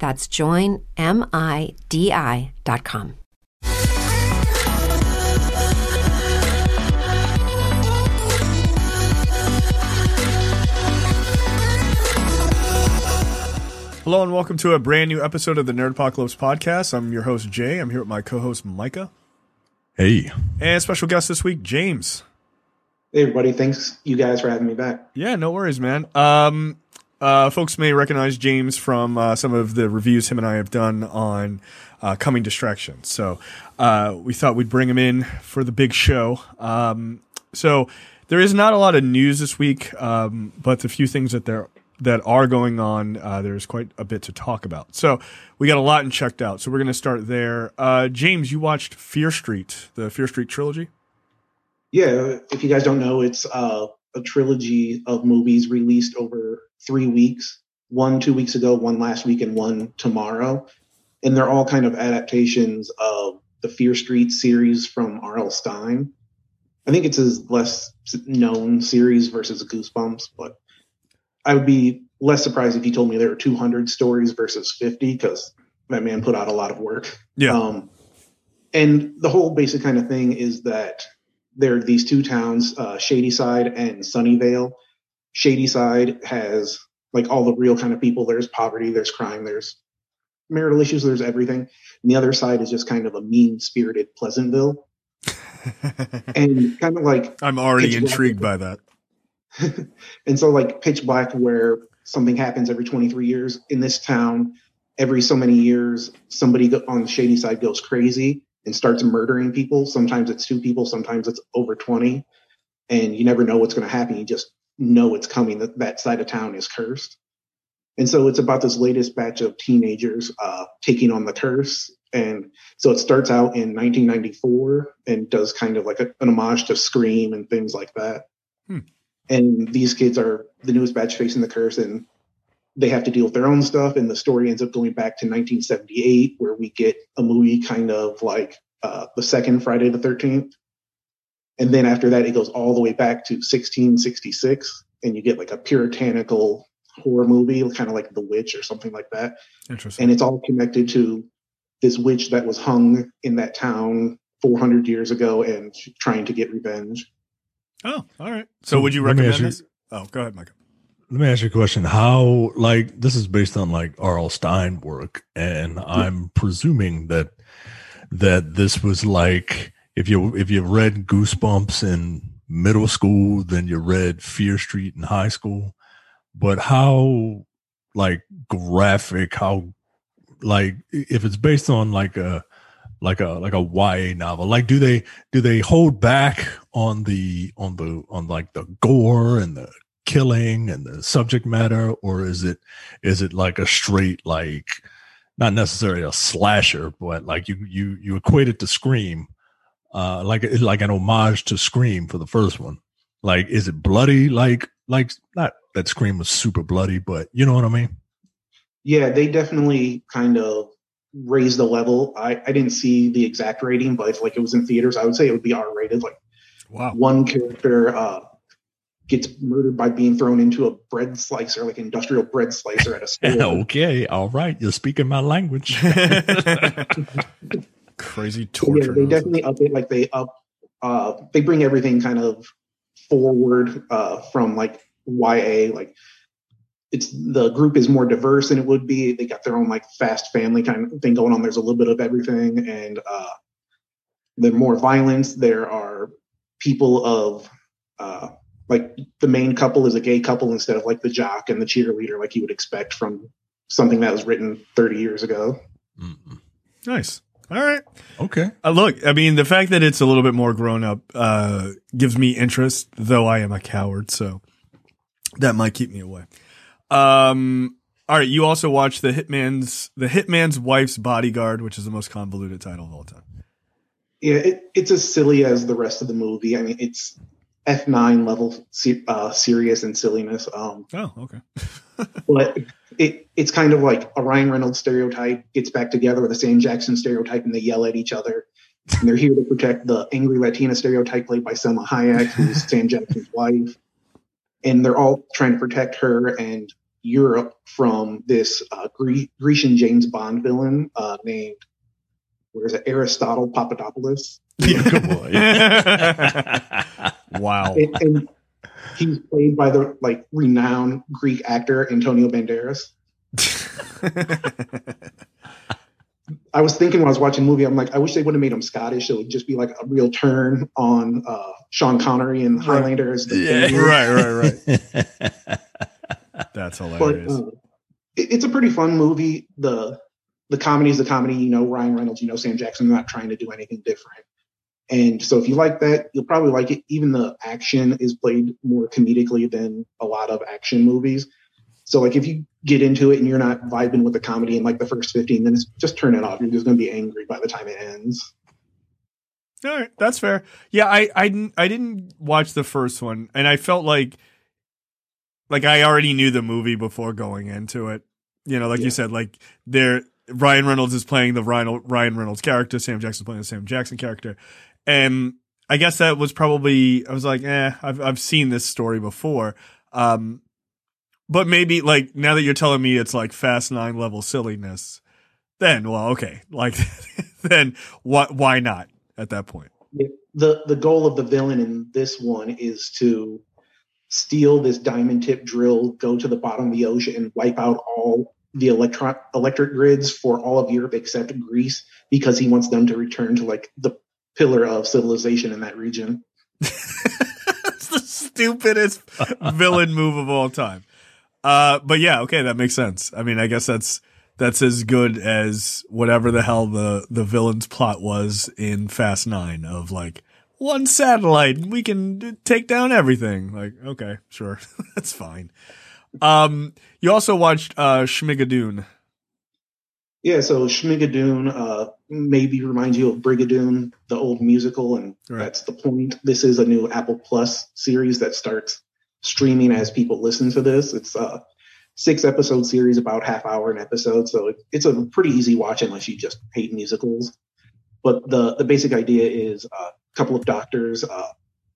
That's joinmidi.com. Hello and welcome to a brand new episode of the Nerdpocalypse podcast. I'm your host Jay. I'm here with my co-host Micah Hey, and special guest this week James. Hey everybody, thanks you guys for having me back. Yeah, no worries, man. Um, uh, folks may recognize James from uh, some of the reviews him and I have done on uh, Coming Distractions. So uh, we thought we'd bring him in for the big show. Um, so there is not a lot of news this week, um, but the few things that there that are going on, uh, there's quite a bit to talk about. So we got a lot and checked out. So we're going to start there. Uh, James, you watched Fear Street, the Fear Street trilogy. Yeah, if you guys don't know, it's a trilogy of movies released over three weeks. One two weeks ago, one last week, and one tomorrow. And they're all kind of adaptations of the Fear Street series from R.L. Stine. I think it's his less known series versus Goosebumps, but I would be less surprised if you told me there were 200 stories versus 50 because that man put out a lot of work. Yeah. Um, and the whole basic kind of thing is that there are these two towns, uh, Shadyside and Sunnyvale. Shadyside has like all the real kind of people. There's poverty, there's crime, there's marital issues, there's everything. And the other side is just kind of a mean spirited Pleasantville. and kind of like I'm already Pitch Black. intrigued by that. and so like pitch black where something happens every 23 years in this town every so many years somebody on the shady side goes crazy and starts murdering people sometimes it's two people sometimes it's over 20 and you never know what's going to happen you just know it's coming that that side of town is cursed. And so it's about this latest batch of teenagers uh, taking on the curse. And so it starts out in 1994 and does kind of like a, an homage to scream and things like that. And these kids are the newest batch facing the curse and they have to deal with their own stuff. And the story ends up going back to 1978 where we get a movie kind of like uh, the second friday the 13th and then after that it goes all the way back to 1666 and you get like a puritanical horror movie kind of like the witch or something like that Interesting. and it's all connected to this witch that was hung in that town 400 years ago and trying to get revenge oh, all right. So would you recommend you- this? Oh, go ahead, Michael. let me ask you a question. How, like, this is based on like R.L. Stine work, and I'm presuming that that this was like if you if you read Goosebumps in middle school, then you read Fear Street in high school. But how, like, graphic? How, like, if it's based on like a like a like a YA novel. Like do they do they hold back on the on the on like the gore and the killing and the subject matter or is it is it like a straight like not necessarily a slasher but like you you you equate it to Scream uh like like an homage to Scream for the first one. Like is it bloody like like not that Scream was super bloody but you know what I mean? Yeah, they definitely kind of raised the level. I, I didn't see the exact rating, but if like it was in theaters, I would say it would be R rated. Like Wow. one character uh, gets murdered by being thrown into a bread slicer, like industrial bread slicer at a store. okay, all right, you're speaking my language. Crazy So, torture. yeah, they definitely up it. Like they up, uh, they bring everything kind of forward uh, from like YA. Like it's the group is more diverse than it would be. They got their own like fast family kind of thing going on. There's a little bit of everything, and uh, There more violence. There are people of uh, like the main couple is a gay couple instead of like the jock and the cheerleader, like you would expect from something that was written 30 years ago. Mm-hmm. Nice. All right. Okay. Uh, look, I mean, the fact that it's a little bit more grown up uh, gives me interest, though I am a coward, so that might keep me away. Um, all right. You also watched the Hitman's the Hitman's Wife's Bodyguard, which is the most convoluted title of all time. Yeah, it, it's as silly as the rest of the movie. I mean, it's F9 level uh, serious and silliness. Um, oh, okay. but it it's kind of like a Ryan Reynolds stereotype gets back together with a Sam Jackson stereotype, and they yell at each other. And they're here to protect the angry Latina stereotype played by Salma Hayek, who's Sam Jackson's wife. And they're all trying to protect her and Europe from this uh, Gre- Grecian James Bond villain uh, named, where is it, Aristotle Papadopoulos. Yeah, good boy. wow. And, and he's played by the like renowned Greek actor Antonio Banderas. I was thinking when I was watching the movie, I'm like, I wish they would have made him Scottish. It would just be like a real turn on uh, Sean Connery and Highlander. As the Yeah. right, right, right. That's but hilarious. uh, it, it's a pretty fun movie. The the comedy is the comedy. You know Ryan Reynolds. You know Sam Jackson. They're not trying to do anything different. And so if you like that, you'll probably like it. Even the action is played more comedically than a lot of action movies. So like if you get into it and you're not vibing with the comedy in like the first 15 minutes, just turn it off. You're just going to be angry by the time it ends. All right, that's fair. Yeah, I, I didn't I didn't watch the first one, and I felt like like I already knew the movie before going into it. You know, like you said, like there Ryan Reynolds is playing the Ryan Ryan Reynolds character, Sam Jackson playing the Sam Jackson character, and I guess that was probably I was like, eh, I've I've seen this story before. Um, but maybe like now that you're telling me it's like Fast Nine level silliness, then well, okay, like then what? Why not at that point? the the goal of the villain in this one is to steal this diamond tip drill, go to the bottom of the ocean, and wipe out all the electron electric grids for all of Europe except Greece because he wants them to return to like the pillar of civilization in that region. That's the stupidest villain move of all time. Uh, but yeah, okay, that makes sense. I mean, I guess that's that's as good as whatever the hell the the villain's plot was in Fast Nine of like one satellite, we can take down everything. Like, okay, sure, that's fine. Um, you also watched uh Schmigadoon. Yeah, so Schmigadoon uh, maybe reminds you of Brigadoon, the old musical, and Right. that's the point. This is a new Apple Plus series that starts streaming as people listen to this. It's a six episode series, about half hour an episode, so it, it's a pretty easy watch unless you just hate musicals. But the the basic idea is a couple of doctors, uh,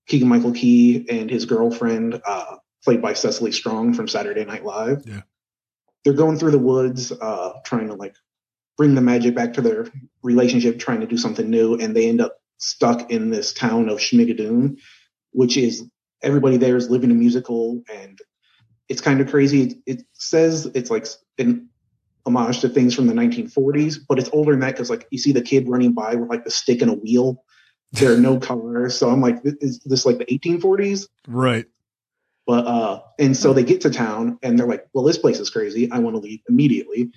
Keegan Michael Key and his girlfriend, uh, played by Cecily Strong from Saturday Night Live. Yeah. They're going through the woods, uh, trying to like bring the magic back to their relationship, trying to do something new, and they end up stuck in this town of Schmigadoon, which is everybody there is living a musical, and it's kind of crazy. It, it says it's like an homage to things from the 1940s, but it's older than that because like you see the kid running by with like the stick and a wheel. There are no cars, so I'm like, is this like the 1840s? Right. But uh, and so they get to town and they're like, well, this place is crazy. I want to leave immediately.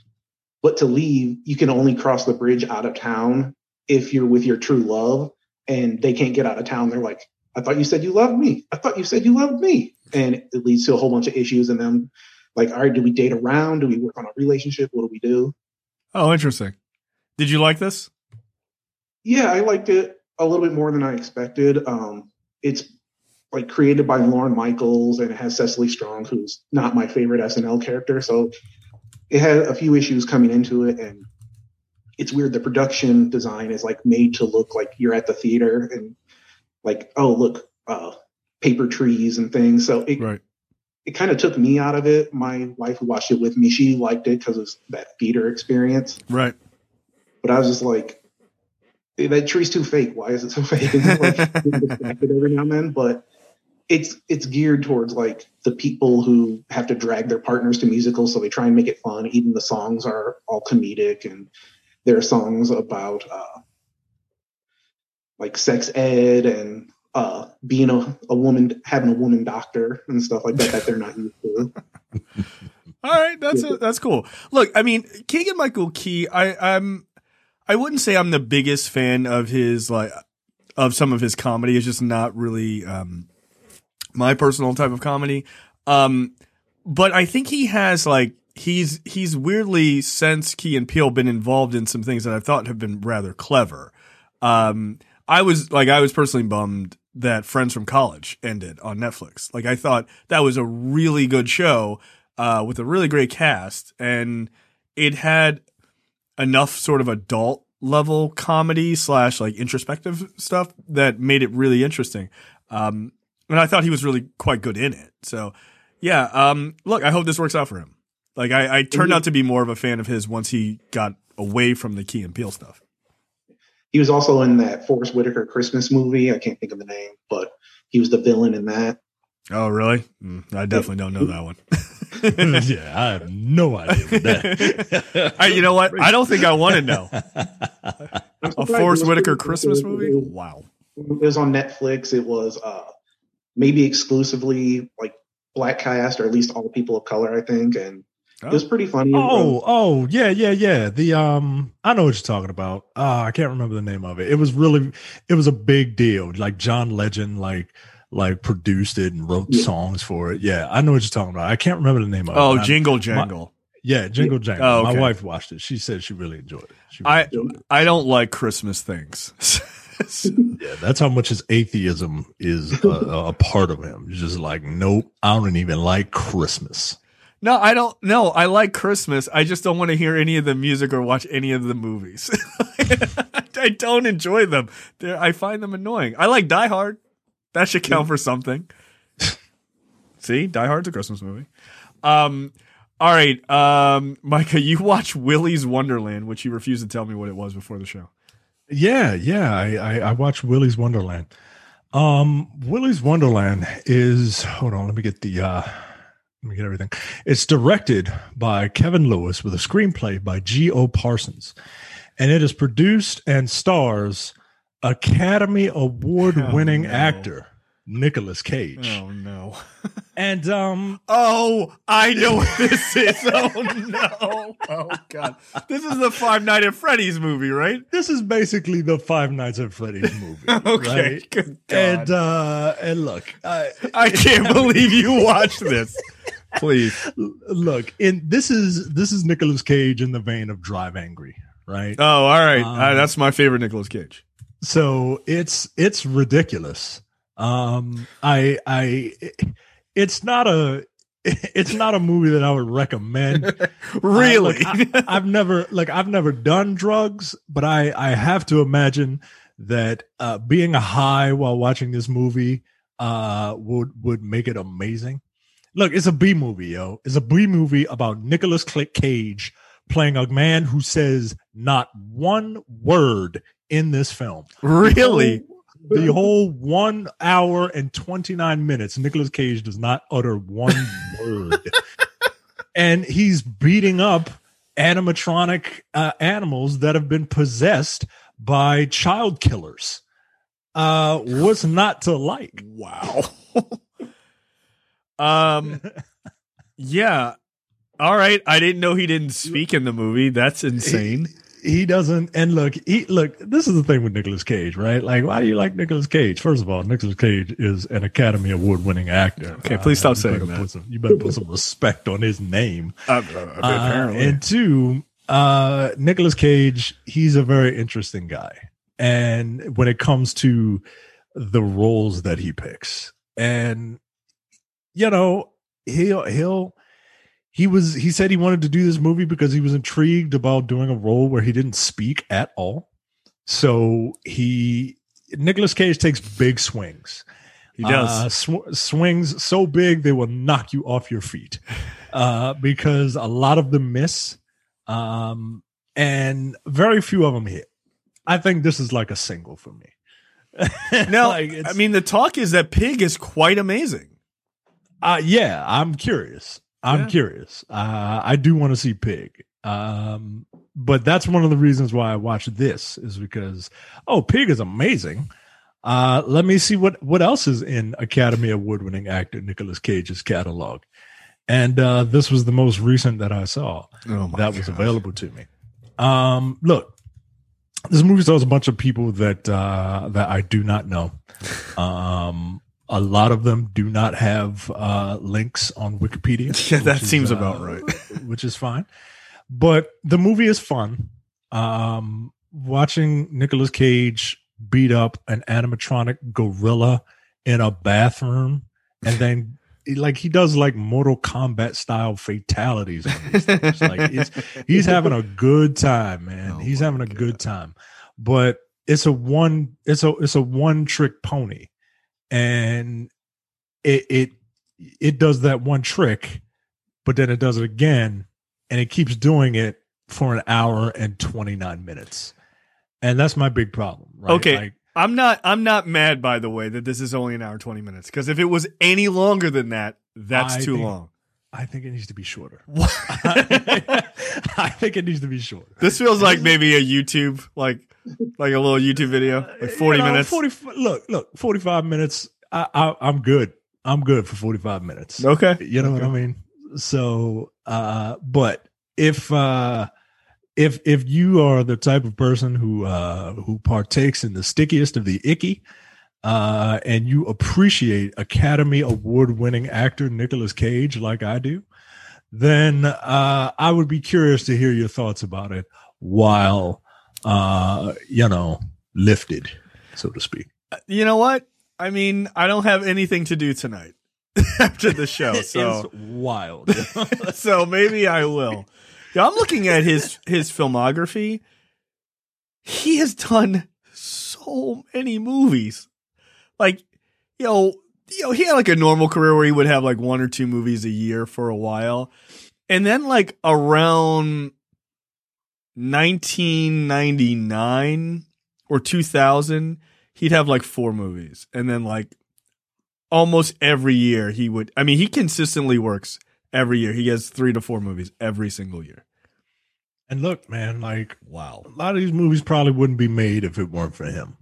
But to leave, you can only cross the bridge out of town if you're with your true love, and they can't get out of town. They're like, I thought you said you loved me. I thought you said you loved me, and it leads to a whole bunch of issues. And then, like, all right, do we date around? Do we work on a relationship? What do we do? Oh, interesting. Did you like this? Yeah, I liked it a little bit more than I expected. Um, it's like created by Lorne Michaels and it has Cecily Strong, who's not my favorite SNL character. So it had a few issues coming into it, and it's weird. The production design is like made to look like you're at the theater and like, oh look, uh, paper trees and things. So it Right. it kind of took me out of it. My wife who watched it with me, she liked it because it's that theater experience Right. but I was just like, "Hey, that tree's too fake. Why is it so fake? And like every now and then, but it's it's geared towards like the people who have to drag their partners to musicals, so they try and make it fun. Even the songs are all comedic, and there are songs about uh, like sex ed and uh, being a, a woman, having a woman doctor and stuff like that that they're not used to. All right, that's a, that's cool. Look, I mean, Keegan Michael Key, I I'm I wouldn't say I'm the biggest fan of his like of some of his comedy. It's just not really um my personal type of comedy. Um but I think he has like he's he's weirdly since Key and Peele been involved in some things that I thought have been rather clever. Um I was like I was personally bummed that Friends from College ended on Netflix. Like I thought that was a really good show uh, with a really great cast, and it had enough sort of adult level comedy slash like introspective stuff that made it really interesting. Um, and I thought he was really quite good in it. So yeah, um, look, I hope this works out for him. Like I, I turned out to be more of a fan of his once he got away from the Key and Peele stuff. He was also in that Forest Whitaker Christmas movie. I can't think of the name, but he was the villain in that. Oh, really? Mm, I definitely don't know that one. yeah, I have no idea what that. I, you know what? I don't think I want to know. A Forest Whitaker Christmas movie? Wow. It was on Netflix. It was uh, maybe exclusively like black cast, or at least all people of color, I think, and it was pretty funny. Oh, oh, yeah, yeah, yeah. The um, I know what you're talking about. Uh, I can't remember the name of it. It was really, it was a big deal. Like John Legend, like like produced it and wrote yeah. songs for it. Yeah, I know what you're talking about. I can't remember the name of oh, it. Oh, Jingle Jangle. My, yeah, Jingle Jangle. Oh, okay. My wife watched it. She said she really enjoyed it. Really I enjoyed it. I don't like Christmas things. yeah, that's how much his atheism is a, a part of him. He's just like, nope, I don't even like Christmas. No, I don't. No, I like Christmas. I just don't want to hear any of the music or watch any of the movies. I don't enjoy them. They're, I find them annoying. I like Die Hard. That should count for something. See, Die Hard's a Christmas movie. Um, all right, um, Micah, you watch Willy's Wonderland, which you refused to tell me what it was before the show. Yeah, yeah, I I, I watched Willy's Wonderland. Um, Willy's Wonderland is hold on, let me get the uh let me get everything. It's directed by Kevin Lewis with a screenplay by G.O. Parsons. And it is produced and stars Academy Award winning oh, no. actor Nicolas Cage. Oh no. and um Oh, I know what this is. Oh no. Oh god. This is the Five Nights at Freddy's movie, right? This is basically the Five Nights at Freddy's movie. okay. Right? Good god. And uh and look, I I can't believe you watched this. Please. Look, in this is this is Nicolas Cage in the vein of Drive Angry, right? Oh, all right. Um, uh, that's my favorite Nicolas Cage. So it's it's ridiculous. Um, I I it's not a it's not a movie that I would recommend. really, uh, like, I, have never like I've never done drugs, but I I have to imagine that uh, being high while watching this movie uh would would make it amazing. Look, it's a B movie, yo. It's a B movie about Nicolas Cage playing a man who says not one word in this film. Really? The whole, one hour and 29 minutes, Nicolas Cage does not utter one word. and he's beating up animatronic uh, animals that have been possessed by child killers. Uh, what's not to like? Wow. um, yeah. All right. I didn't know he didn't speak in the movie. That's insane he doesn't and look he look this is the thing with Nicolas Cage right? Like why do you like Nicolas Cage? First of all Nicolas Cage is an Academy Award winning actor. Okay please stop uh, saying that. some, you better put some respect on his name. Uh, uh, uh and two uh Nicolas Cage he's a very interesting guy. And when it comes to the roles that he picks and you know he'll he'll he was he said he wanted to do this movie because he was intrigued about doing a role where he didn't speak at all. So he Nicolas Cage takes big swings. He does uh, sw- swings so big they will knock you off your feet uh, because a lot of them miss, um, and very few of them hit. I think this is like a single for me. no, like I mean the talk is that Pig is quite amazing. Uh, yeah, I'm curious. I'm yeah. curious. Uh, I do want to see Pig. Um, but that's one of the reasons why I watched this is because oh, Pig is amazing. Uh, let me see what what else is in Academy Award winning actor Nicolas Cage's catalog. And uh, this was the most recent that I saw Oh that was God. available to me. Um, look, this movie stars a bunch of people that uh, that I do not know. Um, a lot of them do not have uh, links on Wikipedia. Yeah, that which is, seems uh, about right. which is fine. But the movie is fun. Um, watching Nicolas Cage beat up an animatronic gorilla in a bathroom, and then like he does like Mortal Kombat style fatalities. On these things. like it's, he's having a good time, man. Oh he's having a God. good time. But it's a one it's a it's a one trick pony. And it it it does that one trick, but then it does it again, and it keeps doing it for an hour and 29 minutes. And that's my big problem. Right? Okay. Like, I'm not. I'm not mad by the way that this is only an hour twenty minutes. Because if it was any longer than that, that's I too think- long. I think it needs to be shorter. I think it needs to be shorter. this feels like maybe a YouTube, like like a little YouTube video, like forty You know, minutes. 40 look, look, 45 minutes. I, I I'm good. I'm good for 45 minutes. Okay. You know what I mean? So uh but if uh if if you are the type of person who uh who partakes in the stickiest of the icky uh and you appreciate Academy Award winning actor Nicolas Cage like I do, then uh I would be curious to hear your thoughts about it while uh you know lifted so to speak. You know what? I mean, I don't have anything to do tonight after the show, so wild. so maybe I will. Yeah, I'm looking at his his filmography. He has done so many movies. Like, you know, you know, he had like a normal career where he would have like one or two movies a year for a while. And then like around 1999 or 2000, he'd have like four movies. And then like almost every year he would I mean, he consistently works every year. He has 3 to 4 movies every single year. and look, man, like Wow. a lot of these movies probably wouldn't be made if it weren't for him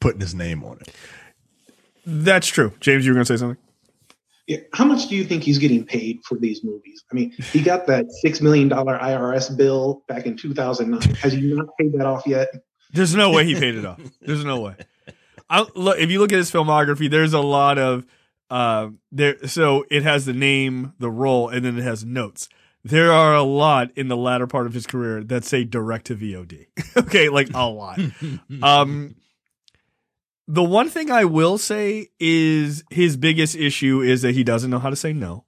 putting his name on it. That's true. James, you were going to say something? Yeah. How much do you think he's getting paid for these movies? I mean, he got that six million dollar IRS bill back in 2009. Has he not paid that off yet? There's no way he paid it off. There's no way. I, look, if you look at his filmography, there's a lot of uh, there. So it has the name, the role, and then it has notes. There are a lot in the latter part of his career that say direct to VOD. okay, like a lot. Um, the one thing I will say is his biggest issue is that he doesn't know how to say no.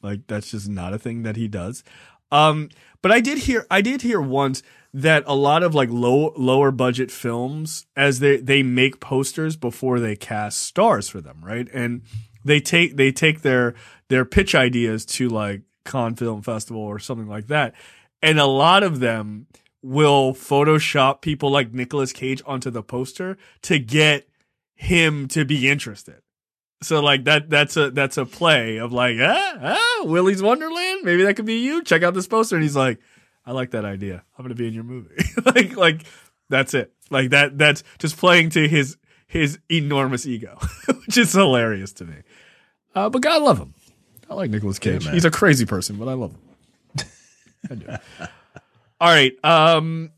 Like that's just not a thing that he does. Um, but I did hear I did hear once that a lot of like low lower budget films as they they make posters before they cast stars for them, right? And they take they take their their pitch ideas to like Cannes Film Festival or something like that. And a lot of them will Photoshop people like Nicolas Cage onto the poster to get him to be interested. So like that that's a that's a play of like ah, ah Willy's Wonderland? Maybe that could be you. Check out this poster. And he's like I like that idea. I'm gonna be in your movie. Like like that's it. Like that that's just playing to his his enormous ego which is hilarious to me. Uh, but God love him. I like Nicolas Cage. man. he's a crazy person but I love him. I do. All right um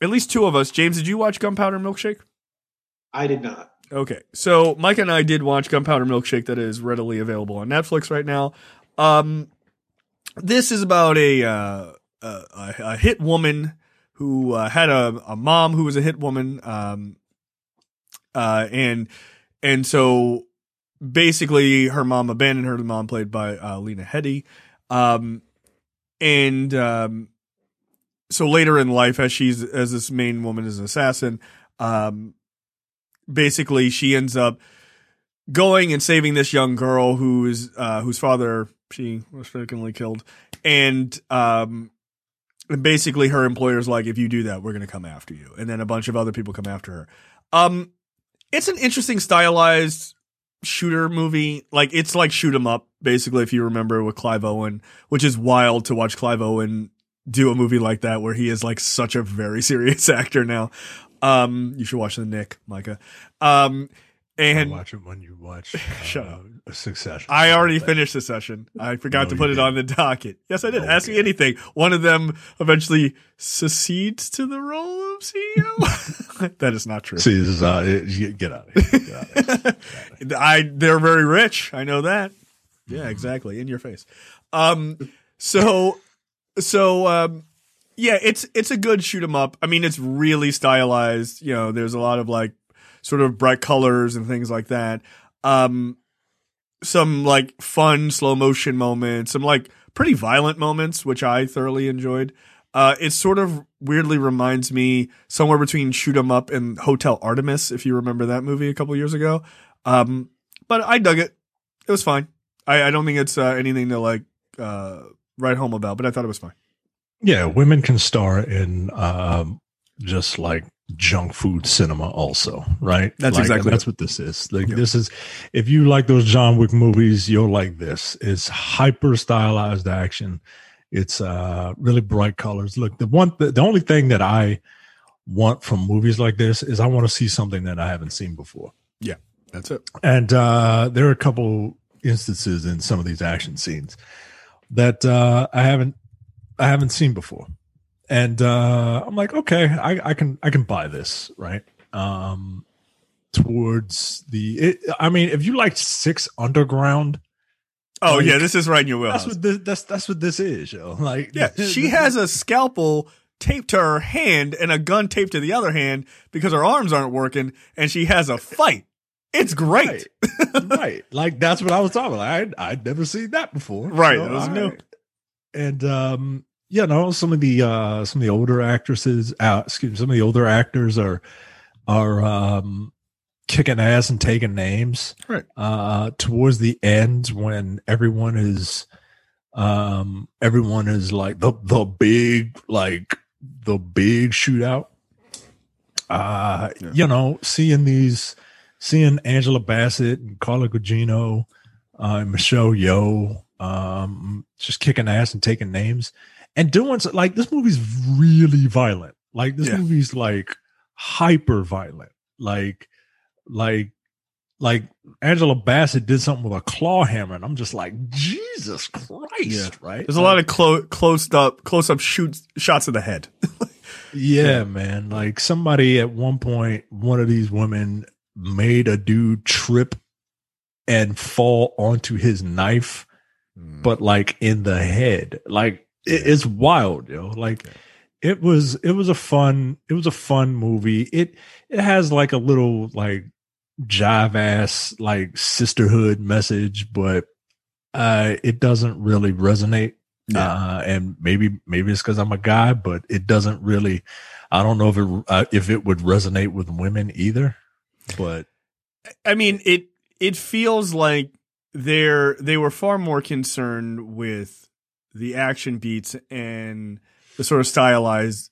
at least two of us. James did you watch Gunpowder Milkshake? I did not. Okay, so Mike and I did watch Gunpowder Milkshake that is readily available on Netflix right now. Um, this is about a uh, a, a, hit woman who uh, had a, a mom who was a hit woman, um, uh, and and so basically her mom abandoned her. The mom played by uh, Lena Headey, um, and um, so later in life, as she's as this main woman is an assassin, um, basically she ends up going and saving this young girl who's uh, whose father she was mistakenly killed, and um, and basically her employer's like, if you do that, we're gonna come after you, and then a bunch of other people come after her. Um, it's an interesting stylized shooter movie. Like it's like shoot 'em up, basically. If you remember with Clive Owen, which is wild to watch Clive Owen do a movie like that where he is like such a very serious actor now. Um, you should watch The Knick, Micah. Um, and watch it when you watch. Uh, Shut up. Succession. I already finished the session. I forgot No, to put it didn't. on the docket. Yes, I did. No, Ask me anything. One of them eventually succeeds to the role of CEO. that is not true. See, this is uh, get out of here. Get out of here. I they're very rich. I know that. Yeah, exactly. In your face. Um so so um yeah, it's it's a good shoot 'em up. I mean, it's really stylized. You know, there's a lot of like sort of bright colors and things like that. Um some like fun slow motion moments, some like pretty violent moments which I thoroughly enjoyed. Uh it sort of weirdly reminds me somewhere between shoot 'em up and Hotel Artemis if you remember that movie a couple years ago. Um but I dug it. It was fine. I, I don't think it's uh, anything to like uh, write home about, but I thought it was fine. Yeah, women can star in um, just like junk food cinema, also, right? That's Like, exactly that's what this is. Like this is, if you like those John Wick movies, you'll like this. It's hyper stylized action. It's uh, really bright colors. Look, the one, the, the only thing that I want from movies like this is I want to see something that I haven't seen before. Yeah that's it. And uh, there are a couple instances in some of these action scenes that uh, I haven't I haven't seen before, and uh, I'm like, okay, I, I can I can buy this, right? Um, towards the, it, I mean, if you liked Six Underground, Oh Like, yeah, this is right in your that's wheelhouse. what this, that's that's what this is, yo. Like, yeah, she has a scalpel taped to her hand and a gun taped to the other hand because her arms aren't working, and she has a fight. It's great. right, right. Like that's what I was talking about. I I'd never seen that before. Right, It was new. And um, you know, some of the uh some of the older actresses, uh, excuse me, some of the older actors are are um kicking ass and taking names. Right. Uh towards the end when everyone is um everyone is like the the big like the big shootout. Uh Yeah. you know, seeing these seeing Angela Bassett and Carla Gugino, uh, Michelle Yeoh, um, just kicking ass and taking names and doing so, like this movie's really violent. Like this Yeah. movie's like hyper violent. Like, like, like Angela Bassett did something with a claw hammer, and I'm just like, Jesus Christ, Yeah. right? There's a lot of clo- close up, close up shoots, shots of the head. Yeah, man. Like somebody at one point, one of these women made a dude trip and fall onto his knife, but like in the head. Like it, it's wild, yo. Like it was it was a fun it was a fun movie. It it has like a little like jive ass like sisterhood message, but uh it doesn't really resonate Yeah. uh, and maybe maybe it's because I'm a guy, but it doesn't really. I don't know if it uh, if it would resonate with women either. But I mean, it it feels like they're they were far more concerned with the action beats and the sort of stylized,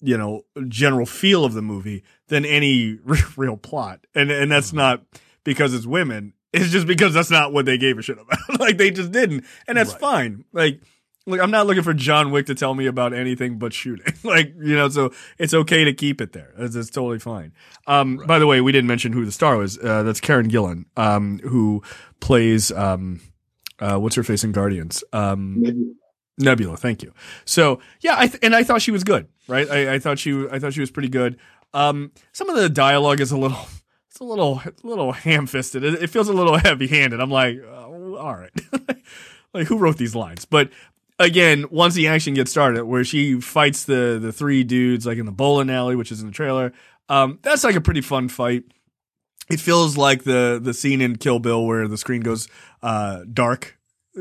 you know, general feel of the movie than any real plot. And and that's mm-hmm. not because it's women. It's just because that's not what they gave a shit about. like they just didn't, and that's Right. fine. Like. Look, I'm not looking for John Wick to tell me about anything but shooting. like, you know, so it's okay to keep it there. It's, it's totally fine. Um, by the way, we didn't mention who the star was. Uh, that's Karen Gillan, um, who plays, um, uh, what's her face in Guardians? Um, Maybe- Nebula. Thank you. So yeah, I th- and I thought she was good, right? I, I thought she, I thought she was pretty good. Um, some of the dialogue is a little, it's a little, a little ham fisted. It, it feels a little heavy handed. I'm like, oh, all right, like who wrote these lines? But again, once the action gets started, where she fights the the three dudes like in the bowling alley, which is in the trailer, um, that's like a pretty fun fight. It feels like the the scene in Kill Bill where the screen goes uh, dark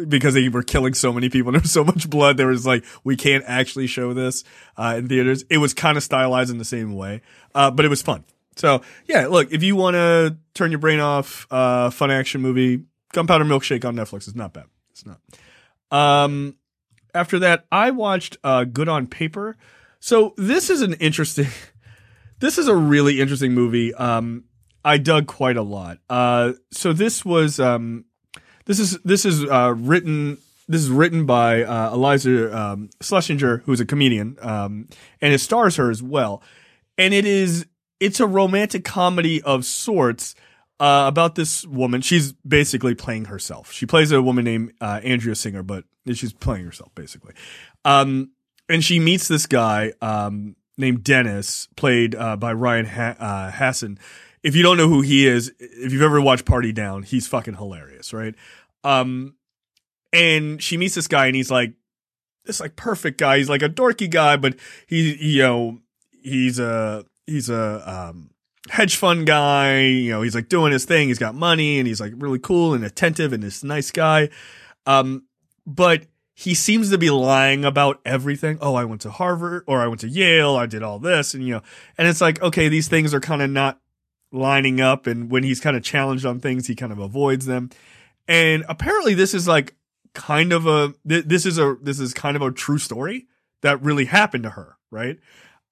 because they were killing so many people and there was so much blood. There was like we can't actually show this uh, in theaters. It was kind of stylized in the same way, uh, but it was fun. So yeah, look, if you want to turn your brain off, uh, fun action movie, Gunpowder Milkshake on Netflix is not bad. It's not. Um, after that, I watched uh, Good on Paper. So this is an interesting. This is a really interesting movie. Um, I dug quite a lot. Uh, so this was um, this is this is uh, written this is written by uh, Iliza um, Shlesinger, who's a comedian, um, and it stars her as well. And it is it's a romantic comedy of sorts uh, about this woman. She's basically playing herself. She plays a woman named uh, Andrea Singer, but she's playing herself basically. Um, and she meets this guy um, named Dennis, played uh, by Ryan ha- uh, Hansen. If you don't know who he is, if you've ever watched Party Down, he's fucking hilarious, right? Um, and she meets this guy, and he's like this like perfect guy. He's like a dorky guy, but he, you know, he's a he's a um, hedge fund guy. You know, he's like doing his thing. He's got money, and he's like really cool and attentive, and this nice guy. Um, but he seems to be lying about everything. Oh, I went to Harvard or I went to Yale. I did all this. And, you know, and it's like, okay, these things are kind of not lining up. And when he's kind of challenged on things, he kind of avoids them. And apparently this is like kind of a, th- this is a, this is kind of a true story that really happened to her. Right.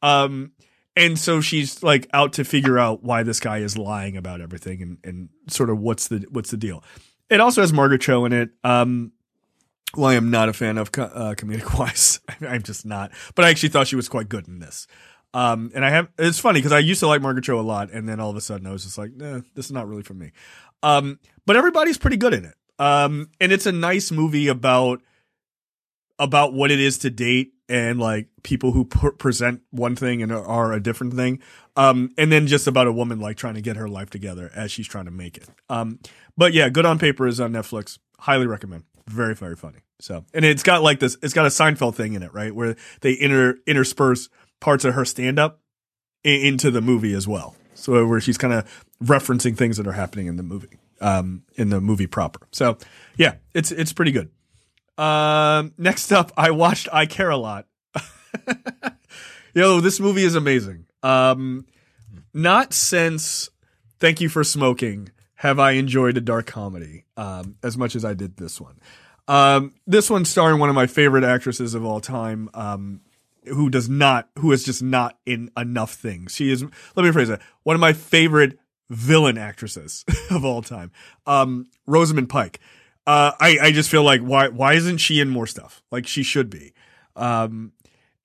Um, and so she's like out to figure out why this guy is lying about everything and, and sort of what's the, what's the deal. It also has Margaret Cho in it. Um, well, I am not a fan of uh, comedic wise. I'm just not. But I actually thought she was quite good in this. Um, and I have, it's funny because I used to like Margaret Cho a lot. And then all of a sudden I was just like, nah, this is not really for me. Um, but everybody's pretty good in it. Um, and it's a nice movie about, about what it is to date and like people who pr- present one thing and are a different thing. Um, and then just about a woman like trying to get her life together as she's trying to make it. Um, but yeah, Good on Paper is on Netflix. Highly recommend. Very, very funny. So, and it's got like this, it's got a Seinfeld thing in it, right? Where they inter, intersperse parts of her stand up into the movie as well. So where she's kind of referencing things that are happening in the movie, um, in the movie proper. So yeah, it's, it's pretty good. Um, next up, I watched I Care a Lot. Yo, this movie is amazing. Um, not since Thank You for Smoking have I enjoyed a dark comedy um, as much as I did this one. Um, this one starring one of my favorite actresses of all time, um, who does not, who is just not in enough things. She is, let me phrase it, one of my favorite villain actresses of all time, um, Rosamund Pike. Uh, I, I just feel like why, why isn't she in more stuff? Like she should be. Um,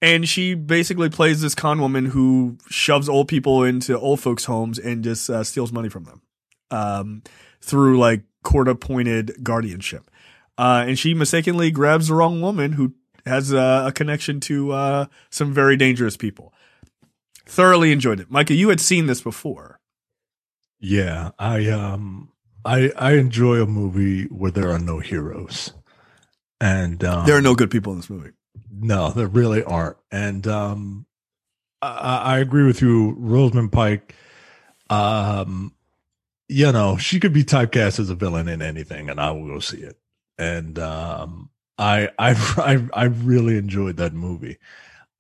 and she basically plays this con woman who shoves old people into old folks' homes and just uh, steals money from them um, through like court appointed guardianship. Uh, and she mistakenly grabs the wrong woman who has uh, a connection to uh, some very dangerous people. Thoroughly enjoyed it. Micah, you had seen this before. Yeah, I um I I enjoy a movie where there are no heroes. And um, there are no good people in this movie. No, there really aren't. And um I, I agree with you, Rosamund Pike. Um you know, she could be typecast as a villain in anything, and I will go see it. And um, I, I, I, I really enjoyed that movie.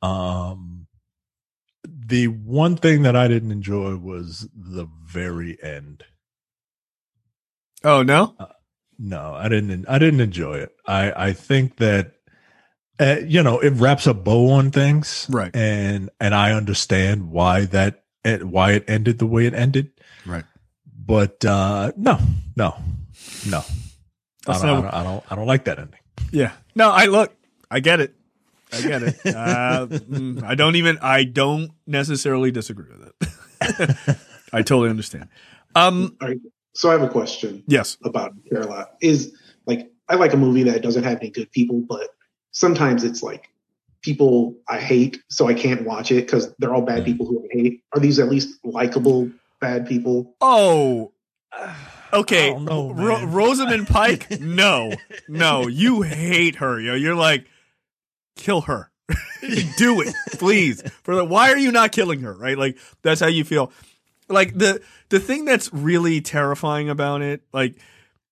Um, the one thing that I didn't enjoy was the very end. Oh no, uh, no, I didn't. I didn't enjoy it. I, I think that. Uh, you know, it wraps a bow on things, right? And and I understand why that why it ended the way it ended, right? But uh, no, no, no. I don't, not, I, don't, I don't, I don't. like that ending. Yeah. No. I look. I get it. I get it. Uh, mm, I don't even. I don't necessarily disagree with it. I totally understand. Um. Right. So I have a question. Yes. About Caroline is like I like a movie that doesn't have any good people, but sometimes it's like people I hate, so I can't watch it because they're all bad mm. people who I hate. Are these at least likable bad people. Oh, okay. Know, Ro- Rosamund Pike. no, no, you hate her. Yo, you're like, kill her. Do it, please. For the, why are you not killing her? Right? Like that's how you feel. Like the the thing that's really terrifying about it. Like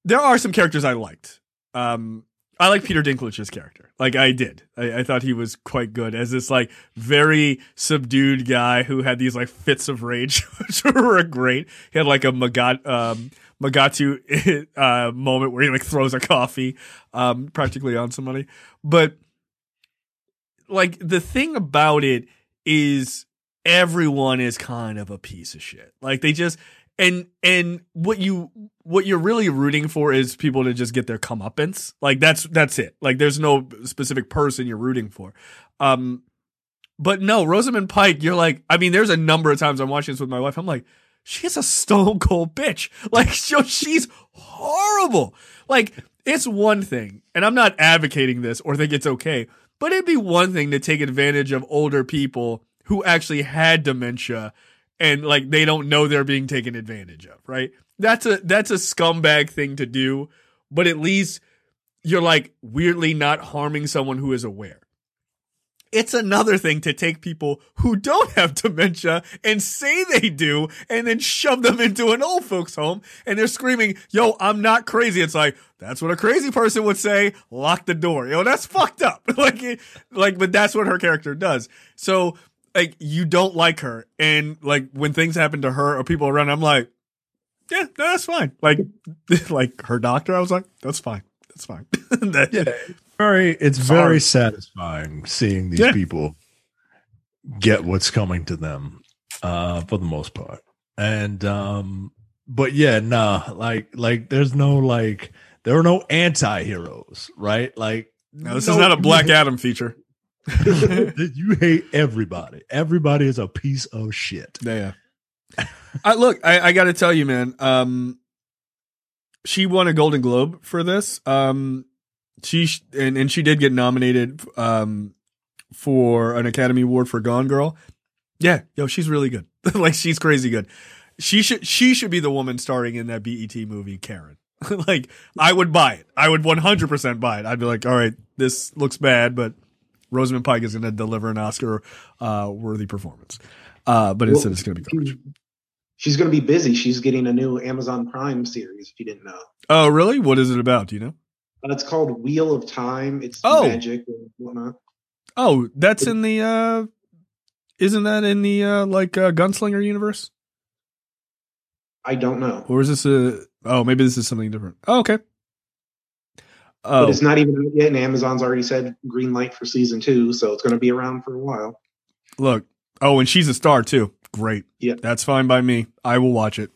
there are some characters I liked. Um, I like Peter Dinklage's character. Like I did. I, I, thought he was quite good as this like very subdued guy who had these like fits of rage, which were great. He had like a Magat um, Magatu uh, moment where he like throws a coffee um, practically on somebody. But like the thing about it is everyone is kind of a piece of shit. Like they just and and what you what you're really rooting for is people to just get their comeuppance. Like that's that's it. Like there's no specific person you're rooting for. Um but no, Rosamund Pike, you're like, I mean, there's a number of times I'm watching this with my wife. I'm like, she's a stone cold bitch. Like, she's horrible. Like, it's one thing, and I'm not advocating this or think it's okay, but it'd be one thing to take advantage of older people who actually had dementia and like they don't know they're being taken advantage of, right? That's a that's a scumbag thing to do, but at least you're like weirdly not harming someone who is aware. It's another thing to take people who don't have dementia and say they do and then shove them into an old folks home and they're screaming, yo, I'm not crazy. It's like, that's what a crazy person would say. Lock the door. Yo, that's fucked up. like, like, but that's what her character does. So, like, you don't like her. And like, when things happen to her or people around, I'm like, yeah, no, that's fine. Like, like her doctor, I was like, that's fine. That's fine. that, yeah very it's Sorry. very satisfying seeing these yeah. people get what's coming to them uh for the most part and um but yeah nah like like there's no like there are no anti-heroes right like no this no, is not a black adam feature you hate everybody everybody is a piece of shit yeah I, look i, I gotta tell you man um she won a golden globe for this um she and and she did get nominated um for an Academy Award for Gone Girl. Yeah, yo, she's really good. like she's crazy good. She should she should be the woman starring in that BET movie Karen. like I would buy it. I would 100% buy it. I'd be like, "All right, this looks bad, but Rosamund Pike is going to deliver an Oscar uh, worthy performance." Uh, but instead it's going to be garbage. She's going to be busy. She's getting a new Amazon Prime series if you didn't know. Oh, really? What is it about? Do you know? Uh, it's called Wheel of Time. It's oh. magic and whatnot. Oh, that's in the. uh Isn't that in the uh like uh, Gunslinger universe? I don't know. Or is this a? Oh, maybe this is something different. Oh, okay. Oh. But it's not even out yet, and Amazon's already said green light for season two, so it's going to be around for a while. Look, oh, and she's a star too. Great. Yeah, that's fine by me. I will watch it.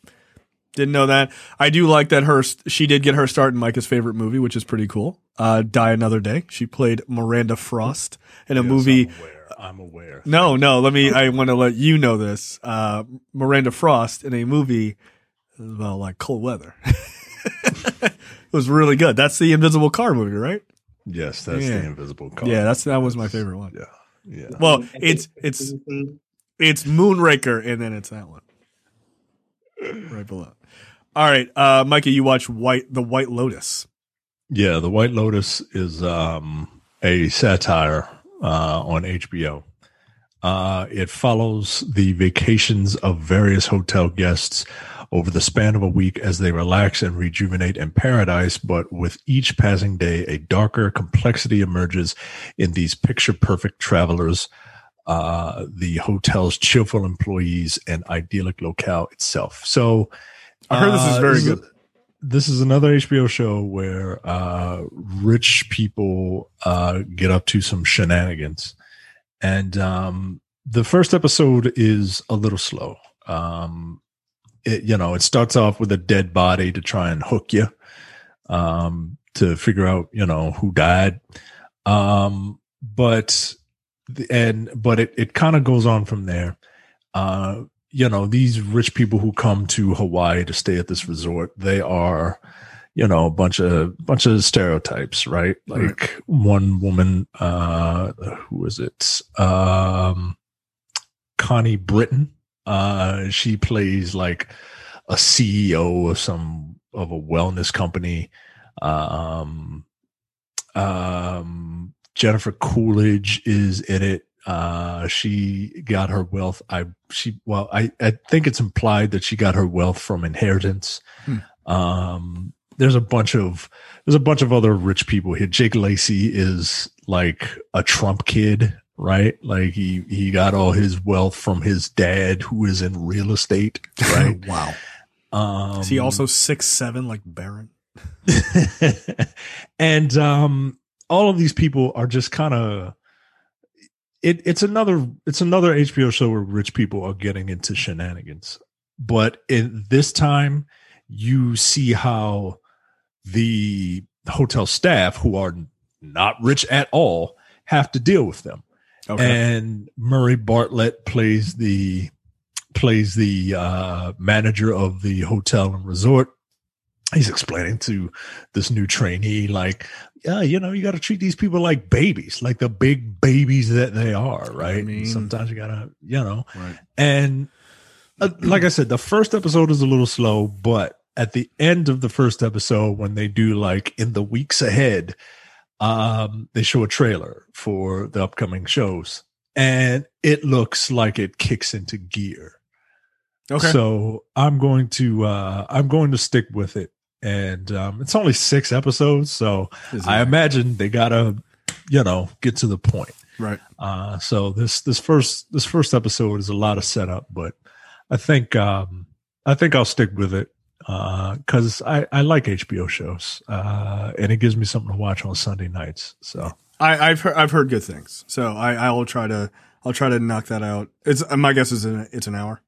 Didn't know that. I do like that her she did get her start in Micah's favorite movie, which is pretty cool. Uh, Die Another Day. She played Miranda Frost in a yes, movie. I'm aware. I'm aware. No, no. Let me. I want to let you know this. Uh, Miranda Frost in a movie about like cold weather. it was really good. That's the Invisible Car movie, right? Yes, that's yeah. the Invisible Car. Yeah, that's that was my favorite one. Yeah, yeah. Well, it's it's it's Moonraker, and then it's that one right below. All right, uh, Micah, you watch White the White Lotus. Yeah, the White Lotus is um, a satire uh, on HBO. Uh, it follows the vacations of various hotel guests over the span of a week as they relax and rejuvenate in paradise. But with each passing day, a darker complexity emerges in these picture perfect travelers, uh, the hotel's cheerful employees, and idyllic locale itself. So, I heard this is uh, very this good. Is, this is another HBO show where uh, rich people uh, get up to some shenanigans, and um, the first episode is a little slow. Um, it, you know, it starts off with a dead body to try and hook you um, to figure out, you know, who died. Um, but and but it it kind of goes on from there. Uh, you know, these rich people who come to Hawaii to stay at this resort, they are, you know, a bunch of bunch of stereotypes, right? Like right. one woman, uh, who is it? Um, Connie Britton. Uh, she plays like a CEO of some of a wellness company. Um, um, Jennifer Coolidge is in it. Uh, she got her wealth. I she well, I I think it's implied that she got her wealth from inheritance. Hmm. Um, there's a bunch of there's a bunch of other rich people here. Jake Lacy is like a Trump kid, right? Like he he got all his wealth from his dad, who is in real estate, right? wow. Um, is he also six seven like Baron? and um, all of these people are just kind of it it's another it's another HBO show where rich people are getting into shenanigans. But in this time, you see how the hotel staff, who are not rich at all, have to deal with them. Okay. And Murray Bartlett plays the plays the uh, manager of the hotel and resort. He's explaining to this new trainee, like, yeah, you know, you got to treat these people like babies, like the big babies that they are, right? I mean- Sometimes you gotta, you know, right. and uh, like I said, the first episode is a little slow, but at the end of the first episode, when they do like in the weeks ahead, um, they show a trailer for the upcoming shows, and it looks like it kicks into gear. Okay. So I'm going to uh, I'm going to stick with it, and um, it's only six episodes, so I imagine they gotta, you know, get to the point. right. Uh, so this this first this first episode is a lot of setup, but I think um, I think I'll stick with it because I I like HBO shows uh, and it gives me something to watch on Sunday nights. So I, I've heard I've heard good things, so I I will try to I'll try to knock that out. It's my guess is an, it's an hour.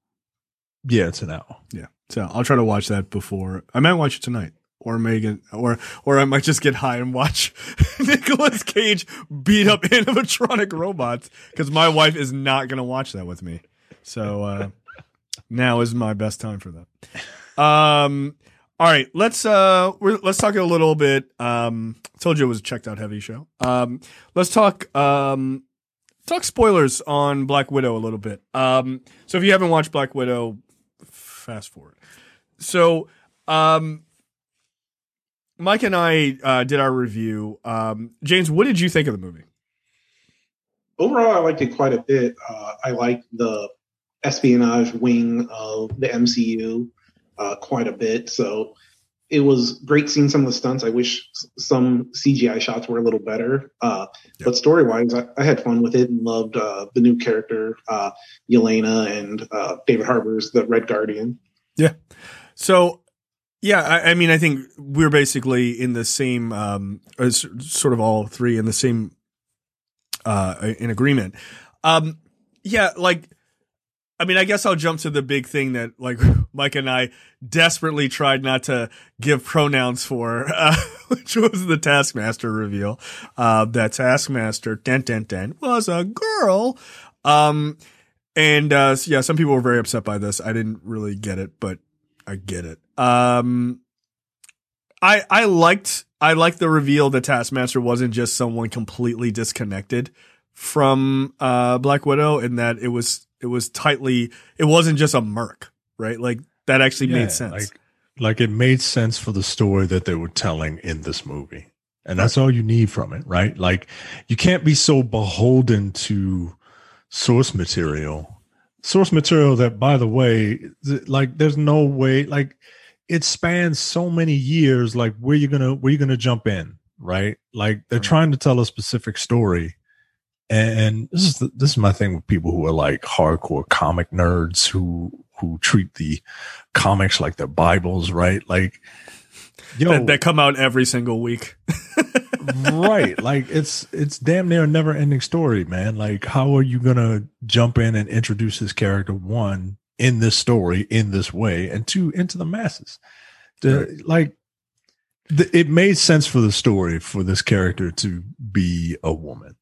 yeah, it's an hour. Yeah, so I'll try to watch that before I might watch it tonight, or Megan, or or I might just get high and watch Nicolas Cage beat up animatronic robots because my wife is not gonna watch that with me. So uh, now is my best time for that. Um. All right, let's uh let's talk a little bit. Um, told you it was a checked out heavy show. Um, let's talk um talk spoilers on Black Widow a little bit. Um, so if you haven't watched Black Widow, fast forward. So, um, Mike and I uh, did our review. Um, James, what did you think of the movie? Overall, I liked it quite a bit. Uh, I liked the espionage wing of the MCU uh, quite a bit. So it was great seeing some of the stunts. I wish some CGI shots were a little better. Uh, Yep. But story wise, I, I had fun with it and loved uh, the new character, uh, Yelena, and uh, David Harbour's the Red Guardian. Yeah. So, yeah, I, I mean, I think we're basically in the same, um, as sort of all three in the same, uh, in agreement. Um, yeah, like, I mean, I guess I'll jump to the big thing that like Mike and I desperately tried not to give pronouns for, uh, which was the Taskmaster reveal. Uh, that Taskmaster, den den den, was a girl. Um, and uh, yeah, some people were very upset by this. I didn't really get it, but I get it. Um, I I liked I liked the reveal that Taskmaster wasn't just someone completely disconnected from uh Black Widow, and that it was it was tightly it wasn't just a merc, right? Like that actually Yeah, made sense. Like, like it made sense for the story that they were telling in this movie. And that's all you need from it, right? Like you can't be so beholden to source material. Source material that by the way, th- like there's no way like it spans so many years like where you going to where you going to jump in, right? Like they're Right. trying to tell a specific story. And this is the, this is my thing with people who are like hardcore comic nerds who who treat the comics like they're Bibles, right? Like, yo, that, that come out every single week. right? Like it's it's damn near a never ending story, man. Like, how are you gonna jump in and introduce this character one in this story in this way, and two into the masses? The, Like, the, it made sense for the story for this character to be a woman.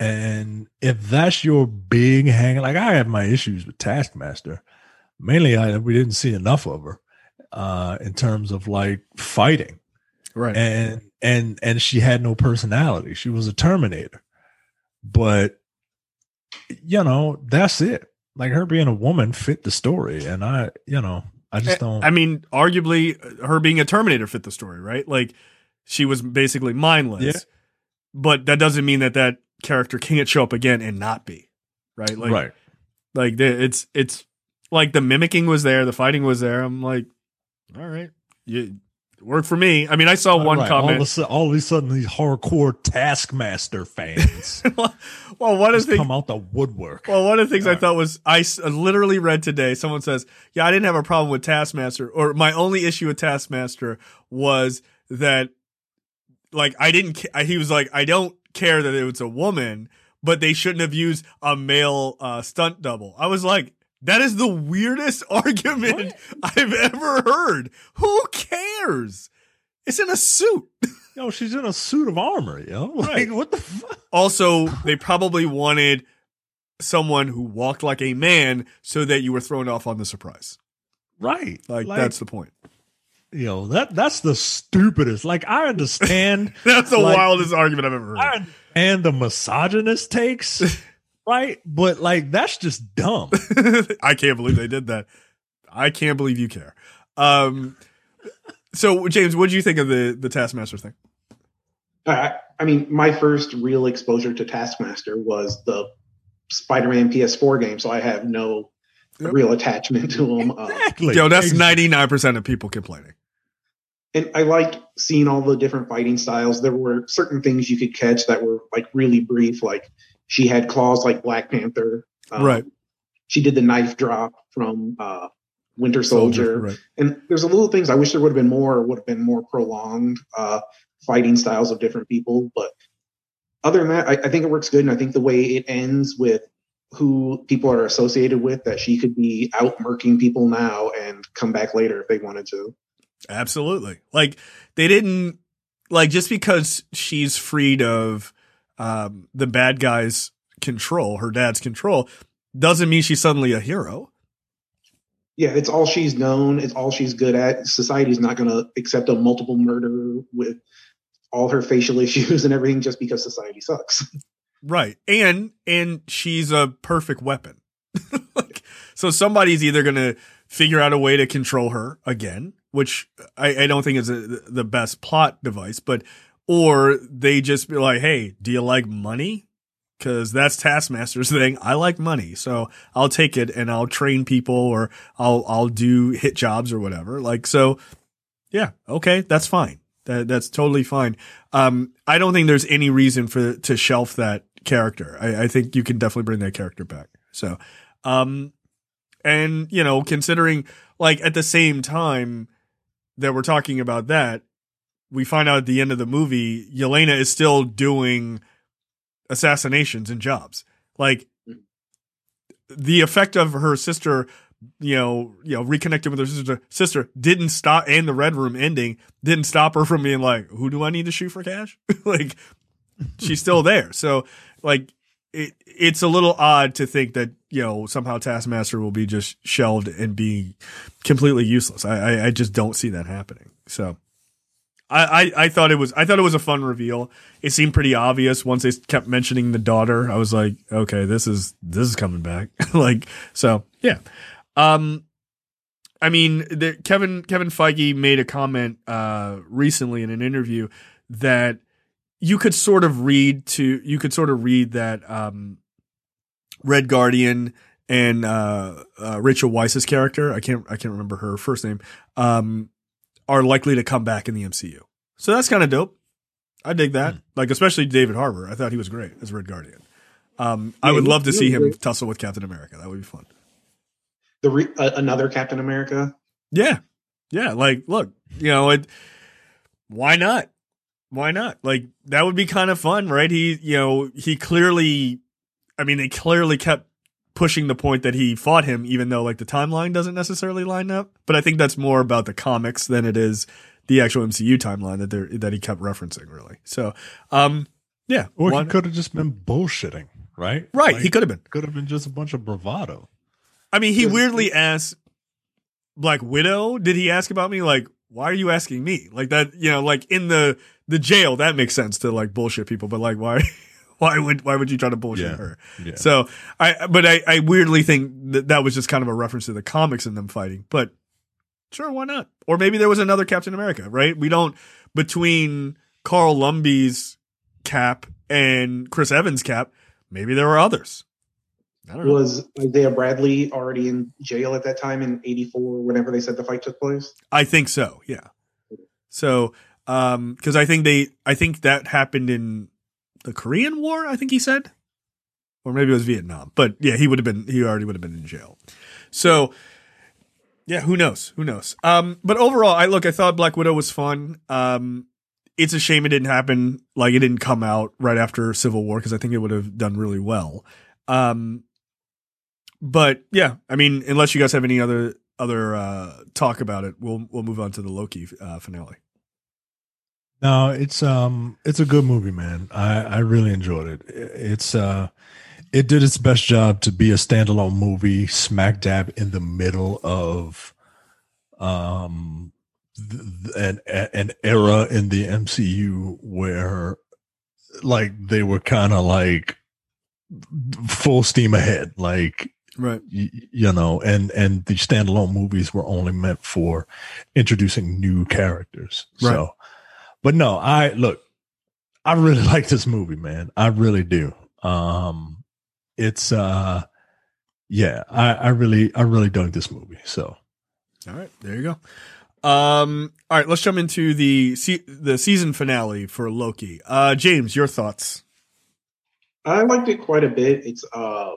And if that's your big hang, like I have my issues with Taskmaster. Mainly, I we didn't see enough of her uh, in terms of like fighting Right. and and and she had no personality she was a terminator but you know that's it like her being a woman fit the story and i you know i just don't I mean, arguably, her being a Terminator fit the story, right? Like, she was basically mindless. Yeah. But that doesn't mean that that character can't show up again and not be, right? Like, right like it's it's like the mimicking was there, the fighting was there. I'm like, all right, you it worked for me. I mean, I saw one Right. all of, comment. all of a sudden these hardcore taskmaster fans well, one of the come out the woodwork Well, one of the things I thought was I literally read today. Someone says, "Yeah, I didn't have a problem with Taskmaster, or my only issue with Taskmaster was that, like, I didn't. Ca- he was like, I don't care that it was a woman, but they shouldn't have used a male uh, stunt double. I was like, that is the weirdest argument I've ever heard. Who cares? It's in a suit. Yo, she's in a suit of armor, yo. Like, Right. what the fuck? Also, they probably wanted someone who walked like a man so that you were thrown off on the surprise. Right. Like, that's the point. yo, that that's the stupidest. Like, I understand That's the Like- wildest argument I've ever I heard. understand the misogynist takes, right? But like that's just dumb. I can't believe they did that. I can't believe you care. Um, so James, what do you think of the the Taskmaster thing? I, I mean, my first real exposure to Taskmaster was the Spider-Man PS4 game, so I have no Yep. real attachment to him. Uh, Exactly. Yo, that's ninety nine percent of people complaining. and I liked seeing all the different fighting styles. There were certain things you could catch that were like really brief, like she had claws like Black Panther. Um, Right. She did the knife drop from uh, Winter Soldier. right? And there's a little things I wish there would have been more, would have been more prolonged uh, fighting styles of different people. But other than that, I, I think it works good. And I think the way it ends with who people are associated with, that she could be out murking people now and come back later if they wanted to. Absolutely. Like they didn't like just because she's freed of um, the bad guy's control, her dad's control, doesn't mean she's suddenly a hero. Yeah, it's all she's known. It's all she's good at. Society's not going to accept a multiple murder with all her facial issues and everything just because society sucks. Right. And and she's a perfect weapon. like, so somebody's either going to figure out a way to control her again, which I, I don't think is a, the best plot device, but or they just be like, "Hey, do you like money?" Cuz that's Taskmaster's thing. I like money. So I'll take it and I'll train people or I'll I'll do hit jobs or whatever. Like so yeah, okay, that's fine. That that's totally fine. Um, I don't think there's any reason for to shelf that character. I, I think you can definitely bring that character back. So, um, and you know, considering like at the same time that we're talking about that, we find out at the end of the movie, Yelena is still doing assassinations and jobs. Like the effect of her sister, you know, you know, reconnecting with her sister, sister didn't stop, and the red room ending didn't stop her from being like, "Who do I need to shoot for cash?" like she's still there. So like it, it's a little odd to think that you know somehow Taskmaster will be just shelved and be completely useless. I, I, I just don't see that happening. So. I, I, I thought it was I thought it was a fun reveal. It seemed pretty obvious once they kept mentioning the daughter. I was like, okay, this is this is coming back. like so, yeah. Um, I mean, the, Kevin Kevin Feige made a comment uh recently in an interview that you could sort of read to you could sort of read that um Red Guardian and uh, uh Rachel Weisz's character, I can't I can't remember her first name, um are likely to come back in the MCU. So that's kind of dope. I dig that. Like especially David Harbour. I thought he was great as Red Guardian. Um I would love to see him great. tussle with Captain America. That would be fun. The re- uh, another Captain America. Yeah. Yeah. Like, look, you know, it, why not? Why not? Like, that would be kind of fun, right? He, you know, he clearly, I mean, they clearly kept pushing the point that he fought him, even though, like, the timeline doesn't necessarily line up. But I think that's more about the comics than it is the actual MCU timeline that they're, that he kept referencing, really. So, um, yeah. Or why he could have just been bullshitting, right? right. Like, he could have been. could have been just a bunch of bravado. I mean, he weirdly asked Black Widow, did he ask about me? Like, why are you asking me? Like that, you know, like in the the jail, that makes sense to like bullshit people, but like why why would why would you try to bullshit Yeah. her? Yeah. So I but I, I weirdly think that that was just kind of a reference to the comics and them fighting. But sure, why not? Or maybe there was another Captain America, right? We don't between Carl Lumbly's cap and Chris Evans' cap, maybe there were others. I don't know. Was Isaiah Bradley already in jail at that time in '84, whenever they said the fight took place? I think so. Yeah. So, um, because I think they, I think that happened in the Korean War. I think he said, or maybe it was Vietnam. But yeah, he would have been. He already would have been in jail. So, yeah, who knows? Who knows? Um, but overall, I look. I thought Black Widow was fun. Um, it's a shame it didn't happen. Like it didn't come out right after Civil War because I think it would have done really well. Um, but yeah, I mean, unless you guys have any other other uh, talk about it, we'll we'll move on to the Loki uh, finale. No, it's um it's a good movie, man. I I really enjoyed it. It's uh it did its best job to be a standalone movie, smack dab in the middle of um th- an an era in the MCU where like they were kind of like full steam ahead, like Right. y- you know, and and the standalone movies were only meant for introducing new characters. Right. So, but no, I look, I really like this movie, man. I really do. Um, it's uh, yeah, I I really I really dug this movie. So All right, there you go. Um, all right, let's jump into the se- the season finale for Loki. Uh, James, your thoughts? I liked it quite a bit. It's uh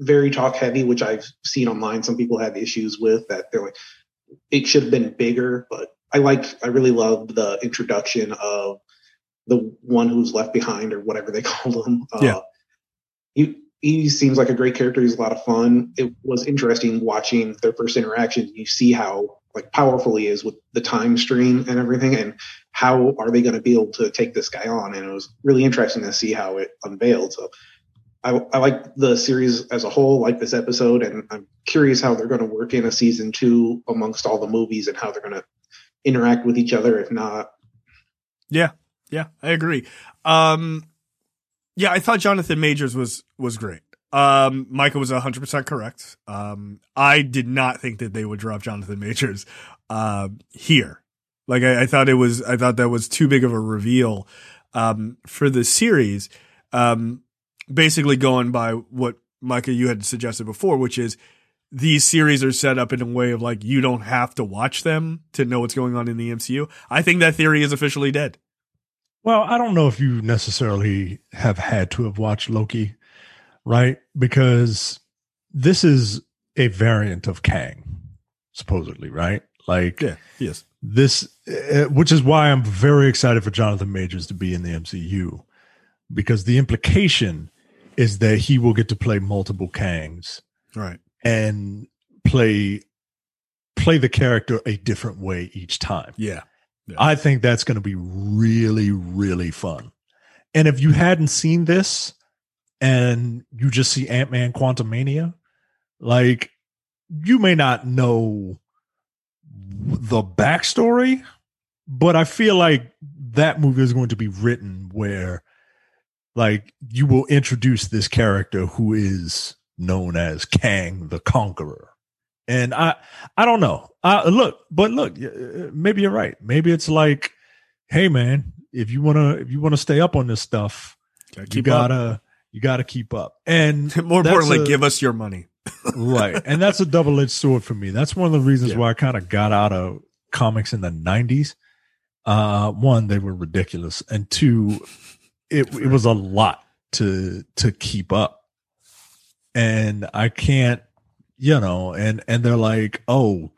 very talk heavy, which I've seen online. Some people have issues with that. They're like, it should have been bigger, but I like. I really loved the introduction of the one who's left behind or whatever they called him. Uh, Yeah. He he seems like a great character. He's a lot of fun. It was interesting watching their first interaction. You see how like powerful he is with the time stream and everything, and how are they going to be able to take this guy on? And it was really interesting to see how it unveiled. So I, I like the series as a whole, like this episode, and I'm curious how they're going to work in a season two amongst all the movies and how they're going to interact with each other. If not, Yeah, yeah, I agree. Um, yeah, I thought Jonathan Majors was was great. Um, Micah was hundred percent correct. Um, I did not think that they would drop Jonathan Majors uh, here. Like I, I thought it was, I thought that was too big of a reveal um, for the series. Um, basically, going by what Micah you had suggested before, which is these series are set up in a way of like you don't have to watch them to know what's going on in the MCU. I think that theory is officially dead. Well, I don't know if you necessarily have had to have watched Loki, right? Because this is a variant of Kang, supposedly, right? Like Yeah, yes. this, uh, which is why I'm very excited for Jonathan Majors to be in the MCU, because the implication is that he will get to play multiple Kangs Right. And play play the character a different way each time. Yeah. I think that's going to be really, really fun. And if you hadn't seen this and you just see Ant Man Quantumania, like you may not know the backstory, but I feel like that movie is going to be written where like you will introduce this character who is known as Kang the Conqueror. And I I don't know. Uh, look, but look, uh, maybe you're right. Maybe it's like, hey man, if you wanna if you wanna stay up on this stuff, Gotta you keep up. gotta you gotta keep up. And More importantly, a- give us your money. right, and that's a double edged sword for me. That's one of the reasons Yeah. why I kind of got out of comics in the '90s. Uh, one, they were ridiculous, and two, it it was a lot to to keep up, and I can't, you know, and and they're like, oh,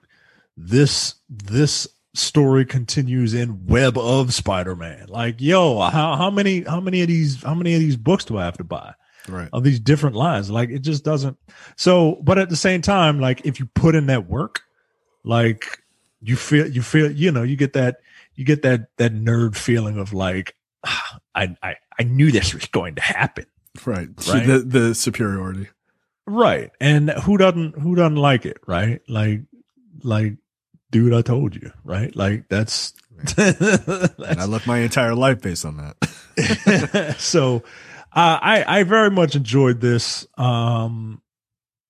this this story continues in Web of Spider-Man. Like, yo, how how many how many of these how many of these books do I have to buy? Right. of these different lines. Like it just doesn't. So, but at the same time, like if you put in that work, like you feel, you feel, you know, you get that, you get that that nerd feeling of like, "Ah, I I I knew this was going to happen, Right. Right. The the superiority. Right? And who doesn't who doesn't like it, right? Like like. Dude, I told you, right? Like that's, And I left my entire life based on that. so uh, I I very much enjoyed this. Um,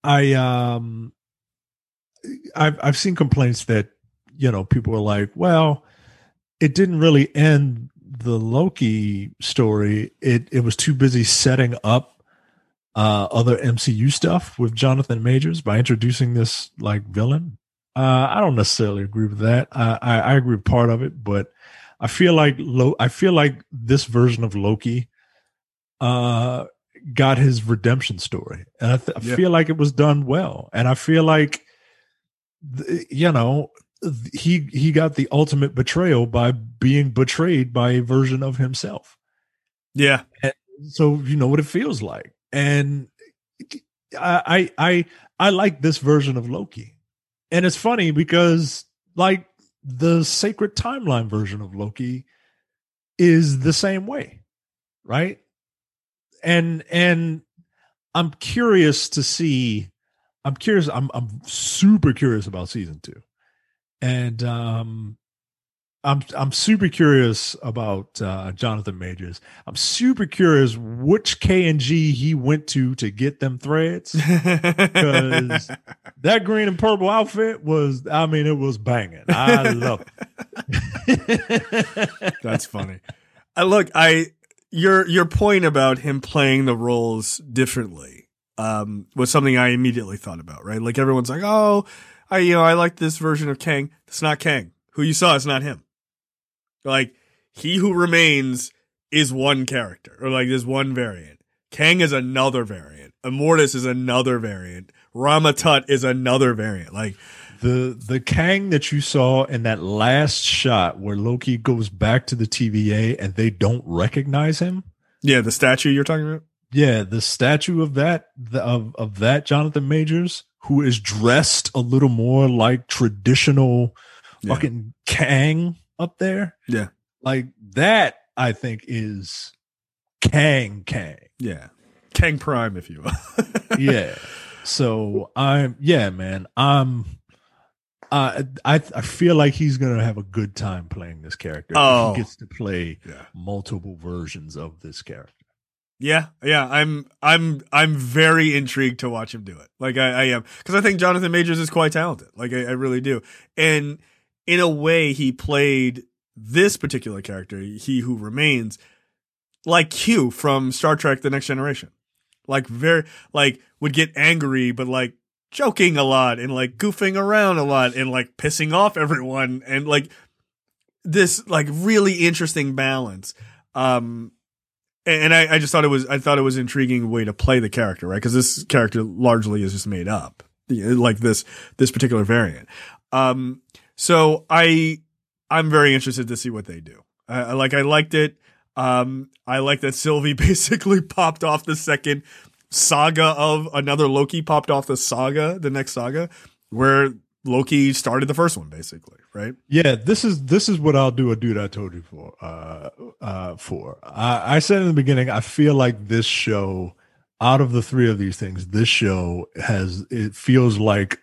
I um, I've I've seen complaints that you know people are like, well, it didn't really end the Loki story. It it was too busy setting up uh, other MCU stuff with Jonathan Majors by introducing this like villain. Uh, I don't necessarily agree with that. I, I, I agree with part of it, but I feel like Lo- I feel like this version of Loki uh, got his redemption story, and I, th- I Yeah. feel like it was done well. And I feel like, th- you know, he he got the ultimate betrayal by being betrayed by a version of himself. Yeah. And so you know what it feels like. And I I I, like this version of Loki. And it's funny because like the sacred timeline version of Loki is the same way, right? And and I'm curious to see I'm curious I'm I'm super curious about season 2. And um I'm I'm super curious about uh, Jonathan Majors. I'm super curious which K and G he went to to get them threads. Because that green and purple outfit was, I mean, it was banging. I love it. That's funny. I look, I your your point about him playing the roles differently um, was something I immediately thought about. Right, like everyone's like, oh, I you know I like this version of Kang. It's not Kang. Who you saw is not him. Like he who remains is one character, or like there's one variant. Kang is another variant. Immortus is another variant. Rama-Tut is another variant. Like the the Kang that you saw in that last shot where Loki goes back to the TVA and they don't recognize him. Yeah, the statue you're talking about. Yeah, the statue of that the, of of that Jonathan Majors who is dressed a little more like traditional Yeah. fucking Kang up there. Yeah. Like that, I think is Kang Kang. Yeah, Kang Prime, if you will. Yeah. so I'm yeah, man. I'm I I I feel like he's gonna have a good time playing this character. Oh. He gets to play Yeah. multiple versions of this character. Yeah, yeah, I'm I'm I'm very intrigued to watch him do it. Like I, I am because I think Jonathan Majors is quite talented. Like I, I really do. And in a way, he played this particular character, he who remains, like Q from Star Trek: The Next Generation. Like very like would get angry, but like joking a lot and like goofing around a lot and like pissing off everyone and like this like really interesting balance. Um, and I, I just thought it was I thought it was an intriguing way to play the character, right? Because this character largely is just made up, like this this particular variant. Um, so I I'm very interested to see what they do. I, like I liked it. Um, I like that Sylvie basically popped off the second saga of another Loki popped off the saga, the next saga, where Loki started the first one, basically, right? Yeah, this is this is what I'll do a dude I told you for. Uh uh for. I, I said in the beginning, I feel like this show, out of the three of these things, this show has it feels like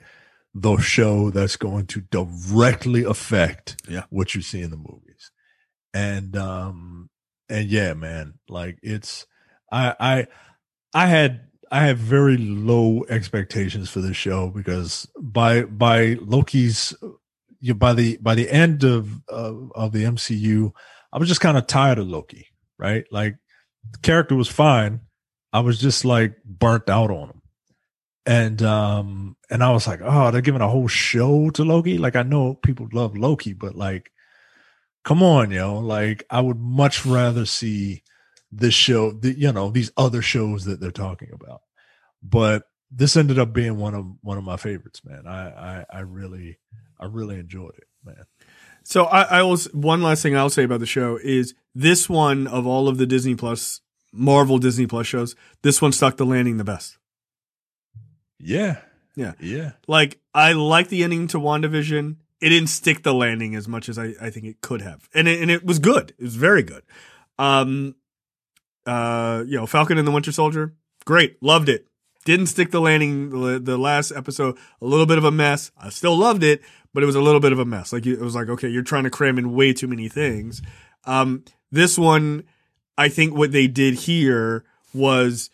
the show that's going to directly affect Yeah. what you see in the movies. And um and yeah, man, like it's I I I had I had very low expectations for this show because by by Loki's you by the by the end of of, of the MCU, I was just kind of tired of Loki, right? Like the character was fine. I was just like burnt out on him. And um and I was like, oh, they're giving a whole show to Loki. Like I know people love Loki, but like come on, yo. Like I would much rather see this show, the, you know, these other shows that they're talking about. But this ended up being one of one of my favorites, man. I I, I really I really enjoyed it, man. So I, I was one last thing I'll say about the show is this one of all of the Disney Plus Marvel Disney Plus shows, this one stuck the landing the best. Yeah. Yeah. Yeah. Like I like the ending to WandaVision. It didn't stick the landing as much as I, I think it could have. And it, and it was good. It was very good. Um uh you know, Falcon and the Winter Soldier, great. Loved it. Didn't stick the landing the, the last episode, a little bit of a mess. I still loved it, but it was a little bit of a mess. Like it was like, okay, you're trying to cram in way too many things. Um this one I think what they did here was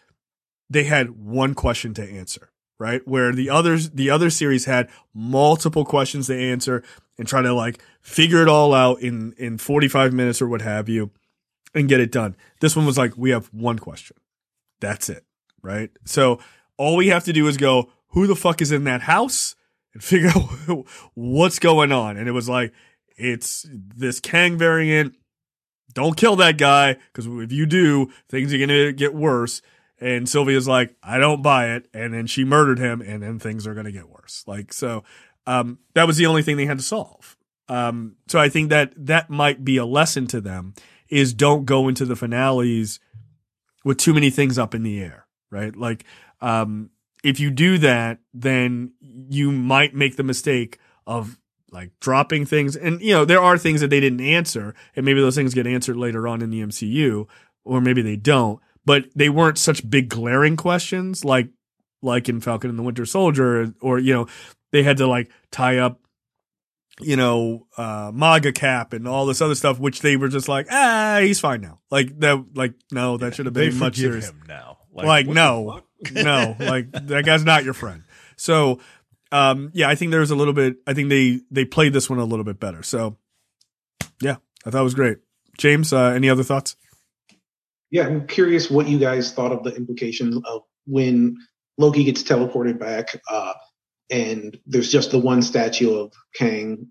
they had one question to answer, right? Where the others, the other series had multiple questions to answer and try to like figure it all out in, in 45 minutes or what have you and get it done. This one was like, we have one question. That's it. Right. So all we have to do is go, who the fuck is in that house and figure out what's going on. And it was like, it's this Kang variant don't kill that guy because if you do, things are gonna get worse. And Sylvia's like, I don't buy it, and then she murdered him, and then things are gonna get worse. Like so, Um, that was the only thing they had to solve. Um, so I think that that might be a lesson to them is don't go into the finales with too many things up in the air, right? Like, um, if you do that, then you might make the mistake of like dropping things. And, you know, there are things that they didn't answer and maybe those things get answered later on in the MCU or maybe they don't, but they weren't such big glaring questions like, like in Falcon and the Winter Soldier or, or you know, they had to like tie up you know, uh, MAGA cap and all this other stuff, which they were just like, ah, he's fine now. Like that, like, no, that should have been They much serious. him now. Like, the no, no, like that guy's not your friend. So, um, yeah, I think there's a little bit, I think they, they played this one a little bit better. So yeah, I thought it was great. James, uh, any other thoughts? Yeah, I'm curious what you guys thought of the implications of when Loki gets teleported back, uh, and there's just the one statue of Kang.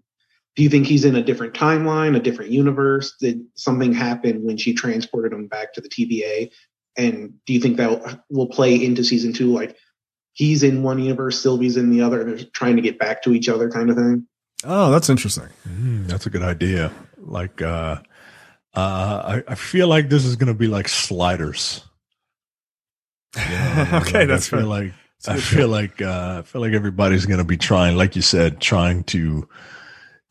Do you think he's in a different timeline, a different universe? Did something happen when she transported him back to the TVA? And do you think that will play into season two? Like he's in one universe, Sylvie's in the other, and they're trying to get back to each other, kind of thing. Oh, that's interesting. Mm, that's a good idea. Like, uh, uh, I, I feel like this is going to be like sliders. Yeah, Okay, like, that's I feel fair. like I feel like uh, I feel like everybody's going to be trying, like you said, trying to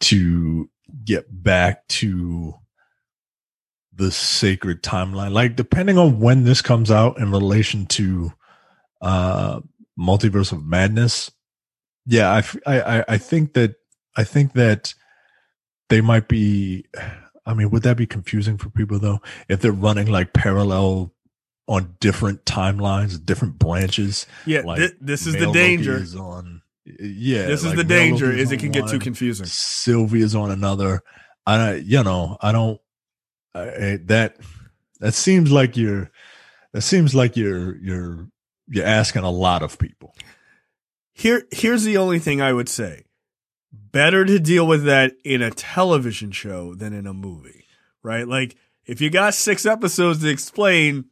to get back to the sacred timeline. Like depending on when this comes out in relation to uh multiverse of madness. Yeah, I, I I think that I think that they might be I mean, would that be confusing for people though if they're running like parallel on different timelines, different branches? Yeah, like thi- this is the danger. is on yeah, this is like the danger is it can get too one, confusing. Sylvia's on another. I you know I don't I- that that seems like you're that seems like you're you're you're asking a lot of people. Here, here's the only thing I would say. Better to deal with that in a television show than in a movie, right? Like, if you got six episodes to explain,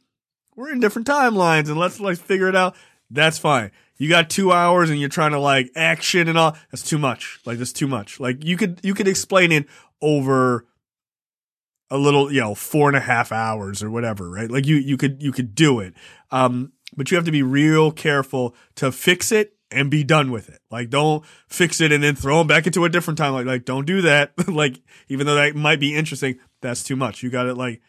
we're in different timelines and let's like figure it out. That's fine. You got two hours and you're trying to like action and all. That's too much. Like, that's too much. Like, you could, you could explain it over a little, you know, four and a half hours or whatever, right? Like you, you could, you could do it. Um, but you have to be real careful to fix it and be done with it. Like, don't fix it and then throw them back into a different time. Like, like don't do that. like, even though that might be interesting, that's too much. You got to like,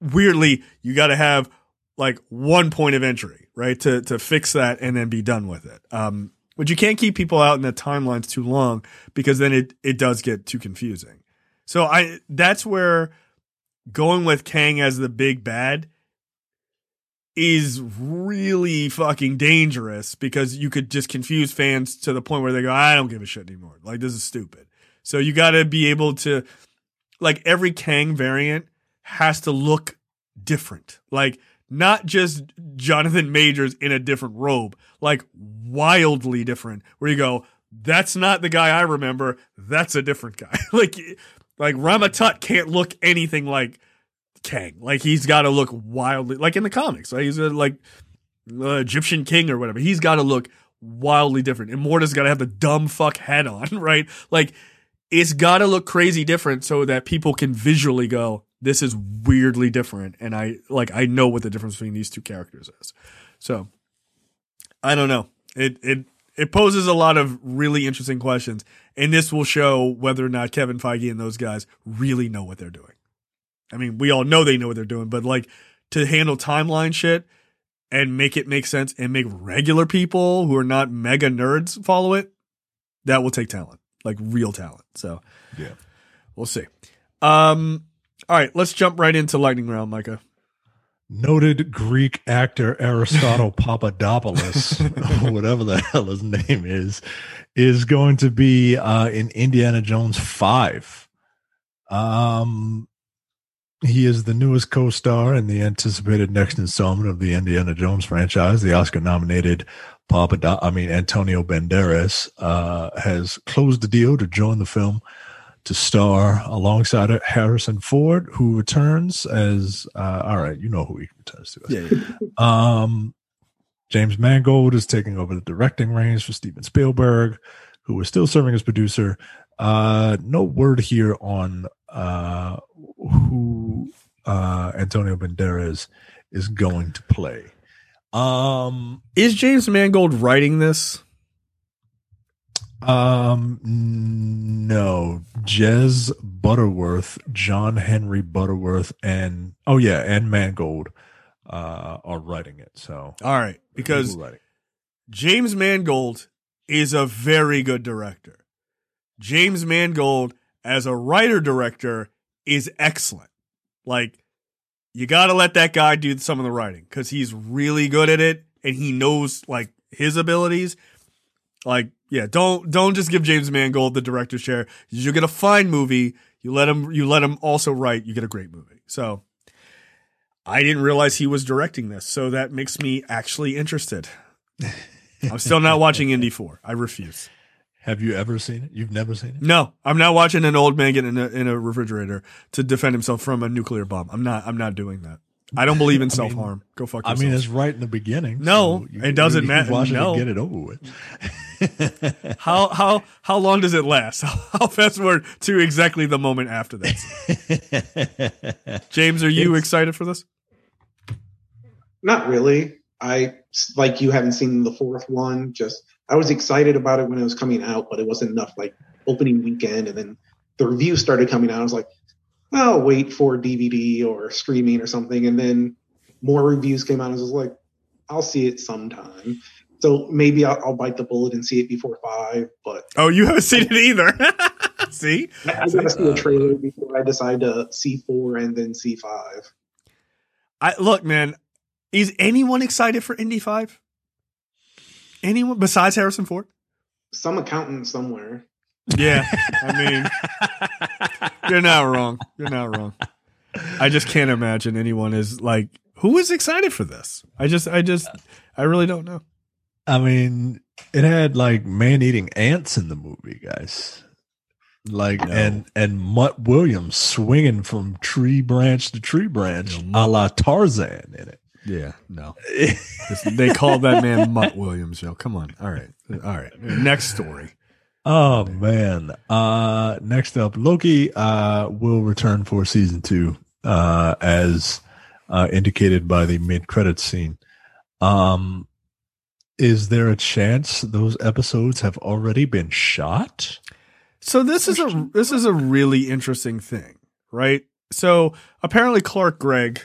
weirdly, you got to have like one point of entry, right? To, to fix that and then be done with it. Um, but you can't keep people out in the timelines too long because then it, it does get too confusing. So I, that's where going with Kang as the big bad is really fucking dangerous because you could just confuse fans to the point where they go, I don't give a shit anymore. Like this is stupid. So you got to be able to, like every Kang variant has to look different. Like not just Jonathan Majors in a different robe, like wildly different. Where you go, that's not the guy I remember. That's a different guy. like, like Ramatut can't look anything like Kang. Like he's got to look wildly like in the comics. Right? He's a, like uh, Egyptian king or whatever. He's got to look wildly different. Immortus got to have the dumb fuck head on, right? Like it's got to look crazy different so that people can visually go, this is weirdly different, and I like I know what the difference between these two characters is. So I don't know. It it it poses a lot of really interesting questions, and this will show whether or not Kevin Feige and those guys really know what they're doing. I mean, we all know they know what they're doing, but like to handle timeline shit and make it make sense and make regular people who are not mega nerds follow it, that will take talent, like real talent. So Yeah. we'll see. Um, all right, let's jump right into lightning round, Micah. Noted Greek actor Aristotle Papadopoulos, whatever the hell his name is, is going to be uh, in Indiana Jones 5. Um, he is the newest co-star in the anticipated next installment of the Indiana Jones franchise. The Oscar-nominated Papa, I mean Antonio Banderas, uh, has closed the deal to join the film to star alongside Harrison Ford, who returns as uh, all right. You know who he returns to. Yeah, yeah. Um, James Mangold is taking over the directing reins for Steven Spielberg, who is still serving as producer. Uh, no word here on uh, who uh, Antonio Banderas is going to play. Um, Is James Mangold writing this? um, no, Jez Butterworth, John Henry Butterworth, and oh yeah, and Mangold uh, are writing it. So All right, because James Mangold is a very good director. James Mangold as a writer director is excellent. Like you got to let that guy do some of the writing cuz he's really good at it and he knows like his abilities. Like yeah, don't don't just give James Mangold the director's chair. You get a fine movie, you let him you let him also write, you get a great movie. So I didn't realize he was directing this, so that makes me actually interested. I'm still not watching Indy 4. I refuse. Have you ever seen it? You've never seen it? No, I'm not watching an old man get in a, in a refrigerator to defend himself from a nuclear bomb. I'm not. I'm not doing that. I don't believe in self harm. Go fuck yourself. I mean, it's right in the beginning. No, so it doesn't you matter. Watch it No. and get it over with. how how how long does it last? I'll fast forward to exactly the moment after that. James, are you It's- excited for this? Not really. I like you haven't seen the fourth one. Just I was excited about it when it was coming out, but it wasn't enough. Like opening weekend, and then the reviews started coming out. I was like, I'll wait for DVD or streaming or something. And then more reviews came out. I was like, I'll see it sometime. So maybe I'll, I'll bite the bullet and see it before five. But Oh, you haven't seen it either. See, I, I gotta see a trailer before I decide to see four and then see five. I look, man. Is anyone excited for Indy Five? Anyone besides Harrison Ford? Some accountant somewhere. Yeah, I mean, you're not wrong. You're not wrong. I just can't imagine anyone is like who is excited for this. I just, I just, I really don't know. I mean, it had like man eating ants in the movie, guys. Like No. and and Mutt Williams swinging from tree branch to tree branch, a la Tarzan in it. Yeah, no. they called that man Mutt Williams. Yo, come on. All right, all right. Next story. Oh man. Uh next up, Loki uh will return for season two, uh as uh indicated by the mid credits scene. Um is there a chance those episodes have already been shot? So this is a this is a really interesting thing, right? So apparently Clark Gregg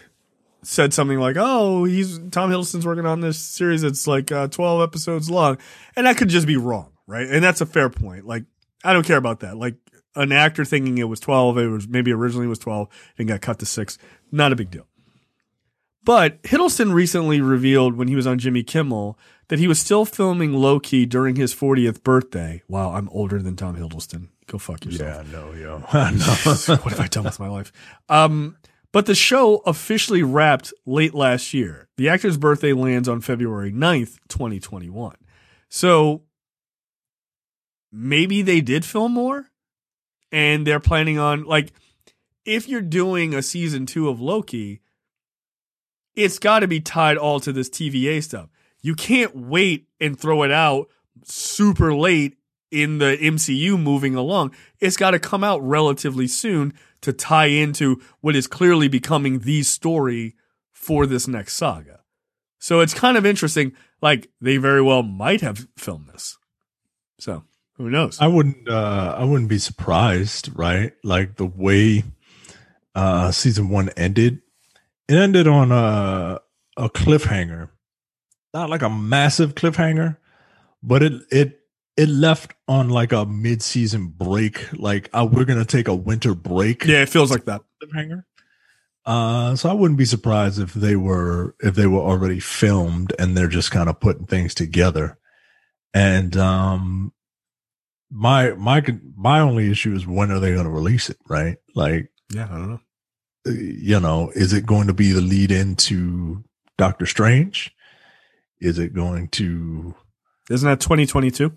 said something like, "Oh, he's Tom Hiddleston's working on this series that's like uh, 12 episodes long." And that could just be wrong, right? And that's a fair point. Like I don't care about that. Like an actor thinking it was 12, it was maybe originally was 12 and got cut to 6. Not a big deal. But Hiddleston recently revealed when he was on Jimmy Kimmel that he was still filming Loki during his 40th birthday. Wow, I'm older than Tom Hiddleston. Go fuck yourself. Yeah, no, yo. no. what have I done with my life? Um, but the show officially wrapped late last year. The actor's birthday lands on February 9th, 2021. So maybe they did film more and they're planning on like if you're doing a season 2 of Loki, it's got to be tied all to this TVA stuff. You can't wait and throw it out super late in the MCU moving along. It's got to come out relatively soon to tie into what is clearly becoming the story for this next saga. So it's kind of interesting. Like they very well might have filmed this. So who knows? I wouldn't uh I wouldn't be surprised, right? Like the way uh season 1 ended. It ended on a a cliffhanger. Not like a massive cliffhanger, but it it it left on like a mid-season break like oh, we're going to take a winter break yeah, it feels like that. cliffhanger. Uh, so I wouldn't be surprised if they were if they were already filmed and they're just kind of putting things together. And um, my my my only issue is when are they going to release it? Right? Like, Yeah, I don't know. uh, you know, is it going to be the lead into Doctor Strange? Is it going to? Isn't that 2022?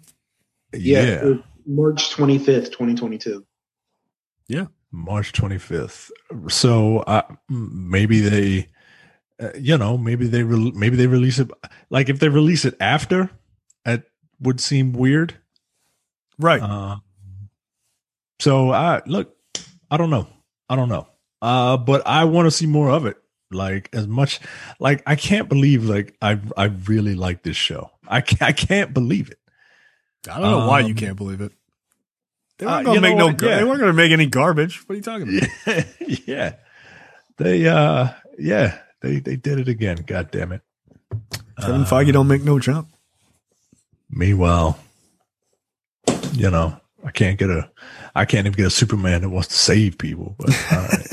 Yeah, yeah March twenty fifth, twenty twenty two. Yeah. March 25th. So uh, maybe they, uh, you know, maybe they re- maybe they release it. Like if they release it after, it would seem weird. Right. Uh, so I look, I don't know. I don't know. Uh, but I want to see more of it. Like as much, like I can't believe like I I really like this show. I can't, I can't believe it. I don't know why you Um, can't believe it. They uh, weren't gonna you know make no. gar- Yeah. They weren't gonna make any garbage. What are you talking about? yeah. They uh yeah, they they did it again. God damn it. Kevin Uh, Feige don't make no jump. Meanwhile, you know, I can't get a I can't even get a Superman that wants to save people. But all right.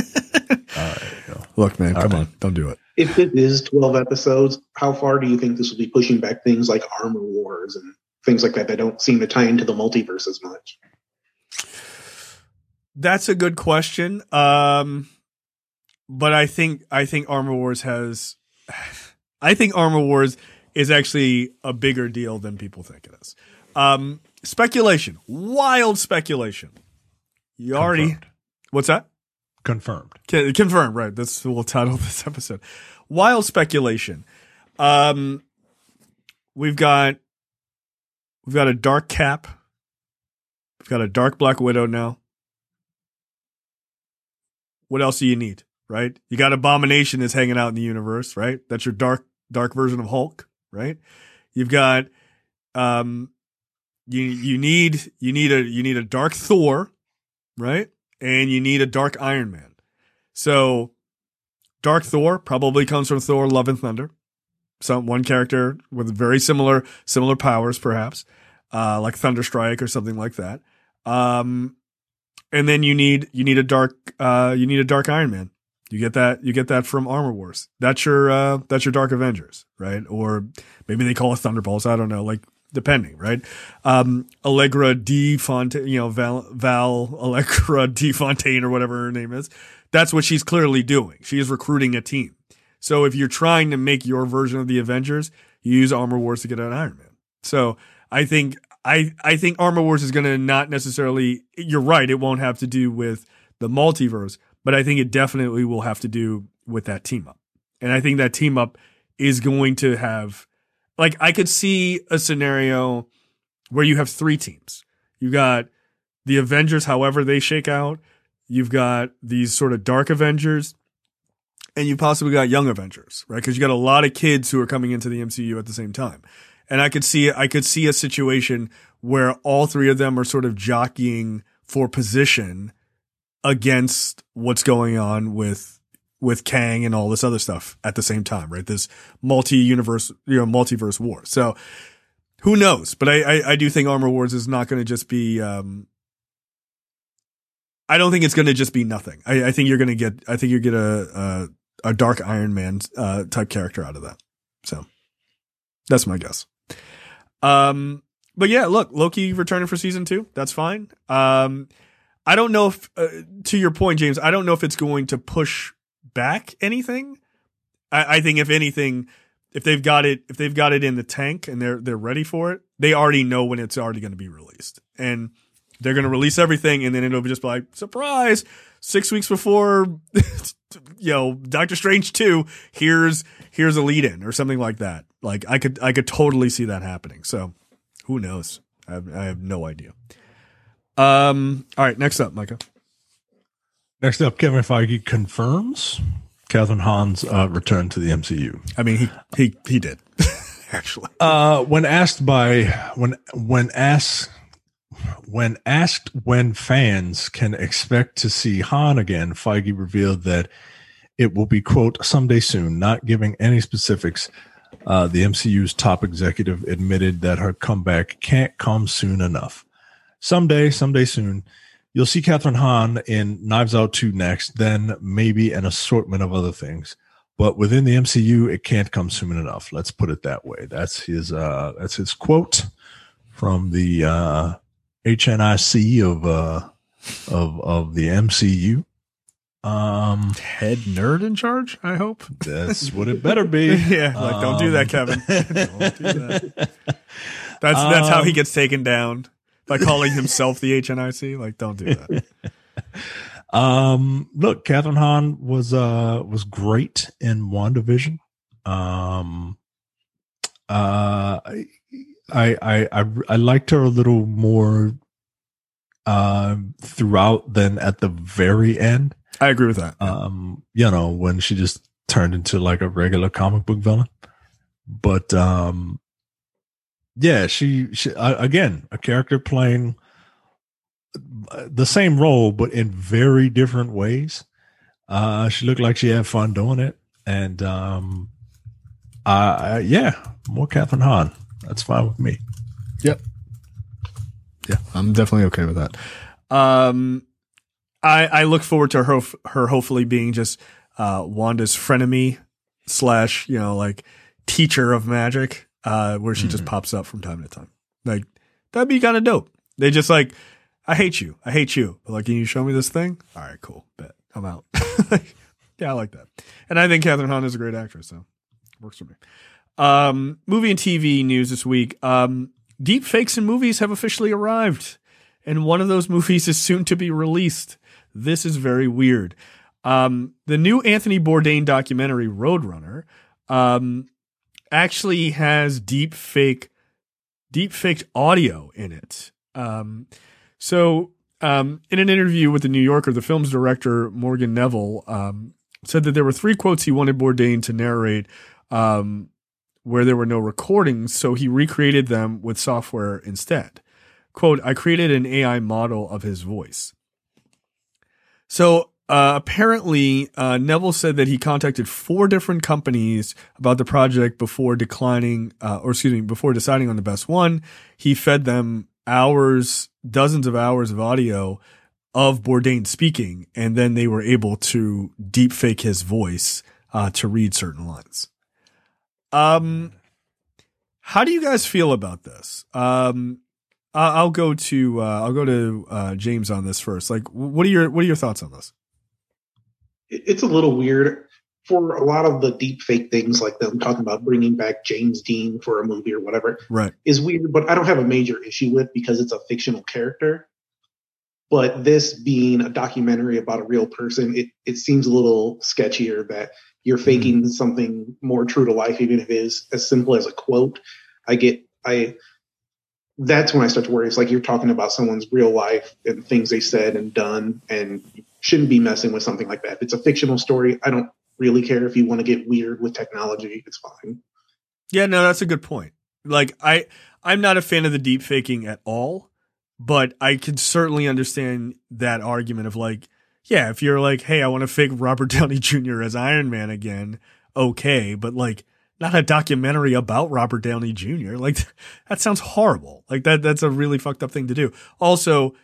all right. you know. Look, man, All come right. on, don't do it. If it is 12 episodes, how far do you think this will be pushing back things like Armor Wars and things like that that don't seem to tie into the multiverse as much? That's a good question. Um, but I think I think Armor Wars has, I think Armor Wars is actually a bigger deal than people think it is. Um, speculation, wild speculation. You already, Confirmed. what's that? Confirmed. Con- Confirmed, right? That's what we'll title this episode. Wild speculation. Um, we've got we've got a dark cap. We've got a dark Black Widow now. What else do you need, right? You got Abomination that's hanging out in the universe, right? That's your dark dark version of Hulk, right? You've got um you you need you need a you need a dark Thor, right? And you need a dark Iron Man. So Dark Thor probably comes from Thor Love and Thunder. Some one character with very similar similar powers, perhaps, uh, like Thunderstrike or something like that. Um, and then you need you need a dark uh, you need a dark Iron Man. You get that you get that from Armor Wars. That's your uh, that's your Dark Avengers, right? Or maybe they call it Thunderbolts. I don't know. Like depending, right? Um, Allegra de Fontaine, you know Val Val Allegra de Fontaine or whatever her name is. That's what she's clearly doing. She is recruiting a team. So if you're trying to make your version of the Avengers, you use Armor Wars to get an Iron Man. So I think I I think Armor Wars is going to not necessarily. You're right. It won't have to do with the multiverse, but I think it definitely will have to do with that team up. And I think that team up is going to have like I could see a scenario where you have three teams. You got the Avengers, however they shake out. You've got these sort of dark Avengers, and you possibly got young Avengers, right? Because you got a lot of kids who are coming into the MCU at the same time. And I could see I could see a situation where all three of them are sort of jockeying for position against what's going on with with Kang and all this other stuff at the same time, right? This multi-universe, you know, multiverse war. So who knows? But I, I, I do think Armor Wars is not going to just be. Um, I don't think it's going to just be nothing. I, I think you're going to get. I think you get a a, a Dark Iron Man uh, type character out of that. So that's my guess. Um, but yeah, look, Loki returning for season two. That's fine. Um, I don't know if, uh, to your point, James, I don't know if it's going to push back anything. I, I think if anything, if they've got it, if they've got it in the tank and they're they're ready for it, they already know when it's already going to be released, and they're going to release everything, and then it'll just be like surprise, six weeks before, you know, Doctor Strange two. Here's here's a lead in or something like that. Like I could I could totally see that happening. So who knows? I have, I have no idea. Um. All right. Next up, Micah. Next up, Kevin Feige confirms Kathryn Hahn's uh, return to the MCU. I mean, he he he did actually. Uh, when asked by when when asked when asked when fans can expect to see Hahn again, Feige revealed that it will be quote someday soon, not giving any specifics. Uh, the MCU's top executive admitted that her comeback can't come soon enough. Someday, someday soon, you'll see Kathryn Hahn in Knives Out 2 next, then maybe an assortment of other things. But within the MCU, it can't come soon enough. Let's put it that way. That's his uh that's his quote from the uh HNIC of uh of of the MCU. Um Head nerd in charge. I hope. that's what it better be. yeah. Like, don't do that, Um, Kevin. don't do that. That's that's how he Um, gets taken down by calling himself the HNIC. Like, don't do that. Um, look, Kathryn Hahn was uh was great in WandaVision. Um, uh, I I I I liked her a little more um, throughout than at the very end. I agree with that. Um, you know, when she just turned into like a regular comic book villain. But um, yeah, she, she uh, again a character playing the same role but in very different ways. Uh, she looked like she had fun doing it, and um, uh, yeah, more Kathryn Hahn. That's fine with me. Yep. Yeah, I'm definitely okay with that. Um, I I look forward to her her hopefully being just uh, Wanda's frenemy slash you know like teacher of magic, uh, where she mm-hmm. just pops up from time to time. Like that'd be kind of dope. They just like, I hate you, I hate you, but like, can you show me this thing? All right, cool, bet I'm out. yeah, I like that, and I think Kathryn Hahn is a great actress, so works for me. Um, movie and TV news this week. Um, deep fakes in movies have officially arrived, and one of those movies is soon to be released. This is very weird. Um, the new Anthony Bourdain documentary, Roadrunner, um, actually has deep fake, deep faked audio in it. Um, so, um, in an interview with the New Yorker, the film's director Morgan Neville um, said that there were three quotes he wanted Bourdain to narrate um, where there were no recordings, so he recreated them with software instead. Quote, I created an AI model of his voice. So uh, apparently, uh, Neville said that he contacted four different companies about the project before declining, uh, or excuse me, before deciding on the best one. He fed them hours, dozens of hours of audio of Bourdain speaking, and then they were able to deep fake his voice uh, to read certain lines. Um, how do you guys feel about this? Um, I'll go to uh, I'll go to uh, James on this first. Like, what are your what are your thoughts on this? It's a little weird for a lot of the deep fake things, like them talking about bringing back James Dean for a movie or whatever. Right, is weird, but I don't have a major issue with because it's a fictional character. But this being a documentary about a real person, it it seems a little sketchier that you're mm-hmm. faking something more true to life, even if it is as simple as a quote. I get I that's when I start to worry. It's like you're talking about someone's real life and things they said and done, and you shouldn't be messing with something like that. If it's a fictional story, I don't really care if you want to get weird with technology. It's fine. Yeah, no, that's a good point. Like I, I'm not a fan of the deep faking at all, but I can certainly understand that argument of like, yeah, if you're like, hey, I want to fake Robert Downey Jr. as Iron Man again, okay, but like not a documentary about Robert Downey Jr. Like that sounds horrible. Like that that's a really fucked up thing to do. Also,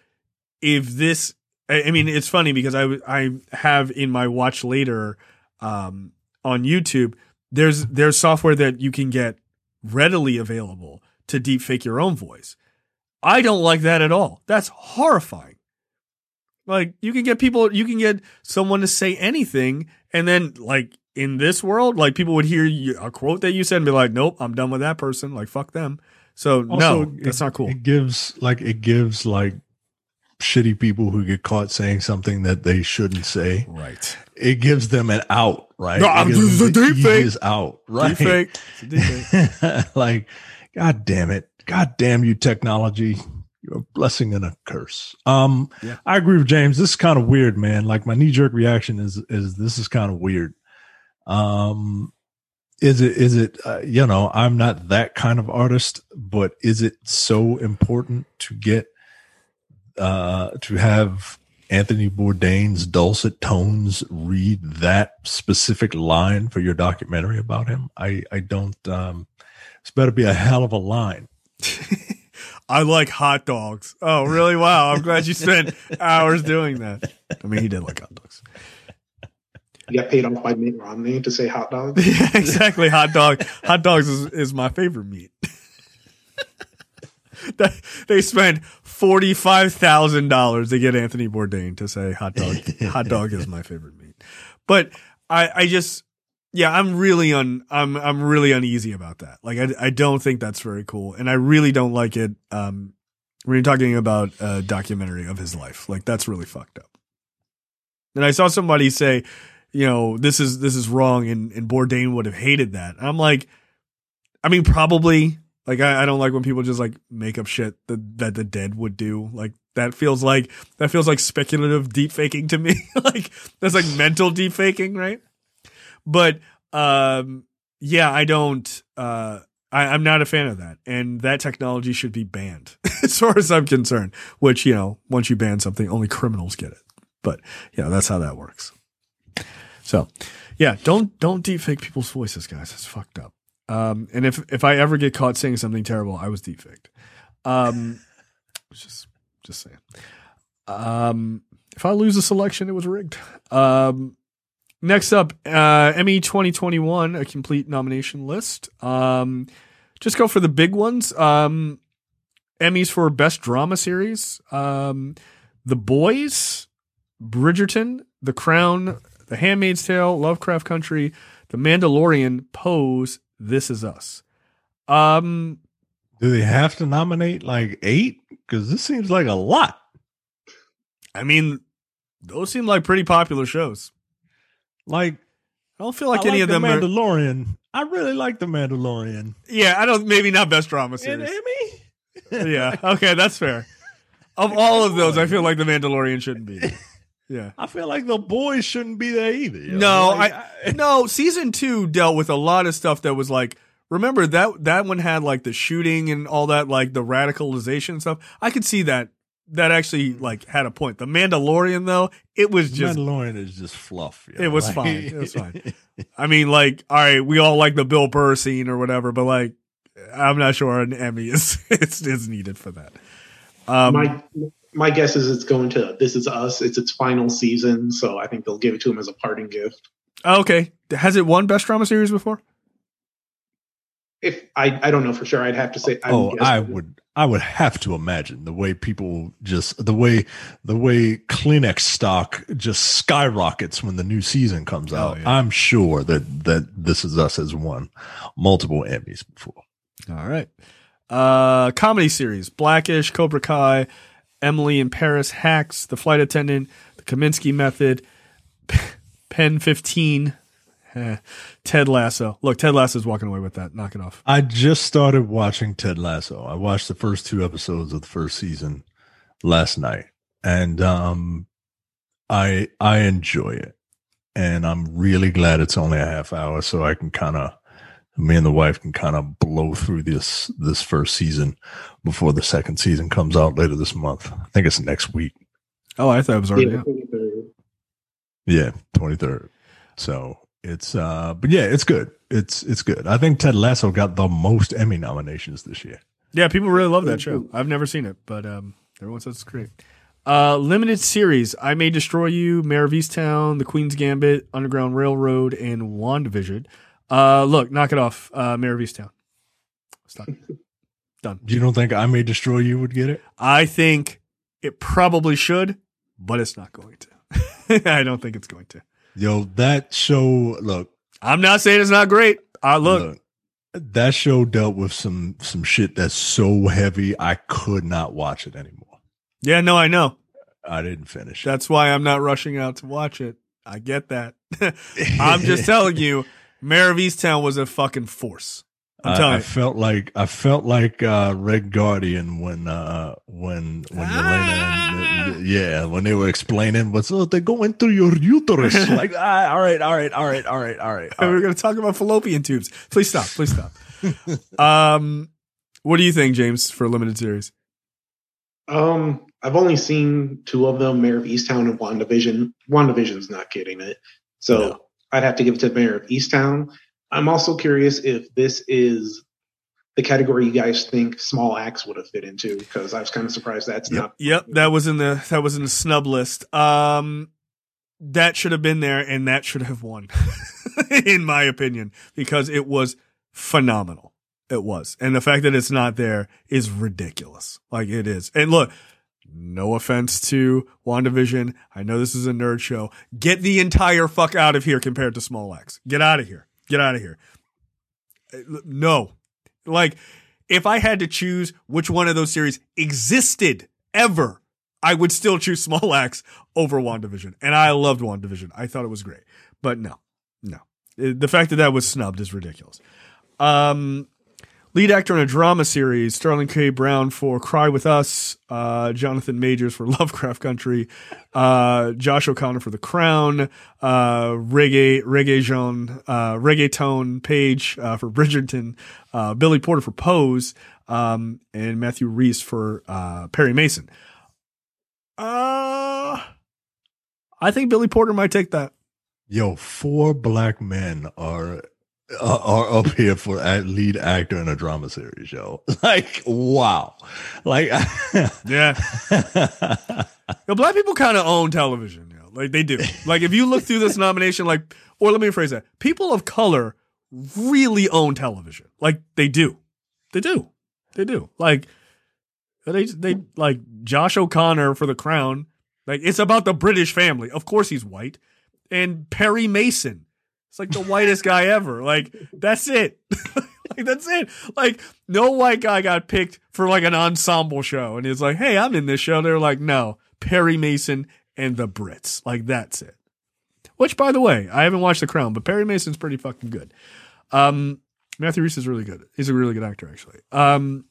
if this I mean it's funny because I I have in my watch later um on YouTube there's there's software that you can get readily available to deep fake your own voice. I don't like that at all. That's horrifying. Like you can get people, you can get someone to say anything, and then like in this world, like people would hear you, a quote that you said and be like, "Nope, I'm done with that person. Like fuck them." So also, no, that's it, not cool. It gives like it gives like shitty people who get caught saying something that they shouldn't say. Right. It gives them an out. Right. No, I'm just a deep fake. out. Right. Deep fake. like, god damn it. God damn you, technology a blessing and a curse. Um, yeah. I agree with James. This is kind of weird, man. Like my knee jerk reaction is is this is kind of weird. Um, is it is it uh, you know I'm not that kind of artist, but is it so important to get uh to have Anthony Bourdain's dulcet tones read that specific line for your documentary about him? I I don't. Um, it's better be a hell of a line. I like hot dogs. Oh, really? Wow. I'm glad you spent hours doing that. I mean, he did like hot dogs. You got paid off by Mitt Romney to say hot dogs? Yeah, exactly. Hot dog. hot dogs is, is my favorite meat. they spent $45,000 to get Anthony Bourdain to say hot dog. hot dog is my favorite meat. But I, I just, yeah, I'm really un I'm I'm really uneasy about that. Like I I don't think that's very cool, and I really don't like it. Um, when you're talking about a documentary of his life, like that's really fucked up. And I saw somebody say, you know, this is this is wrong, and and Bourdain would have hated that. And I'm like, I mean, probably. Like I, I don't like when people just like make up shit that that the dead would do. Like That feels like that feels like speculative deep faking to me. like that's like mental deep faking, right? But um, yeah, I don't. Uh, I, I'm not a fan of that, and that technology should be banned, as far as I'm concerned. Which you know, once you ban something, only criminals get it. But yeah, that's how that works. So, yeah, don't don't deepfake people's voices, guys. It's fucked up. Um, and if if I ever get caught saying something terrible, I was deepfaked. Um, just just saying. Um, if I lose a selection, it was rigged. Um, next up, uh, Emmy 2021, a complete nomination list. Um, just go for the big ones. Um, Emmys for Best Drama Series. Um, the Boys, Bridgerton, The Crown, The Handmaid's Tale, Lovecraft Country, The Mandalorian, Pose, This Is Us. Um, Do they have to nominate like eight? Because this seems like a lot. I mean, those seem like pretty popular shows. Like I don't feel like I any like of the them are. Mandalorian. I really like the Mandalorian. Yeah, I don't. Maybe not best drama And series. Emmy. yeah. Okay, that's fair. Of all of those, I feel like the Mandalorian shouldn't be. there. Yeah. I feel like the boys shouldn't be there either. No, Like, I no. Season two dealt with a lot of stuff that was like. Remember that that one had like the shooting and all that, like the radicalization stuff. I could see that. That actually like had a point. The Mandalorian though, it was just Mandalorian is just fluff. yo. It was Like- fine. It was fine. I mean, like, all right, we all like the Bill Burr scene or whatever, but like, I'm not sure an Emmy is is, is needed for that. Um, my my guess is it's going to This Is Us. It's its final season, so I think they'll give it to him as a parting gift. okay, has it won Best Drama Series before? If I I don't know for sure, I'd have to say. I'm oh. I would. I would have to imagine the way people just the way the way Kleenex stock just skyrockets when the new season comes Oh, out. yeah. I'm sure that that this is us has won multiple Emmys before. All right. Uh, comedy series: Blackish, Cobra Kai, Emily in Paris, Hacks, The Flight Attendant, The Kominsky Method, Pen 15, eh, Ted Lasso. Look, Ted Lasso's walking away with that. Knock it off. I just started watching Ted Lasso. I watched the first two episodes of the first season last night, and um, I I enjoy it, and I'm really glad it's only a half hour, so I can kind of me and the wife can kind of blow through this this first season before the second season comes out later this month. I think it's next week. Oh, I thought it was already Yeah, out. Yeah, twenty third. So it's uh, but yeah, it's good. It's it's good. I think Ted Lasso got the most Emmy nominations this year. Yeah, people really love that show. I've never seen it, but um, everyone says it's great. Uh, limited series: I May Destroy You, Mare of Easttown, The Queen's Gambit, Underground Railroad, and WandaVision. Uh, look, knock it off. Uh, Mare of Easttown. Stop. Done. You don't think I May Destroy You would get it? I think it probably should, but it's not going to. I don't think it's going to. Yo, that show, look, I'm not saying it's not great. I look, that show dealt with some some shit that's so heavy I could not watch it anymore. yeah, no, I know. I didn't finish. it. That's why I'm not rushing out to watch it. I get that. I'm just telling you, Mare of Easttown was a fucking force. I'm I, telling I you. felt like I felt like uh, Red Guardian when uh, when when Ah! Yelena and, yeah when they were explaining what's oh they're going through your uterus like ah, all right all right all right all right all right all We're right. going to talk about fallopian tubes. Please stop. Please stop. um, what do you think, James, for a limited series? Um, I've only seen two of them, Mare of Easttown and WandaVision. WandaVision's not getting it. So No. I'd have to give it to Mare of Easttown. I'm also curious if this is the category you guys think Small Axe would have fit into, because I was kind of surprised that's Yep. not. Yep, that was in the that was in the snub list. Um, that should have been there, and that should have won, in my opinion, because it was phenomenal. It was, and the fact that it's not there is ridiculous. Like it is. And look, no offense to WandaVision. I know this is a nerd show. Get the entire fuck out of here compared to Small Axe. Get out of here. Get out of here. Uh, No. Like, if I had to choose which one of those series existed ever, I would still choose Small Axe over WandaVision. And I loved WandaVision. I thought it was great. But no, no. Uh, The fact that that was snubbed is ridiculous. Um, Lead actor in a drama series, Sterling K. Brown for Cry With Us, uh, Jonathan Majors for Lovecraft Country, uh, Josh O'Connor for The Crown, uh, Reggae, Reggae Jean, uh, Reggaeton Page, uh, for Bridgerton, uh, Billy Porter for Pose, um, and Matthew Rhys for, uh, Perry Mason. Uh, I think Billy Porter might take that. Yo, four black men are are up here for lead actor in a drama series, yo. Like, wow. Like, Yeah. Yo, black people kind of own television. Know? Like they do. Like if you look through this nomination, like, or let me rephrase that: people of color really own television. Like they do, they do, they do. Like they they like Josh O'Connor for The Crown. Like it's about the British family. Of course he's white, and Perry Mason. It's like the whitest guy ever. Like that's it. like that's it. Like no white guy got picked for like an ensemble show, and he's like, hey, I'm in this show. They're like, no, Perry Mason and the Brits. Like that's it. Which, by the way, I haven't watched The Crown, but Perry Mason's pretty fucking good. Um, Matthew Rhys is really good. He's a really good actor, actually. Um,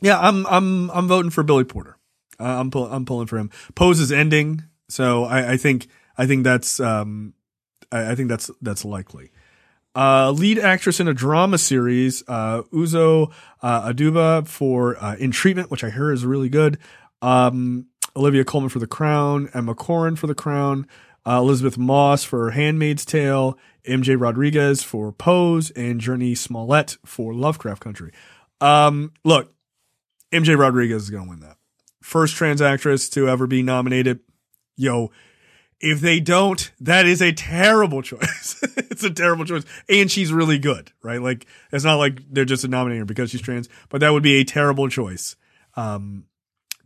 yeah, I'm I'm I'm voting for Billy Porter. Uh, I'm pull, I'm pulling for him. Pose is ending, so I, I think I think that's um I, I think that's that's likely. Uh, lead actress in a drama series, uh, Uzo uh, Aduba for uh, In Treatment, which I hear is really good. Um, Olivia Colman for The Crown, Emma Corrin for The Crown, uh, Elisabeth Moss for Handmaid's Tale, MJ Rodriguez for Pose, and Jurnee Smollett for Lovecraft Country. Um, look, MJ Rodriguez is going to win that. First trans actress to ever be nominated. Yo, if they don't, that is a terrible choice. it's a terrible choice. And she's really good, right? Like, it's not like they're just nominating her because she's trans, but that would be a terrible choice. Um,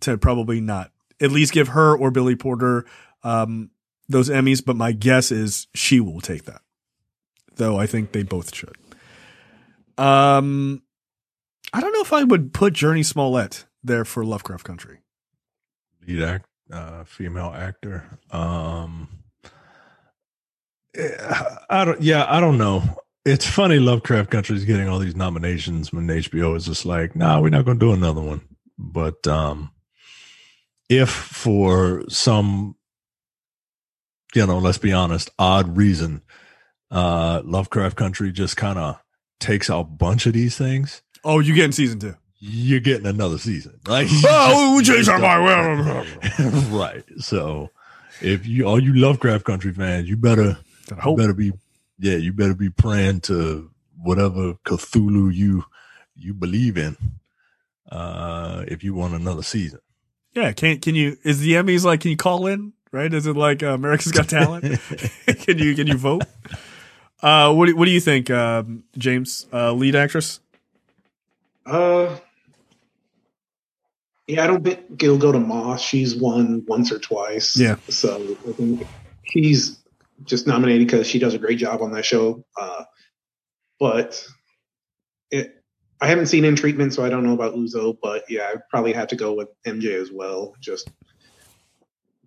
to probably not at least give her or Billy Porter, um, those Emmys. But my guess is she will take that, though I think they both should. Um, I don't know if I would put Jurnee Smollett there for Lovecraft Country. lead act, uh, female actor. Um, eh, I don't. Yeah, I don't know. It's funny. Lovecraft Country is getting all these nominations when HBO is just like, nah, we're not going to do another one. But um, if for some, you know, let's be honest, odd reason, uh, Lovecraft Country just kind of takes a bunch of these things. Oh, you getting season two? You're getting another season. Like, Oh, we changed our mind. right. So if you all you Lovecraft Country fans, you better Gotta you better be yeah, you better be praying to whatever Cthulhu you you believe in. Uh if you want another season. Yeah, can can you? Is the Emmys like? Can you call in? Right? Is it like uh, America's Got Talent? can you can you vote? Uh, what do, what do you think, um, James? Uh, lead actress? Uh, yeah, I don't think it'll go to Moss. She's won once or twice. Yeah. So I think she's just nominated because she does a great job on that show. Uh, but it, I haven't seen in treatment, so I don't know about Uzo. But yeah, I probably have to go with MJ as well. Just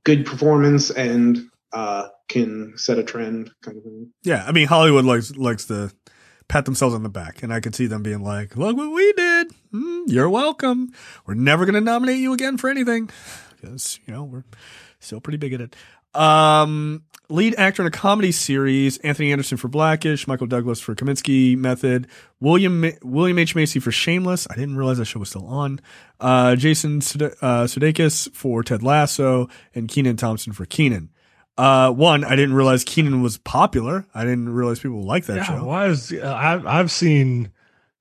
good performance and uh, can set a trend, kind of thing. Yeah, I mean Hollywood likes likes to pat themselves on the back, and I could see them being like, "Look what we did! Mm, you're welcome. We're never going to nominate you again for anything because you know we're still pretty big at it." Um, lead actor in a comedy series: Anthony Anderson for Blackish, Michael Douglas for Kominsky Method, William William H Macy for Shameless. I didn't realize that show was still on. Uh, Jason Sude- uh, Sudeikis for Ted Lasso, and Kenan Thompson for Kenan. Uh, one, I didn't realize Kenan was popular. I didn't realize people liked that Yeah, show. why is I've I've seen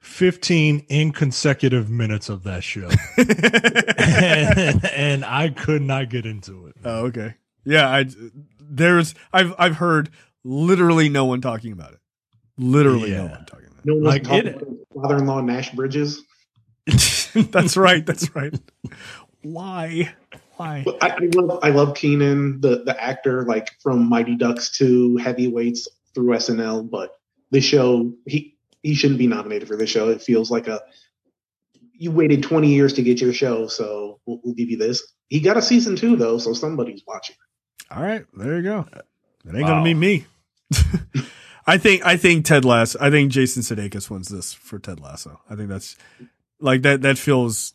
15 inconsecutive minutes of that show. and, and I could not get into it. Oh, okay. Yeah, I there's I've I've heard literally no one talking about it. Literally no one talking about No one Like, wants to it- about father-in-law Nash Bridges. that's right. That's right. Why? Why? I, I love I love Kenan, the the actor, like from Mighty Ducks to Heavyweights through SNL. But the show, he he shouldn't be nominated for this show. It feels like a you waited 20 years to get your show, so we'll, we'll give you this. He got a season two though, so somebody's watching. All right, there you go. It ain't Wow. gonna be me. I think I think Ted Lasso. I think Jason Sudeikis wins this for Ted Lasso. I think that's like that. That feels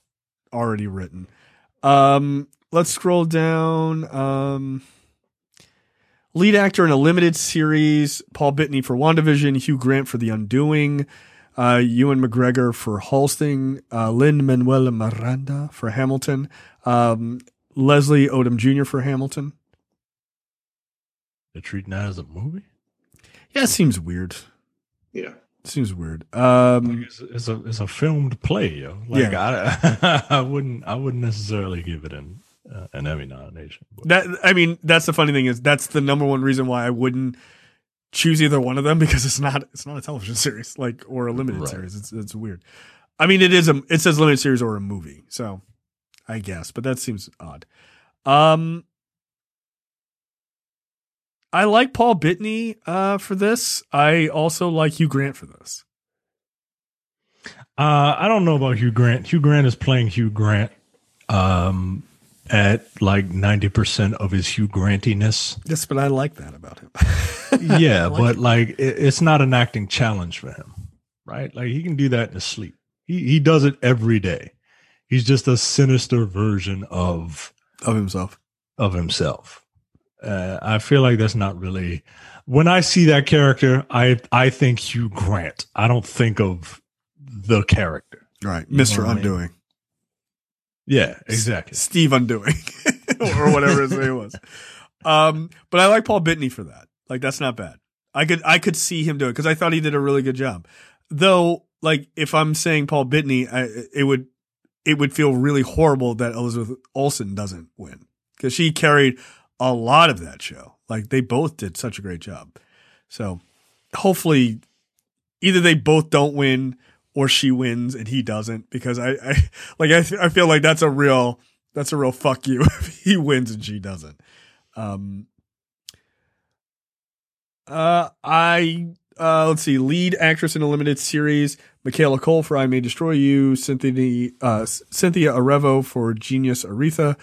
already written. Um, let's scroll down. Um, lead actor in a limited series: Paul Bettany for WandaVision, Hugh Grant for The Undoing, uh, Ewan McGregor for Halston, uh, Lin Manuel Miranda for Hamilton, um, Leslie Odom Jr. for Hamilton. They're treating that as a movie. Yeah, it seems weird. Yeah. It Seems weird. Um, Like, it's, it's a it's a filmed play, yo. Like I, I wouldn't I wouldn't necessarily give it an uh, an Emmy nomination. But that I mean, that's the funny thing is that's the number one reason why I wouldn't choose either one of them because it's not it's not a television series like or a limited Right. series. It's it's weird. I mean, it is a it says limited series or a movie, so I guess, but that seems odd. Um, I like Paul Bettany uh, for this. I also like Hugh Grant for this. Uh, I don't know about Hugh Grant. Hugh Grant is playing Hugh Grant um, at like 90% of his Hugh Grantiness. Yes, but I like that about him. Yeah, like but it. like it, it's not an acting challenge for him, right? Like he can do that in his sleep. He, he does it every day. He's just a sinister version of of himself. of himself. Uh, I feel like that's not really when I see that character, I I think Hugh Grant. I don't think of the character. Right, You Mister what I mean? Yeah, exactly. Steve Undoing or whatever his name was. Um, but I like Paul Bettany for that. Like that's not bad. I could I could see him do it because I thought he did a really good job. Though, like if I'm saying Paul Bettany, I, it would it would feel really horrible that Elizabeth Olsen doesn't win because she carried a lot of that show. Like they both did such a great job. So hopefully, either they both don't win or she wins and he doesn't because I, I like I, I feel like that's a real that's a real fuck you if he wins and she doesn't. Um uh I uh let's see lead actress in a limited series Michaela Coel for I May Destroy You Cynthia uh Cynthia Erivo for Genius Aretha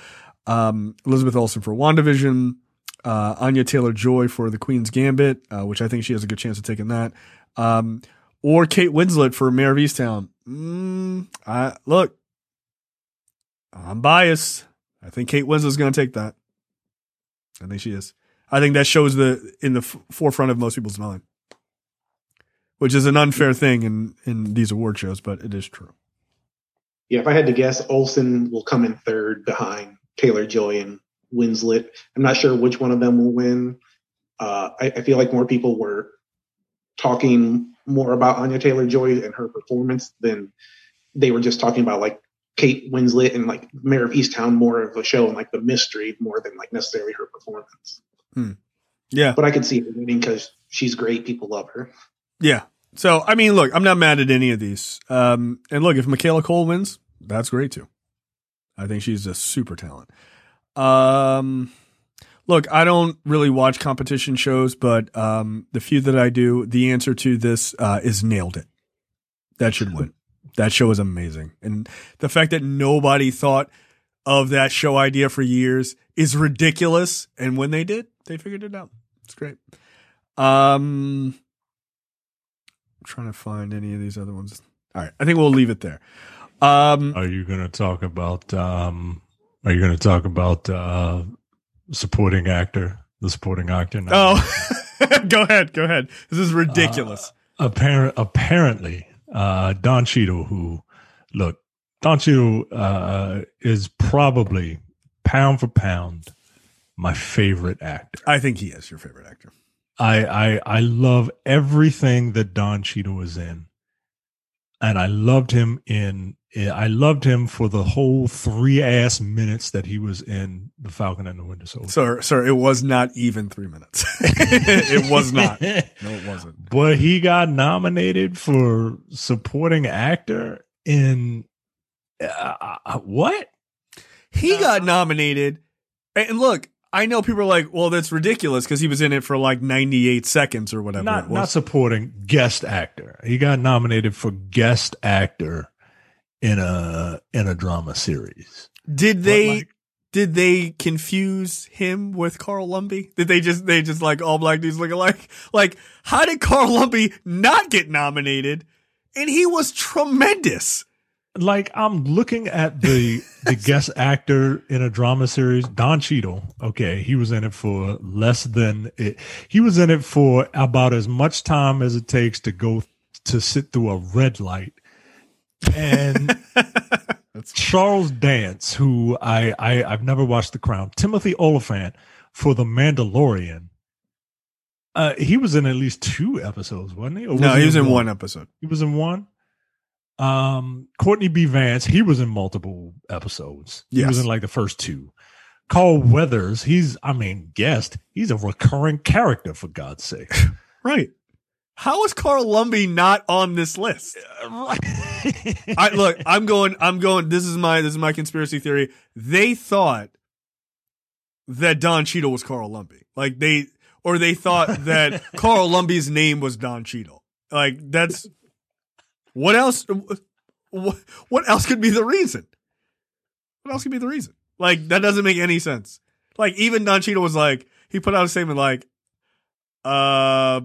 um Elizabeth Olsen for WandaVision uh Anya Taylor Joy for The Queen's Gambit uh, which I think she has a good chance of taking that um or Kate Winslet for Mare of Easttown. Mm, I, look, I'm biased. I think Kate Winslet's going to take that. I think she is. I think that shows the in the f- forefront of most people's mind, which is an unfair thing in in these award shows, but it is true. Yeah, if I had to guess, Olsen will come in third behind Taylor Joy and Winslet. I'm not sure which one of them will win. Uh, I, I feel like more people were talking more about Anya Taylor Joy and her performance than they were just talking about like Kate Winslet and like Mare of Easttown more of a show and like the mystery more than like necessarily her performance. Yeah, But I could see her winning because she's great. People love her. yeah. So I mean, look, I'm not mad at any of these. Um, and look, if Michaela Coel wins, that's great too. I think she's a super talent. Um, look, I don't really watch competition shows, but um, the few that I do, the answer to this uh, is nailed it. That should win. That show is amazing, and the fact that nobody thought of that show idea for years is ridiculous. And when they did, they figured it out. It's great. Um, I'm trying to find any of these other ones. All right, I think we'll leave it there. Um, Are you going to talk about? Um, are you going to talk about uh, supporting actor? The supporting actor. oh, go ahead, go ahead. This is ridiculous. apparent apparently uh don cheadle who look don cheadle uh is probably pound for pound my favorite actor I think he is your favorite actor. i i i love everything that don cheadle is in and i loved him in i loved him for the whole three ass minutes that he was in the falcon and the winter soldier Sir, sir, it was not even three minutes. it was not. No, it wasn't. but he got nominated for supporting actor in uh, uh, what? He got nominated. And look, I know people are like, well, that's ridiculous because he was in it for like 98 seconds or whatever Not not supporting guest actor. He got nominated for guest actor in a in a drama series. did they like, did they confuse him with Carl Lumbly? Did they just they just like all black dudes look alike? Like, how did Carl Lumbly not get nominated? And he was tremendous. Like I'm looking at the the guest actor in a drama series, Don Cheadle. Okay, he was in it for less than it. He was in it for about as much time as it takes to go to sit through a red light. And Charles Dance, who I, I I've never watched The Crown, Timothy Olyphant for The Mandalorian. Uh, he was in at least two episodes, wasn't he? Or no, he was in one? one episode. He was in one. Um, Courtney B. Vance, he was in multiple episodes. He was in like the first two. Carl Weathers, he's, I mean, guest, he's a recurring character for God's sake. Right. How is Carl Lumbly not on this list? I look, I'm going, I'm going, this is my, this is my conspiracy theory. They thought that Don Cheadle was Carl Lumbly. Like they, or they thought that Carl Lumbly's name was Don Cheadle. Like that's, what else, what, what else could be the reason? What else could be the reason? Like that doesn't make any sense. Like even Don Cheadle was like, he put out a statement like, uh,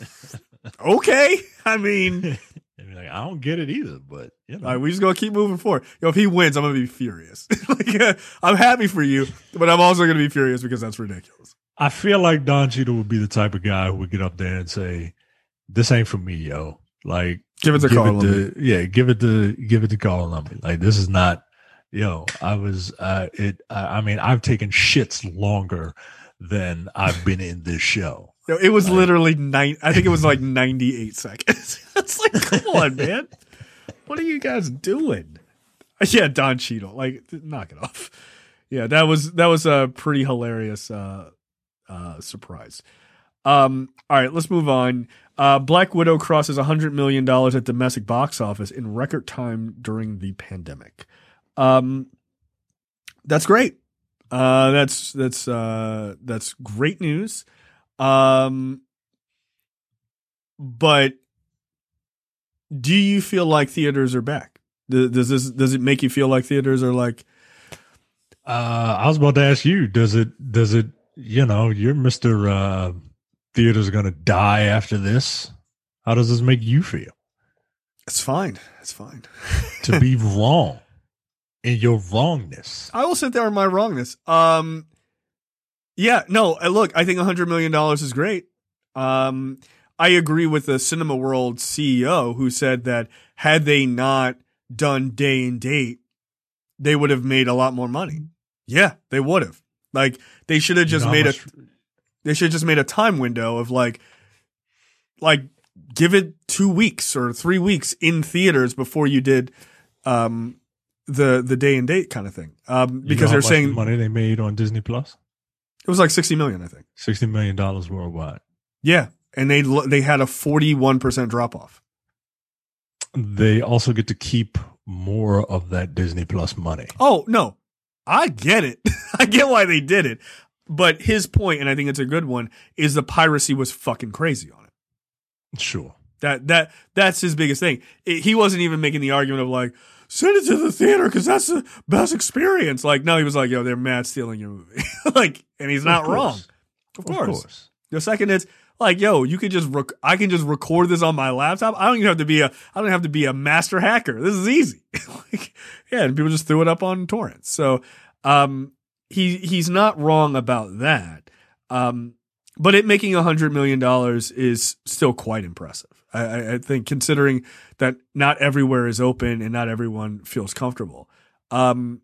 okay. I mean, I mean, like, I don't get it either, but you know, all right, we just gonna keep moving forward. Yo, if he wins, I'm gonna be furious. like, uh, I'm happy for you, but I'm also gonna be furious because that's ridiculous. I feel like Don Cheadle would be the type of guy who would get up there and say, "This ain't for me, yo." Like, Give it to Carl. it to, yeah, give it to give it to Carl Lumbly. Like, this is not, yo. I was, uh, it. I, I mean, I've taken shits longer than I've been in this show. Yo, it was literally nine. I think it was like 98 seconds. it's like, come on, man. What are you guys doing? Yeah, Don Cheadle. Like, knock it off. Yeah, that was that was a pretty hilarious uh, uh, surprise. Um, all right, let's move on. Uh, Black Widow crosses $100 million at domestic box office in record time during the pandemic. Um, that's great. Uh, that's that's uh, that's great news. Um, but do you feel like theaters are back? Does this does it make you feel like theaters are like Uh, I was about to ask you, does it, does it, you know, you're Mr. Theater's going to die after this. How does this make you feel it's fine, it's fine. to be wrong in your wrongness? I will sit there in my wrongness. Um, yeah, no, uh, look, I think a hundred million dollars is great. Um, I agree with the Cineworld CEO who said that had they not done day and date, they would have made a lot more money. Yeah, they would have. Like they should have You just know made a much- they should have just made a time window of like like give it two weeks or three weeks in theaters before you did um the the day and date kind of thing. Um because they're saying money they made on Disney Plus, it was like sixty million, I think. sixty million dollars worldwide. Yeah. And they they had a forty one percent drop off. They also get to keep more of that Disney Plus money. Oh no, I get it. I get why they did it. But his point, and I think it's a good one, is the piracy was fucking crazy on it. Sure. That that that's his biggest thing. It- he wasn't even making the argument of like send it to the theater because that's the best experience. Like no, he was like, yo, they're mad stealing your movie. like, and he's not Of wrong. Of course. Of course. The second is like, yo, you could just rec- I can just record this on my laptop. I don't even have to be a I don't have to be a master hacker. This is easy. like, yeah, and people just threw it up on torrents. So, um, he he's not wrong about that. Um, but it making hundred million dollars is still quite impressive. I, I, I think considering that not everywhere is open and not everyone feels comfortable. Um,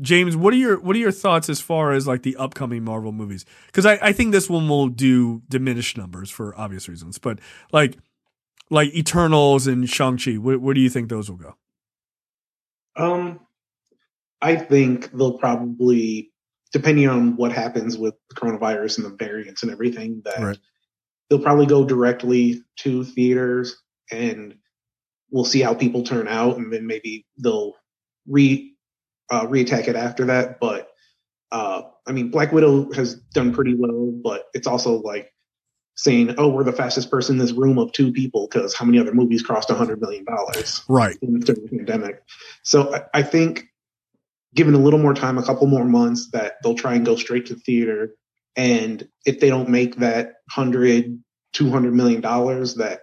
James, what are your what are your thoughts as far as like the upcoming Marvel movies? Because I, I think this one will do diminished numbers for obvious reasons, but like like Eternals and Shang Chi, where, where do you think those will go? Um, I think they'll probably, depending on what happens with the coronavirus and the variants and everything, that Right. they'll probably go directly to theaters and we'll see how people turn out, and then maybe they'll re uh, reattack it after that. But uh, I mean, Black Widow has done pretty well, but it's also like saying, "Oh, we're the fastest person in this room of two people," because how many other movies crossed a hundred million dollars? Right. during the pandemic. So I, I think given a little more time, a couple more months, that they'll try and go straight to theater. And if they don't make that hundred, two hundred million dollars, that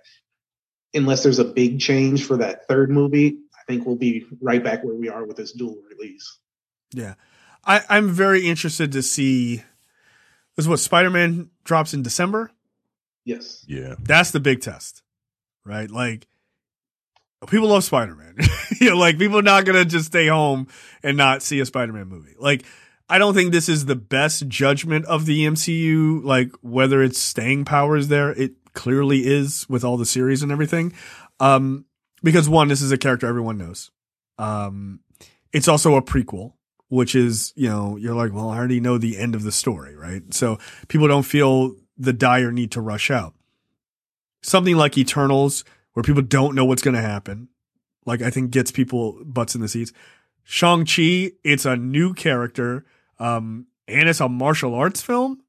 unless there's a big change for that third movie, I think we'll be right back where we are with this dual release. Yeah. I, I'm very interested to see this is what Spider Man drops in December. Yes. Yeah. That's the big test. Right? Like people love Spider Man. you know, like people are not gonna just stay home and not see a Spider Man movie. Like I don't think this is the best judgment of the MCU, like whether its staying power is there. It clearly is with all the series and everything. Um, because one, this is a character everyone knows. Um, it's also a prequel, which is, you know, you're like, well, I already know the end of the story, right? So people don't feel the dire need to rush out. Something like Eternals, where people don't know what's going to happen, like I think gets people butts in the seats. Shang-Chi, it's a new character, um, and it's a martial arts film.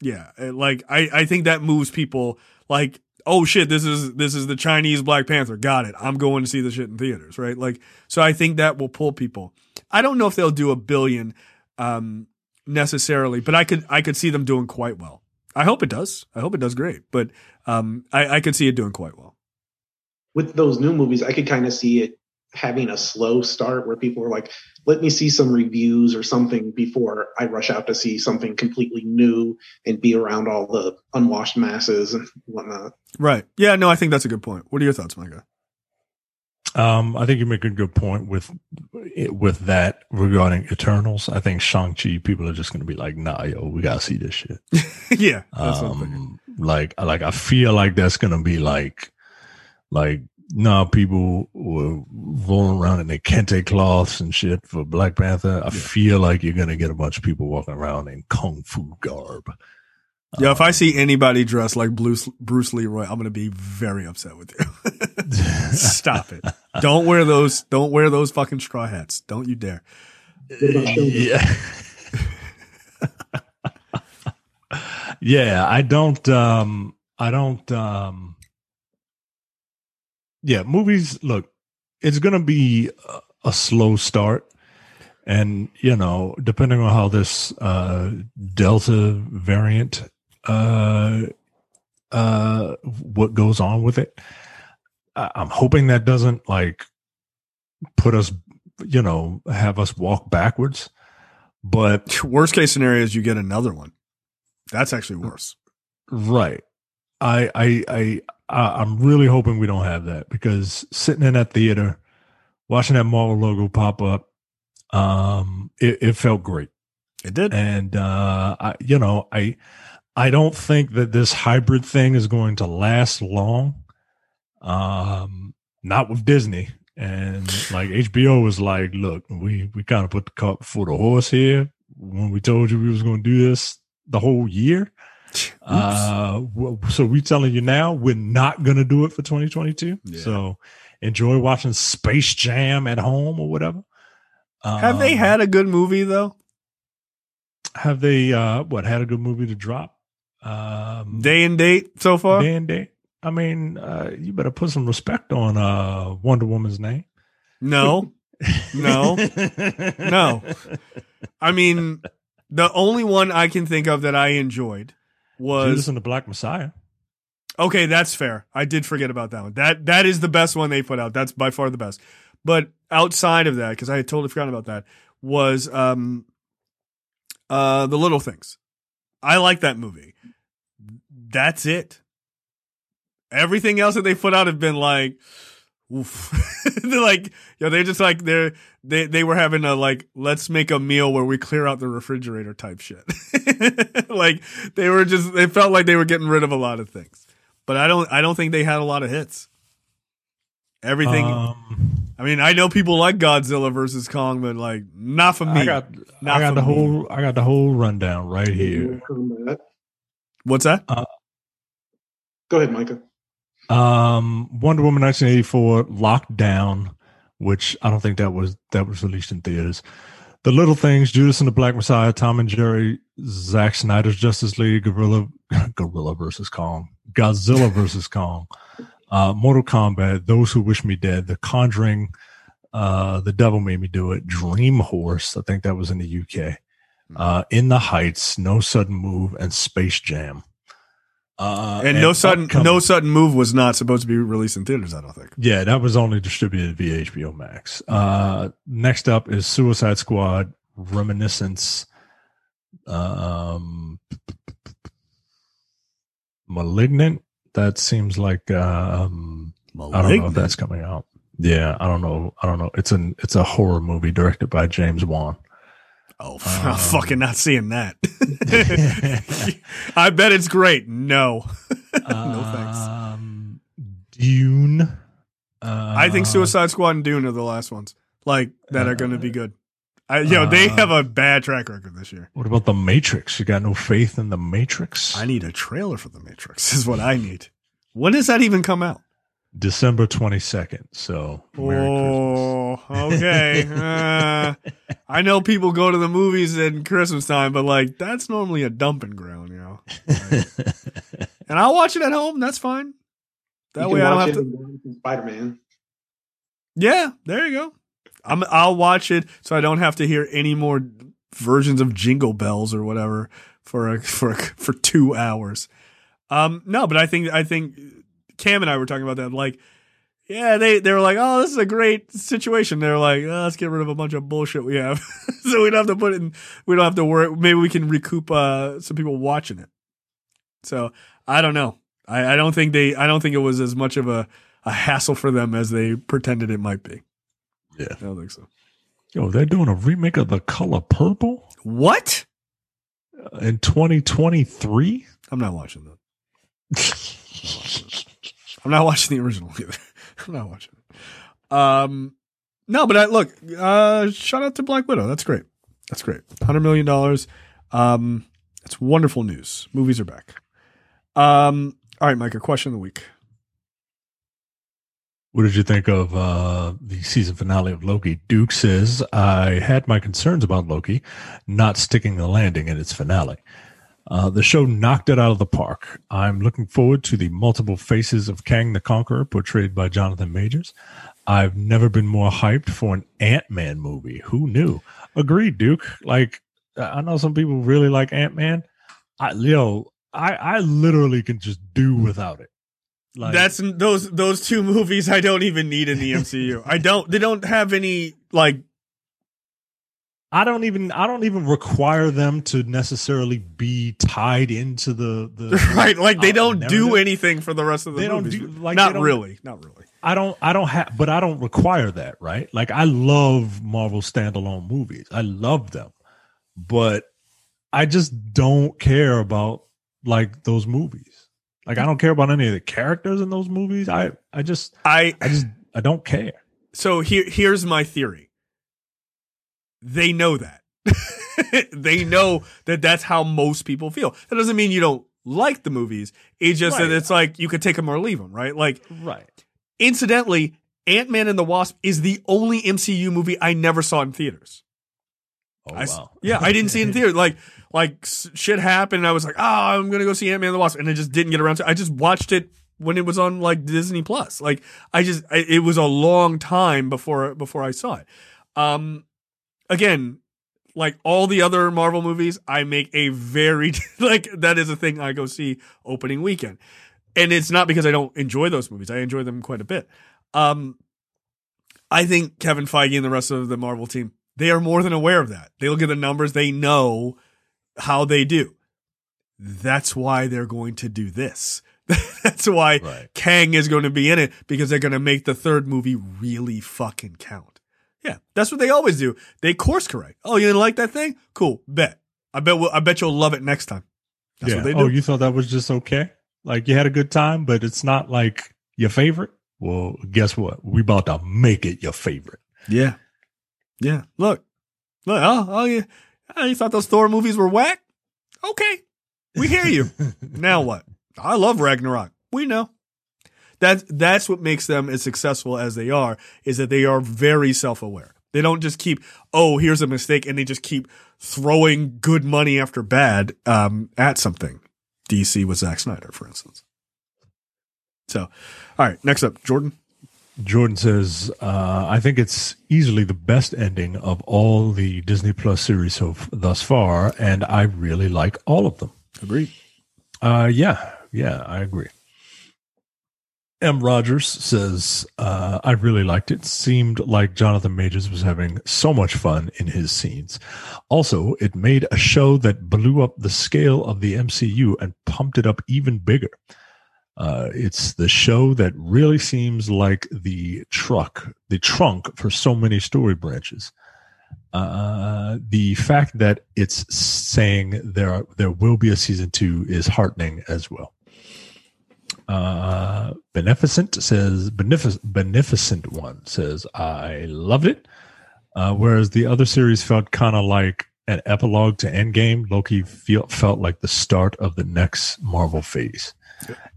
Yeah, like I, I think that moves people like, oh shit, this is this is the Chinese Black Panther. Got it. I'm going to see the shit in theaters, right? Like, so I think that will pull people. I don't know if they'll do a billion um, necessarily, but I could I could see them doing quite well. I hope it does. I hope it does great, but um, I, I could see it doing quite well. With those new movies, I could kind of see it having a slow start where people are like, let me see some reviews or something before I rush out to see something completely new and be around all the unwashed masses and whatnot. Right. Yeah, no, I think that's a good point. What are your thoughts, Micah? Um, I think you make a good point with with that regarding Eternals. I think Shang Chi people are just going to be like, "Nah, yo, we gotta see this shit." yeah, um, like, like I feel like that's going to be like, like nah, people were rolling around in their kente cloths and shit for Black Panther. I yeah. feel like you're gonna get a bunch of people walking around in kung fu garb. Yeah, um, if I see anybody dressed like Bruce Bruce Leroy, I'm gonna be very upset with you. Stop it! Don't wear those. Don't wear those fucking straw hats. Don't you dare. Yeah. yeah, I don't. Um, I don't. Um, yeah, movies. Look, it's gonna be a, slow start, and you know, depending on how this uh, Delta variant, uh, uh, what goes on with it, I, I'm hoping that doesn't like put us, you know, have us walk backwards. But worst case scenario is you get another one. That's actually worse. Right. I I I I'm really hoping we don't have that because sitting in that theater, watching that Marvel logo pop up, um, it, it felt great. It did, and uh, I, you know, I, I don't think that this hybrid thing is going to last long. Um, not with Disney, and like HBO was like, look, we we kind of put the cart before the horse here when we told you we was going to do this the whole year. Uh, so we telling you now we're not going to do it for 2022. Yeah. So enjoy watching Space Jam at home or whatever. Have um, they had a good movie though? Have they uh what had a good movie to drop? Um Day and date so far? Day and date. I mean, uh you better put some respect on uh Wonder Woman's name. No. no. no. I mean, the only one I can think of that I enjoyed was Judas and the Black Messiah. Okay, that's fair. I did forget about that one. That that is the best one they put out. That's by far the best. But outside of that, because I had totally forgotten about that, was um uh the little things. I like that movie. That's it. Everything else that they put out have been like Oof. they're like, you know, they're just like they're they they were having a like let's make a meal where we clear out the refrigerator type shit. like they were just they felt like they were getting rid of a lot of things. But I don't I don't think they had a lot of hits. Everything um, I mean, I know people like Godzilla versus Kong, but like not for me. I got I got the me. whole I got the whole rundown right here. What's that? Uh, Go ahead, Micah. Um, Wonder Woman 1984 Locked Down, which I don't think that was that was released in theaters. The Little Things, Judas and the Black Messiah, Tom and Jerry, Zack Snyder's Justice League, Gorilla, Gorilla versus Kong, Godzilla versus Kong, uh, Mortal Kombat, Those Who Wish Me Dead, The Conjuring, uh, The Devil Made Me Do It, Dream Horse, I think that was in the UK, uh, In the Heights, No Sudden Move, and Space Jam. Uh, and, no sudden upcoming- no sudden move was not supposed to be released in theaters. I don't think. Yeah, that was only distributed via HBO Max. Uh, next up is Suicide Squad Reminiscence. Um, Malignant. That seems like um, I don't know if that's coming out. Yeah, I don't know. I don't know. It's an it's a horror movie directed by James Wan. Oh, I'm fucking not seeing that. I bet it's great. No, no thanks. Um, Dune. Uh, I think Suicide Squad and Dune are the last ones like that are going to be good. I, you know, they uh, have a bad track record this year. What about the Matrix? You got no faith in the Matrix? I need a trailer for the Matrix. Is what I need. When does that even come out? December twenty second. So Merry oh, okay. Uh, I know people go to the movies in Christmas time, but like that's normally a dumping ground, you know. Christmas. And I'll watch it at home. That's fine. That way I don't have to. Spider Man. Yeah, there you go. I'm, I'll watch it so I don't have to hear any more versions of Jingle Bells or whatever for a, for a, for two hours. Um, no, but I think I think Cam and I were talking about that. Like, yeah, they they were like, oh, this is a great situation. They're like, oh, let's get rid of a bunch of bullshit we have, so we don't have to put it in. We don't have to worry. Maybe we can recoup uh, some people watching it. So I don't know. I, I don't think they. I don't think it was as much of a a hassle for them as they pretended it might be. Yeah. I don't think so. Yo, they're doing a remake of The Color Purple What? in 2023. I'm not watching that. I'm not watching the original either. I'm not watching. Um, no, but I, look, uh, shout out to Black Widow. That's great. That's great. Hundred million dollars. Um, it's wonderful news. Movies are back. Um, all right, Mike. A question of the week. What did you think of uh, the season finale of Loki? Duke says, I had my concerns about Loki not sticking the landing in its finale. Uh, the show knocked it out of the park. I'm looking forward to the multiple faces of Kang the Conqueror, portrayed by Jonathan Majors. I've never been more hyped for an Ant Man movie. Who knew? Agreed, Duke. Like, I know some people really like Ant Man. I, yo, I, I literally can just do without it. Like, That's those those two movies I don't even need in the MCU. I don't. They don't have any like I don't even I don't even require them to necessarily be tied into the the right. Like they uh, don't do anything for the rest of the They don't do- like, not really. Not really. I don't I don't have but I don't require that, right? Like I love Marvel standalone movies. I love them. But I just don't care about like those movies. Like I don't care about any of the characters in those movies. I I just I I just I don't care. so here here's my theory. They know that. they know that that's how most people feel. That doesn't mean you don't like the movies. It's just Right. that it's like you could take them or leave them, right? Like Right. incidentally, Ant-Man and the Wasp is the only MCU movie I never saw in theaters. Oh I wow. yeah, I didn't see it in theater. Like, like shit happened. And I was like, oh, I'm gonna go see Ant Man and the Wasp, and I just didn't get around to. it. I just watched it when it was on like Disney Plus. Like, I just, I, it was a long time before before I saw it. Um, again, like all the other Marvel movies, I make a very like that is a thing I go see opening weekend, and it's not because I don't enjoy those movies. I enjoy them quite a bit. Um, I think Kevin Feige and the rest of the Marvel team they are more than aware of that. They look at the numbers, they know how they do. That's why they're going to do this. That's why Right. Kang is going to be in it because they're going to make the third movie really fucking count. Yeah, that's what they always do. They course correct. Oh, you didn't like that thing? Cool, bet. I bet. We'll, I bet you'll love it next time. That's yeah. what they oh, do. Oh, you thought that was just okay? Like you had a good time, but it's not like your favorite? Well, guess what? We about to make it your favorite. Yeah. Yeah. Look. Look. Oh, oh you, oh, you thought those Thor movies were whack? Okay. We hear you. now what? I love Ragnarok. We know. That's that's what makes them as successful as they are, is that they are very self-aware. They don't just keep, oh, here's a mistake, and they just keep throwing good money after bad um, at something. DC with Zack Snyder, for instance. So, all right, next up, Jordan. Jordan says, uh, I think it's easily the best ending of all the Disney Plus series so f- thus far, and I really like all of them. Agreed. Uh, yeah, yeah, I agree. M. Rogers says, uh, I really liked it. Seemed like Jonathan Majors was having so much fun in his scenes. Also, it made a show that blew up the scale of the MCU and pumped it up even bigger. Uh, it's the show that really seems like the truck, the trunk for so many story branches. Uh, the fact that it's saying there are, there will be a season two is heartening as well. Uh, beneficent says benefic- beneficent one says I loved it. Uh, whereas the other series felt kind of like an epilogue to Endgame, Loki feel, felt like the start of the next Marvel phase.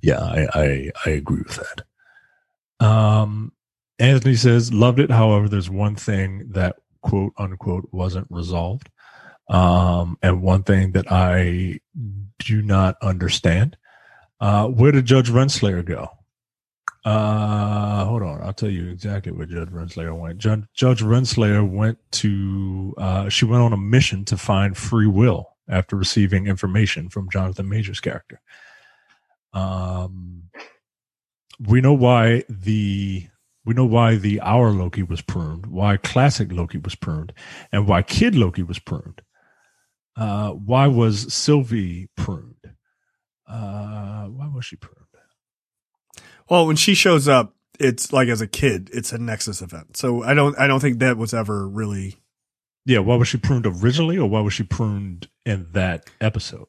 Yeah, I, I, I agree with that. Um, Anthony says loved it. However, there's one thing that quote unquote wasn't resolved, um, and one thing that I do not understand. Uh, where did Judge Renslayer go? Uh, hold on. I'll tell you exactly where Judge Renslayer went. Judge, Judge Renslayer went to, uh, she went on a mission to find free will after receiving information from Jonathan Major's character. Um, we know why the, we know why the Our Loki was pruned, why Classic Loki was pruned, and why Kid Loki was pruned. Uh, why was Sylvie pruned? Uh, why was she pruned? Well, when she shows up, it's like as a kid, it's a Nexus event. So I don't, I don't think that was ever really. Yeah, why was she pruned originally, or why was she pruned in that episode,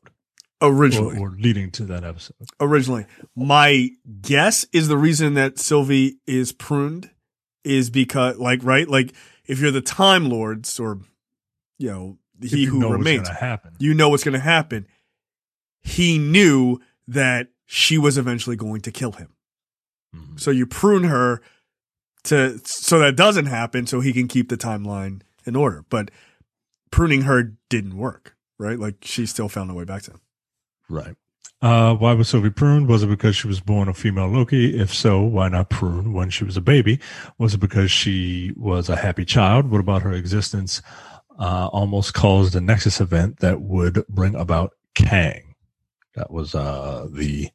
Originally, or, or leading to that episode? originally, my guess is the reason that Sylvie is pruned is because, like, right, like if you're the Time Lords or, you know, If he you who know remains, gonna happen. you know what's going to happen. He knew that she was eventually going to kill him. Mhm. So you prune her to so that doesn't happen so he can keep the timeline in order. But pruning her didn't work, right? Like she still found a way back to him. Right. Uh, why was Sylvie pruned? Was it because she was born a female Loki? If so, why not prune when she was a baby? Was it because she was a happy child? What about her existence uh, almost caused a Nexus event that would bring about Kang? That was uh, the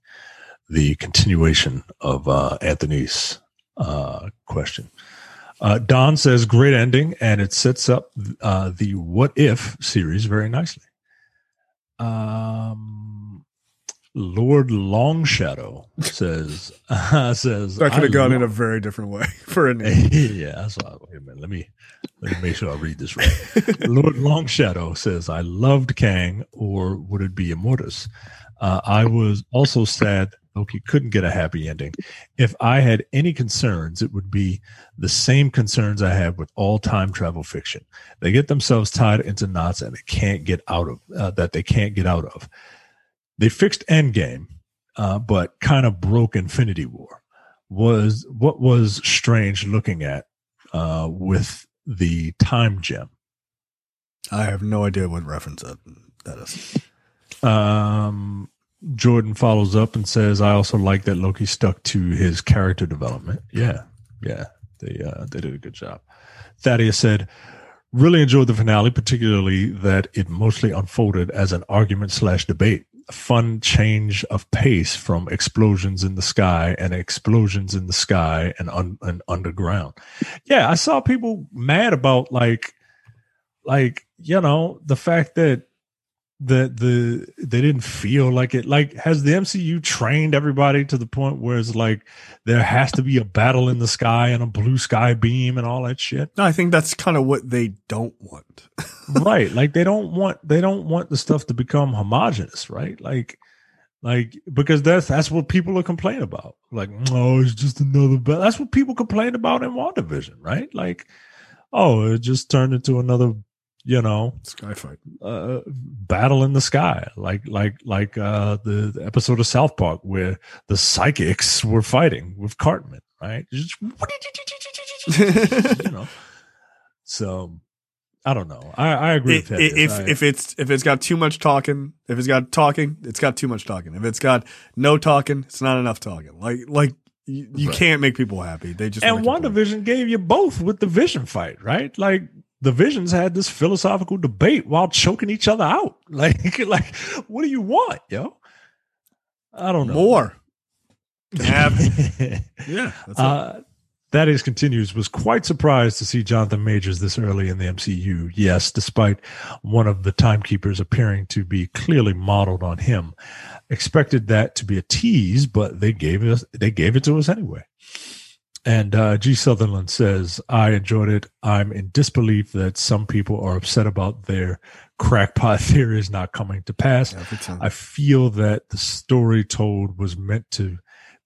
the continuation of uh, Anthony's uh, question. Uh, Don says, "Great ending, and it sets up uh, the What If series very nicely." Um, Lord Longshadow says uh, says That could have gone in a very different way for a name. yeah, why. Wait a minute. Let me let me make sure I read this right. Lord Longshadow says, "I loved Kang, or would it be Immortus? Uh, I was also sad Loki couldn't get a happy ending. If I had any concerns, it would be the same concerns I have with all time travel fiction. They get themselves tied into knots and they can't get out of uh, that. They can't get out of. They fixed Endgame, uh, but kind of broke Infinity War. Was what was strange looking at uh, with the time gem. I have no idea what reference that, that is. Um, Jordan follows up and says, "I also like that Loki stuck to his character development. Yeah, yeah, they uh, they did a good job." Thaddeus said, "Really enjoyed the finale, particularly that it mostly unfolded as an argument slash debate. Fun change of pace from explosions in the sky and explosions in the sky and un- and underground. Yeah, I saw people mad about like, like you know, the fact that." That the they didn't feel like it. Like has the MCU trained everybody to the point where it's like there has to be a battle in the sky and a blue sky beam and all that shit? No, I think that's kind of what they don't want. right. Like they don't want they don't want the stuff to become homogenous right? Like like because that's that's what people are complaining about. Like oh it's just another battle that's what people complain about in WandaVision right? Like oh it just turned into another you know Skyfight. uh, battle in the sky, like like like uh, the, the episode of South Park where the psychics were fighting with Cartman, right? Just, you know. So I don't know. I, I agree If with that. if, I- if it's if it's got too much talking, if it's got talking, it's got too much talking. If it's got no talking, it's not enough talking. Like like You, you Right. can't make people happy. They just and division gave you both with the vision fight, right? Like the visions had this philosophical debate while choking each other out. Like, like, what do you want, yo? I don't know. more. Have yeah. That's uh, that is continues was quite surprised to see Jonathan Majors this early in the MCU. Yes, despite one of the timekeepers appearing to be clearly modeled on him, expected that to be a tease, but they gave us they gave it to us anyway. And uh, G. Sutherland says, "I enjoyed it. I'm in disbelief that some people are upset about their crackpot theories not coming to pass. I feel that the story told was meant to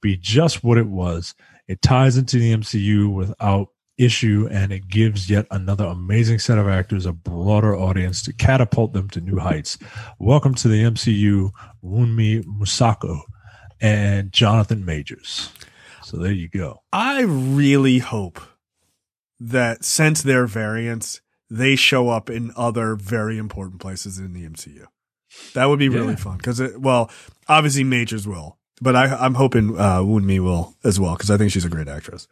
be just what it was. It ties into the MCU without issue and it gives yet another amazing set of actors a broader audience to catapult them to new heights. Welcome to the MCU, Wunmi Mosaku and Jonathan Majors. So there you go. I really hope that since they're variants, they show up in other very important places in the MCU. That would be really Yeah. fun because, well, obviously Majors will, but I, I'm hoping uh, Wunmi will as well because I think she's a great actress.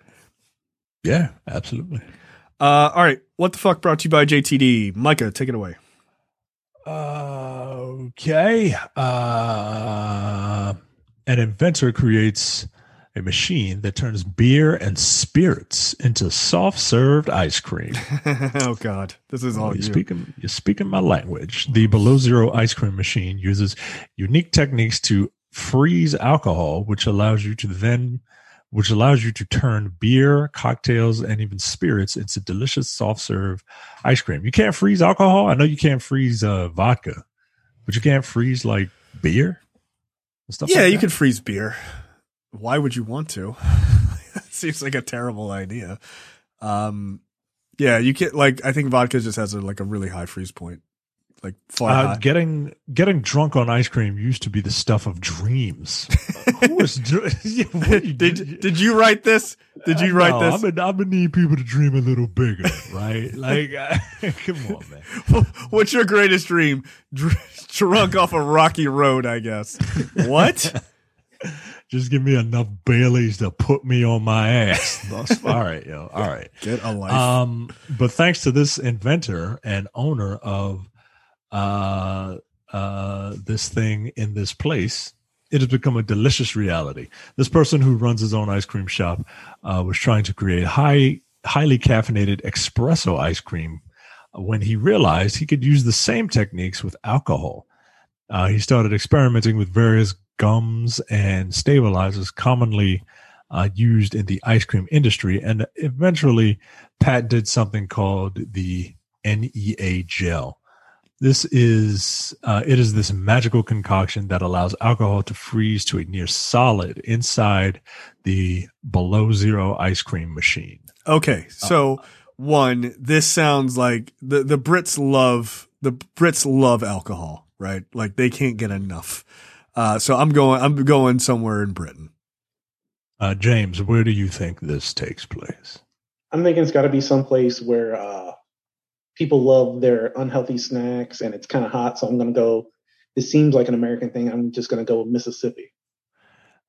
Yeah, absolutely. Uh, all right, what the fuck brought to you by JTD? Micah, take it away. Okay. Uh, an inventor creates a machine that turns beer and spirits into soft served ice cream. oh God, this is all you're you. speaking you're speaking my language. The below zero ice cream machine uses unique techniques to freeze alcohol, which allows you to then which allows you to turn beer, cocktails, and even spirits into delicious soft serve ice cream. You can't freeze alcohol. I know you can't freeze uh, vodka, but you can't freeze like beer and stuff. yeah, like you that? could freeze beer. Why would you want to? Seems like a terrible idea. Um, yeah, you can't like. I think vodka just has a, like a really high freeze point, like far Uh, getting getting drunk on ice cream used to be the stuff of dreams. Who was dr- what you- did did you write this? Did you write No, this? I'm gonna, I'm gonna need people to dream a little bigger, right? Like, come on, man. What's your greatest dream? Dr- drunk off a rocky road, I guess. What? Just give me enough Baileys to put me on my ass. All right, yo. All right. Get a life. Um, but thanks to this inventor and owner of uh, uh, this thing in this place, it has become a delicious reality. This person who runs his own ice cream shop uh, was trying to create high, highly caffeinated espresso ice cream when he realized he could use the same techniques with alcohol. Uh, he started experimenting with various gums and stabilizers commonly uh, used in the ice cream industry, and eventually Pat did something called the NEA gel. This is uh, it is this magical concoction that allows alcohol to freeze to a near solid inside the below zero ice cream machine. Okay, so one, this sounds like the the Brits love the Brits love alcohol, right? Like they can't get enough. Uh, so I'm going I'm going somewhere in Britain. Uh, James, where do you think this takes place? I'm thinking it's got to be someplace where uh, people love their unhealthy snacks and it's kind of hot. So I'm going to go. This seems like an American thing. I'm just going to go with Mississippi.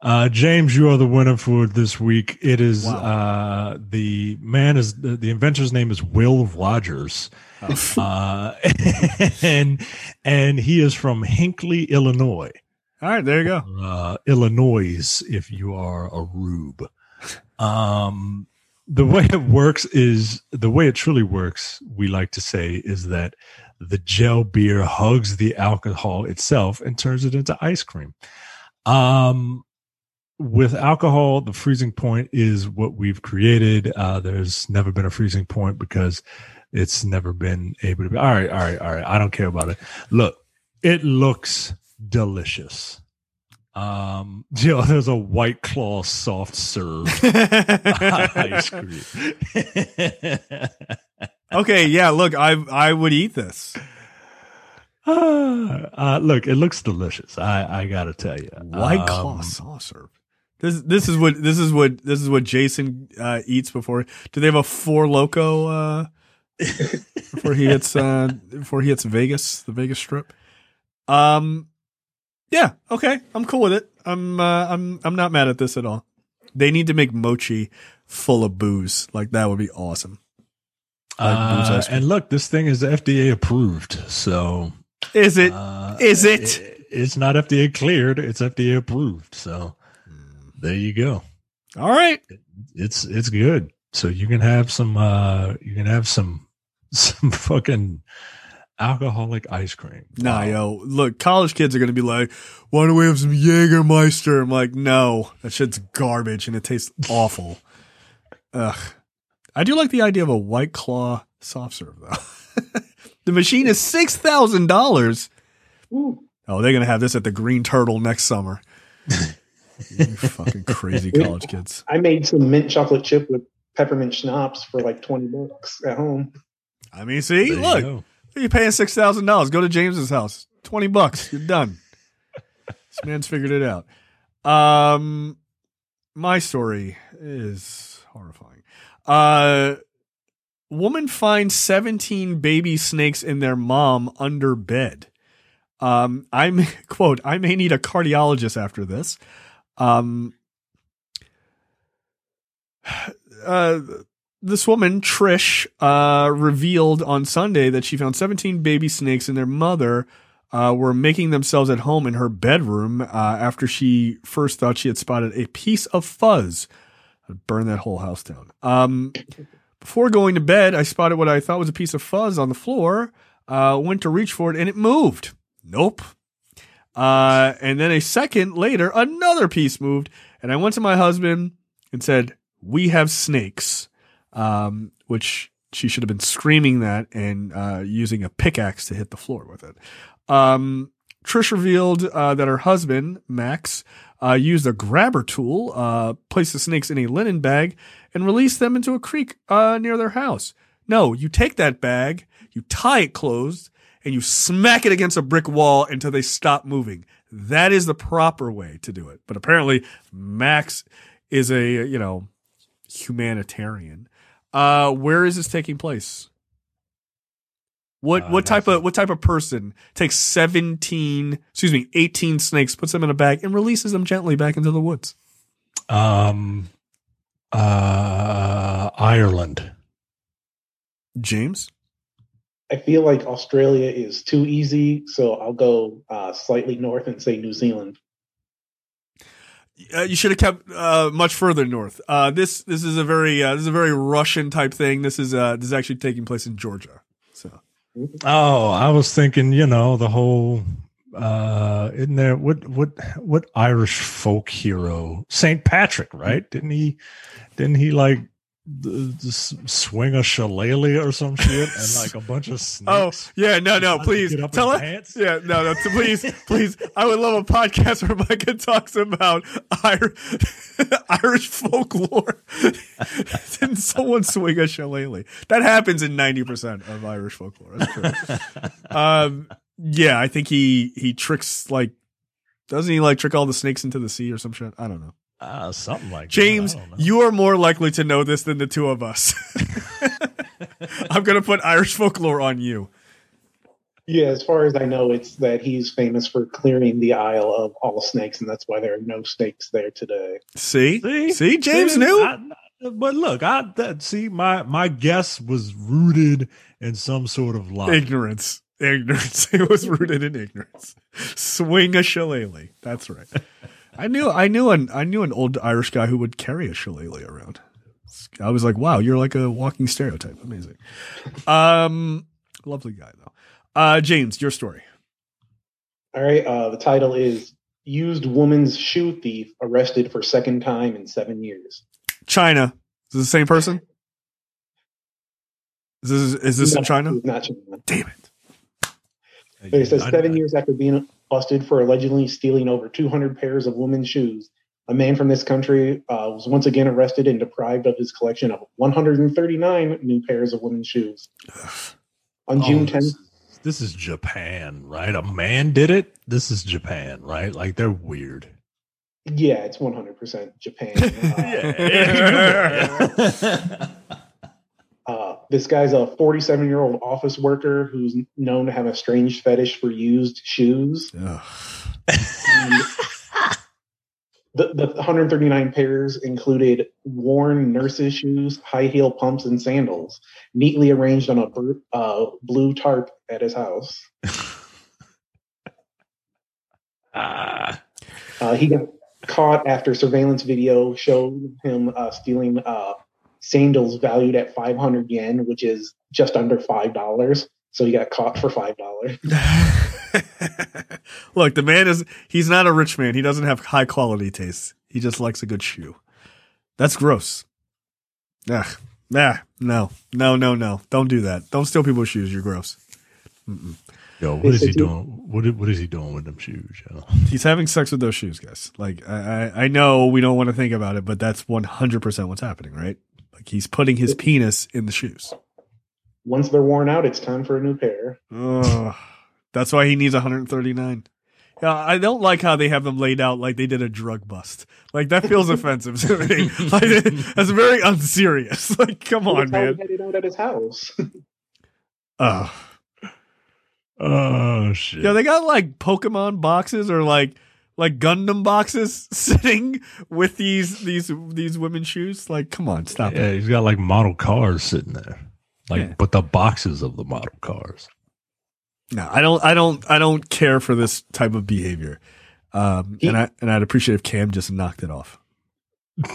Uh, James, you are the winner for this week. It is Wow. uh, the man is the, the inventor's name is Will Rogers, uh, and and he is from Hinckley, Illinois. All right, there you go. uh, Illinois if you are a rube. Um, the way it works is the way it truly works, we like to say, is that the gel beer hugs the alcohol itself and turns it into ice cream. Um, with alcohol, the freezing point is what we've created. Uh, there's never been a freezing point because it's never been able to be. All right, all right, all right. I don't care about it. Look, it looks delicious. Um, you know, there's a white claw soft serve ice cream. okay, yeah. Look, I I would eat this. Ah, uh, look, it looks delicious. I I gotta tell you, White claw Um, serve. This this is what this is what this is what Jason uh, eats before. Do they have a Four Loko uh, before he hits uh, before he hits Vegas, the Vegas Strip? Um, yeah, okay, I'm cool with it. I'm uh, I'm I'm not mad at this at all. They need to make mochi full of booze. Like that would be awesome. Like Uh, and look, this thing is FDA approved, so Is it? uh, Is it? It's not FDA cleared. It's FDA approved. So there you go. All right. It's it's good. So you can have some. uh You can have some some fucking alcoholic ice cream. Nah, Wow. yo, look, college kids are gonna be like, "Why don't we have some Jägermeister?" I'm like, "No, that shit's garbage and it tastes awful." Ugh, I do like the idea of a White Claw soft serve though. the machine is six thousand dollars. Oh, they're gonna have this at the Green Turtle next summer. you fucking crazy college kids. I made some mint chocolate chip with peppermint schnapps for like 20 bucks at home. I mean, see, There you look, go. you're paying six thousand dollars. Go to James's house, twenty bucks. You're done. this man's figured it out. Um, my story is horrifying. Uh, woman finds seventeen baby snakes in their mom under bed. Um, I'm quote. I may need a cardiologist after this. Um. Uh, this woman, Trish, uh, revealed on Sunday that she found 17 baby snakes and their mother uh, were making themselves at home in her bedroom uh, after she first thought she had spotted a piece of fuzz. Burn that whole house down. Um, before going to bed, I spotted what I thought was a piece of fuzz on the floor. Uh, went to reach for it and it moved. Nope. Uh, and then a second later, another piece moved, and I went to my husband and said, "We have snakes." Um, which she should have been screaming that and uh, using a pickaxe to hit the floor with it. Um, Trish revealed uh, that her husband, Max, uh, used a grabber tool, uh, placed the snakes in a linen bag, and released them into a creek uh, near their house. No, you take that bag, you tie it closed, and you smack it against a brick wall until they stop moving. That is the proper way to do it. But apparently, Max is a, you know, humanitarian. Uh, where is this taking place? What Uh, what type that's- of what type of person takes seventeen, excuse me, eighteen snakes, puts them in a bag, and releases them gently back into the woods? Um, uh, Ireland. James, I feel like Australia is too easy, so I'll go uh, slightly north and say New Zealand. Uh, you should have kept uh, much further north. Uh, this this is a very uh, this is a very Russian type thing. This is uh, this is actually taking place in Georgia. So Oh, I was thinking, you know, the whole uh isn't there what what what Irish folk hero? Saint Patrick, right? Didn't he didn't he like th- s- swing a shillelagh or some shit and like a bunch of snakes. Oh yeah, no, no, please tell us. pants? Yeah, no, no, please, please. I would love a podcast where Micah talks about Irish folklore. Didn't someone swing a shillelagh? That happens in ninety percent of Irish folklore. That's true. um, yeah, I think he he tricks like. Doesn't he like trick all the snakes into the sea or some shit? I don't know. Uh, something like James, that. I you are more likely to know this than the two of us. I'm gonna put Irish folklore on you. Yeah, as far as I know, it's that he's famous for clearing the Isle of all snakes, and that's why there are no snakes there today. See, See, see, James See? knew. I- but look, I that, see my my guess was rooted in some sort of lie. Ignorance. Ignorance. It was rooted in ignorance. Swing a shillelagh. That's right. I knew I knew an I knew an old Irish guy who would carry a shillelagh around. I was like, wow, you're like a walking stereotype. Amazing. Um lovely guy though. Uh James, your story. All right, uh, the title is Used Woman's Shoe Thief Arrested for Second Time in Seven Years. China. Is this the same person? Is this is this in China? Not China. Damn it. But it says seven years after being busted for allegedly stealing over 200 pairs of women's shoes, a man from this country uh, was once again arrested and deprived of his collection of 139 new pairs of women's shoes. On Oh, June this 10th, is- This is Japan, right? A man did it. This is Japan, right? Like they're weird. yeah, it's 100% Japan. Uh, uh, this guy's a 47 year old office worker who's known to have a strange fetish for used shoes. The, the 139 pairs included worn nurses' shoes, high heel pumps, and sandals, neatly arranged on a uh, blue tarp at his house. Ah, Uh, he got caught after surveillance video showed him uh, stealing uh, sandals valued at 500 yen, which is just under five dollars. So he got caught for five dollars. Look, the man is he's not a rich man. He doesn't have high quality taste. He just likes a good shoe. That's gross. Ugh. Nah, no, no, no, no. Don't do that. Don't steal people's shoes. You're gross. yo, what is he doing? What is, what is he doing with them shoes? Yo? He's having sex with those shoes, guys. Like I, I, I know we don't want to think about it, but that's 100 percent what's happening, right? Like he's putting his penis in the shoes. Once they're worn out, it's time for a new pair. Oh, That's why he needs 139. Yeah, I don't like how they have them laid out like they did a drug bust. Like that feels offensive to me. Like, that's very unserious. Like, come on, That's he man. had it out at his house. Ugh. Oh shit! Yeah, they got like Pokemon boxes or like like Gundam boxes sitting with these these these women's shoes. Like, come on, stop it. Yeah, he's got like model cars sitting there, like Yeah. but the boxes of the model cars. No, I don't. I don't. I don't care for this type of behavior. Um, He- and I and I'd appreciate if Cam just knocked it off.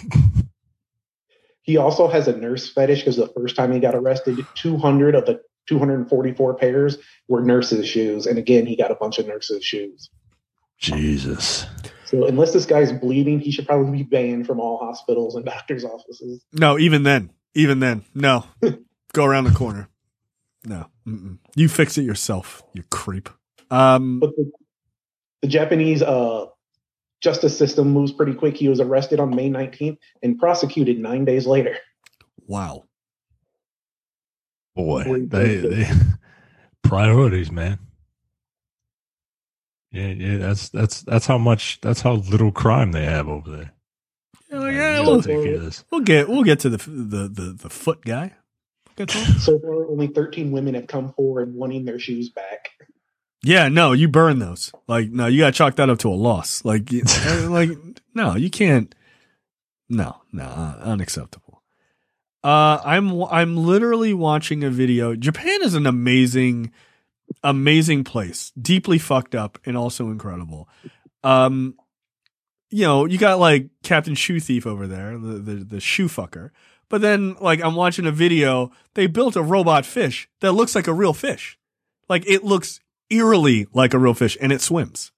He also has a nurse fetish because the first time he got arrested, 200 of the 244 pairs were nurses' shoes. And again, he got a bunch of nurses' shoes. Jesus. So unless this guy's bleeding, he should probably be banned from all hospitals and doctors' offices. No, even then, even then, no. Go around the corner. No, Mm-mm. you fix it yourself, you creep. Um, But the, the Japanese uh, justice system moves pretty quick. He was arrested on May 19th and prosecuted nine days later. wow. Boy, they, they priorities, man. Yeah, yeah, that's that's that's how much that's how little crime they have over there. Yeah, Like, yeah, we we'll, take care of this. we'll get we'll get to the the the, the foot guy. Get to him. So far, only 13 women have come forward wanting their shoes back. Yeah, no, you burn those. Like, no, you got to chalk that up to a loss. Like, uh, like, no, you can't. No, no, uh, unacceptable. Uh, I'm I'm literally watching a video. Japan is an amazing, amazing place. Deeply fucked up and also incredible. Um, you know, you got like Captain Shoe Thief over there, the the, the shoe fucker. But then, like, I'm watching a video. They built a robot fish that looks like a real fish. Like, it looks eerily like a real fish and it swims.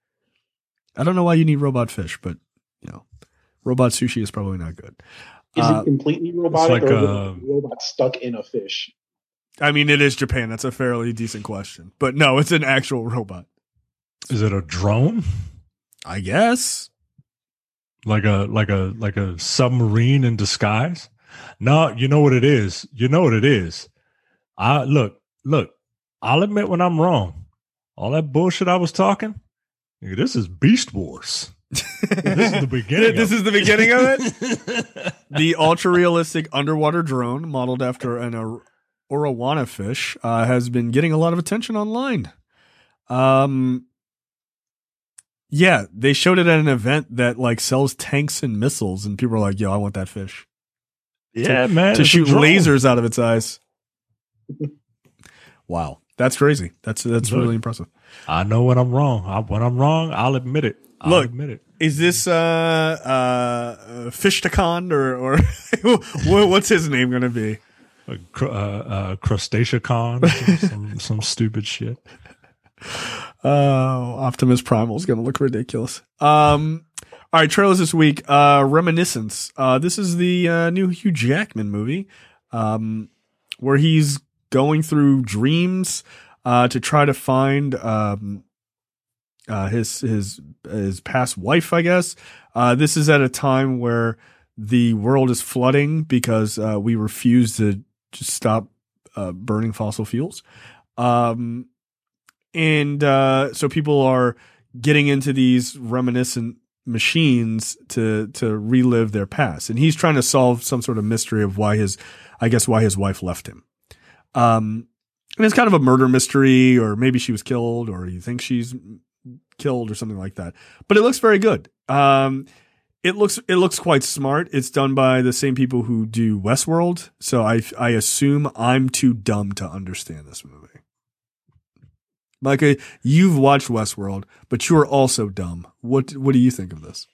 I don't know why you need robot fish, but you know, robot sushi is probably not good. Is Uh, it completely robotic like, or is it a robot stuck in a fish? I mean, it is Japan. That's a fairly decent question, but no, it's an actual robot. Is it a drone? I guess. Like a like a like a submarine in disguise? No, you know what it is. You know what it is. I look, look, I'll admit when I'm wrong. All that bullshit I was talking, this is Beast Wars. This is the beginning. This of is the beginning of it. the ultra realistic underwater drone modeled after an or- Orawana fish uh, has been getting a lot of attention online. Um, yeah, they showed it at an event that like sells tanks and missiles, and people are like, "Yo, I want that fish yeah, man. to shoot lasers out of its eyes." wow, that's crazy. That's that's Look. really impressive. I know when I'm wrong. I, when I'm wrong, I'll admit it. I'll Look. admit it. Is this uh uh fish or or what's his name going to be? A uh, uh, Crustacea some, some, some stupid shit. Oh, Optimus Primal is going to look ridiculous. Um, all right, trailers this week. Uh, Reminiscence. Uh, this is the uh, new Hugh Jackman movie, um, where he's going through dreams uh, to try to find um, uh, his his his past wife. I guess uh, this is at a time where the world is flooding because uh, we refuse to just stop uh, burning fossil fuels. Um, and uh, so people are getting into these reminiscent machines to to relive their past, and he's trying to solve some sort of mystery of why his, I guess, why his wife left him. Um, and it's kind of a murder mystery, or maybe she was killed, or you think she's killed, or something like that. But it looks very good. Um, it looks it looks quite smart. It's done by the same people who do Westworld, so I I assume I'm too dumb to understand this movie. Micah, you've watched Westworld, but you're also dumb. What what do you think of this?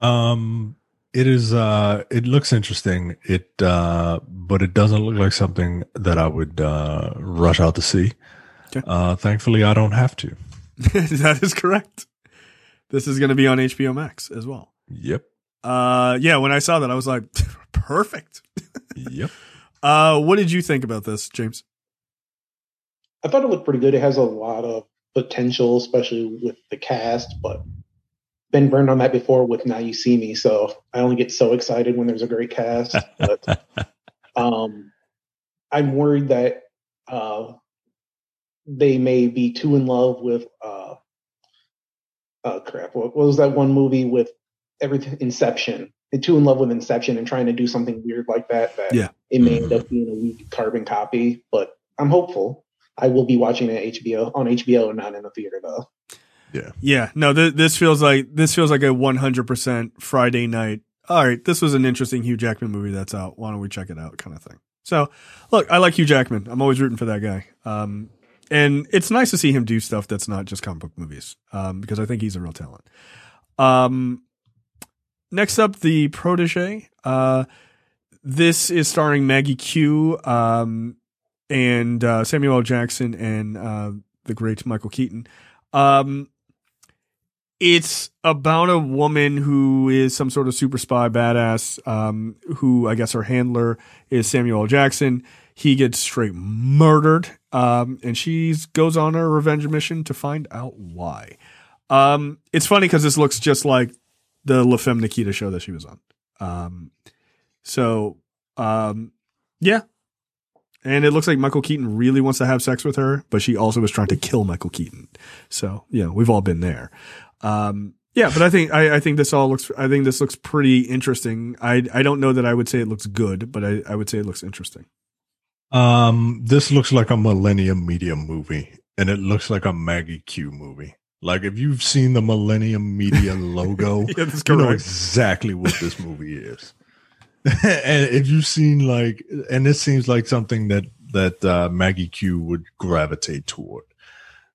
Um, it is. Uh, it looks interesting. It, uh, but it doesn't look like something that I would uh, rush out to see. Okay. Uh, thankfully, I don't have to. that is correct. This is going to be on HBO Max as well. Yep. Uh, yeah. When I saw that, I was like, perfect. Yep. Uh, what did you think about this, James? I thought it looked pretty good. It has a lot of potential, especially with the cast, but been burned on that before with Now You See Me, so I only get so excited when there's a great cast. But um, I'm worried that uh, they may be too in love with uh, uh crap. What, what was that one movie with everything Inception? They're too in love with Inception and trying to do something weird like that. That Yeah. it may end up being a weak carbon copy, but I'm hopeful. I will be watching it HBO on HBO and not in a theater though. Yeah, yeah, no, th- this feels like this feels like a 100% Friday night. All right, this was an interesting Hugh Jackman movie that's out. Why don't we check it out, kind of thing. So, look, I like Hugh Jackman. I'm always rooting for that guy. Um, and it's nice to see him do stuff that's not just comic book movies, um, because I think he's a real talent. Um, next up, the protege. Uh, this is starring Maggie Q, um, and uh, Samuel L. Jackson and uh, the great Michael Keaton. Um, it's about a woman who is some sort of super spy badass, um, who I guess her handler is Samuel L. Jackson. He gets straight murdered, um, and she goes on a revenge mission to find out why. Um, it's funny because this looks just like the La Femme Nikita show that she was on. Um, so, um, yeah. And it looks like Michael Keaton really wants to have sex with her, but she also is trying to kill Michael Keaton. So, yeah, we've all been there. Um, yeah, but I think I, I think this all looks. I think this looks pretty interesting. I I don't know that I would say it looks good, but I, I would say it looks interesting. Um, this looks like a Millennium Media movie, and it looks like a Maggie Q movie. Like if you've seen the Millennium Media logo, Yeah, you know exactly what this movie is. and if you've seen like, and this seems like something that that uh, Maggie Q would gravitate toward.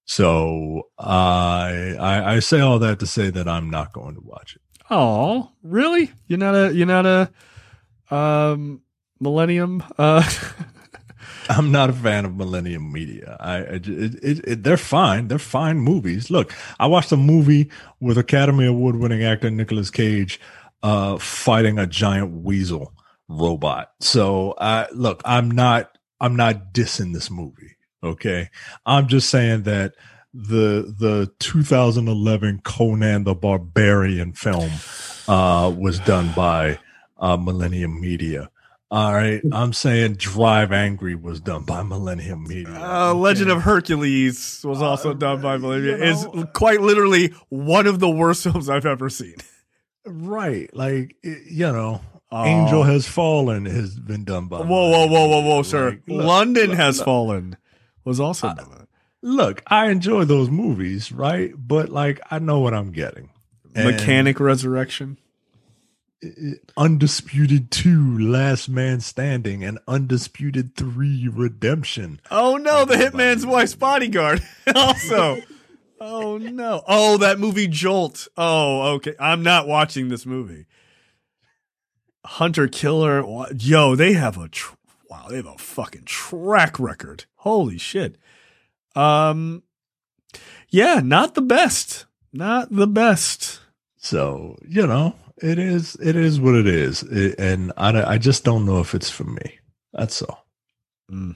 So I, I I say all that to say that I'm not going to watch it. Oh, really? You're not a you're not a um millennium uh I'm not a fan of Millennium Media. I, I it, it, it, they're fine. They're fine movies. Look, I watched a movie with Academy Award winning actor Nicolas Cage uh, fighting a giant weasel robot. So, look, I'm not I'm not dissing this movie. Okay, I'm just saying that the the 2011 Conan the Barbarian film uh, was done by uh, Millennium Media. All right, I'm saying Drive Angry was done by Millennium Media. Uh, Legend of Hercules was also done by Millennium. It's quite literally one of the worst films I've ever seen. right, like it- you know, Oh. Angel Has Fallen has been done by. Whoa, whoa, whoa, whoa, whoa, Like, sir! look, London look, has look. fallen was also Uh, done. Look, I enjoy those movies, right? But like, I know what I'm getting. And Mechanic Resurrection. Undisputed Two, Last Man Standing, and Undisputed Three, Redemption. Oh no, the Hitman's Wife's Bodyguard. also. Oh no. Oh, that movie Jolt. Oh, okay. I'm not watching this movie. Hunter Killer. Yo, they have a tr- wow, they have a fucking track record. Holy shit. Um yeah, not the best. Not the best. So you know, it is. It is what it is, It- and I, I just don't know if it's for me. That's all. Mm.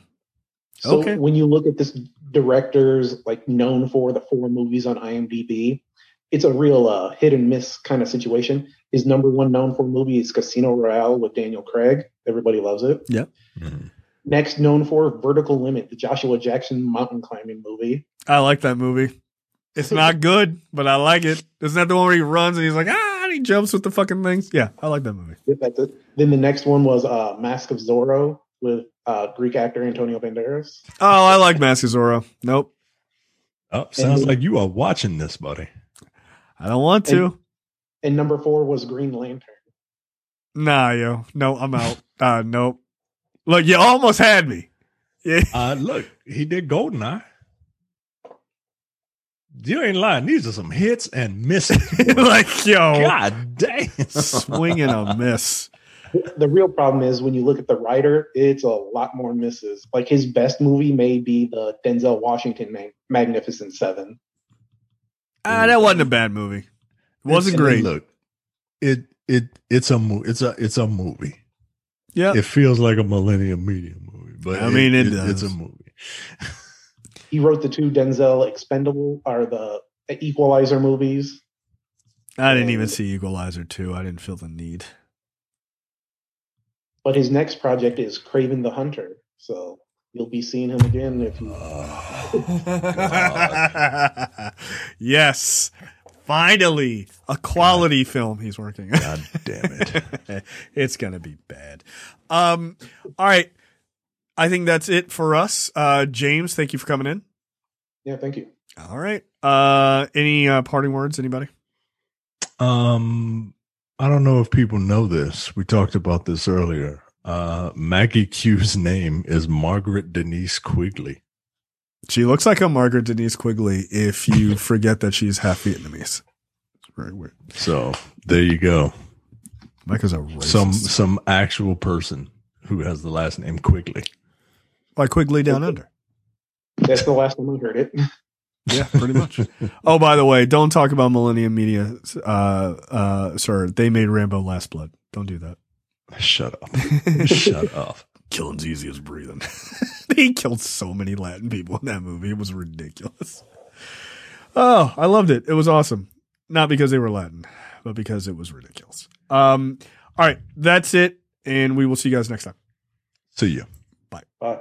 So Okay. when you look at this director's like known for the four movies on IMDb, it's a real uh, hit and miss kind of situation. His number one known for movie is Casino Royale with Daniel Craig. Everybody loves it. Mhm. Next known for Vertical Limit, the Joshua Jackson mountain climbing movie. I like that movie. It's not good, but I like it. Isn't that the one where he runs and he's like, ah, and he jumps with the fucking things? Yeah, I like that movie. Yep, that's it. Then the next one was uh, Mask of Zorro with uh, Greek actor Antonio Banderas. Oh, I like Mask of Zorro. Nope. Oh, sounds then- like you are watching this, buddy. I don't want to. And number four was Green Lantern. Nah, yo, no, I'm out. Uh, nope. Look, you almost had me. Yeah. Uh, look, he did Goldeneye. You ain't lying. These are some hits and misses. like, yo, God dang. swing and a miss. The real problem is when you look at the writer, it's a lot more misses. Like his best movie may be the Denzel Washington Mag- Magnificent Seven. Ah, that wasn't a bad movie. It wasn't It's- great. Look, it it it's a mo- it's a it's a movie. Yeah. It feels like a Millennium Media movie, but I mean, it it's does. a movie. He wrote the two Denzel Expendable or the Equalizer movies. I didn't even see Equalizer 2. I didn't feel the need. But his next project is Kraven the Hunter. So you'll be seeing him again if you yes. Finally, a quality film he's working on. God damn it. it's gonna be bad. Um, all right. I think that's it for us. Uh, James, thank you for coming in. Yeah, thank you. All right. Uh, any uh, parting words? Anybody? Um, I don't know if people know this. We talked about this earlier. Uh, Maggie Q's name is Margaret Denise Quigley. She looks like a Margaret Denise Quigley if you forget that she's half Vietnamese. It's very weird. So there you go. Micah's a racist. Some some actual person who has the last name Quigley. Like Quigley down under. That's the last time we heard it. Yeah, pretty much. oh, by the way, don't talk about Millennium Media, uh, uh, sir. They made Rambo Last Blood. Don't do that. Shut up. Shut up. Killing's easy as breathing. he killed so many Latin people in that movie. It was ridiculous. Oh, I loved it. It was awesome. Not because they were Latin, but because it was ridiculous. Um, all right, that's it, and we will see you guys next time. See you. Bye. Bye.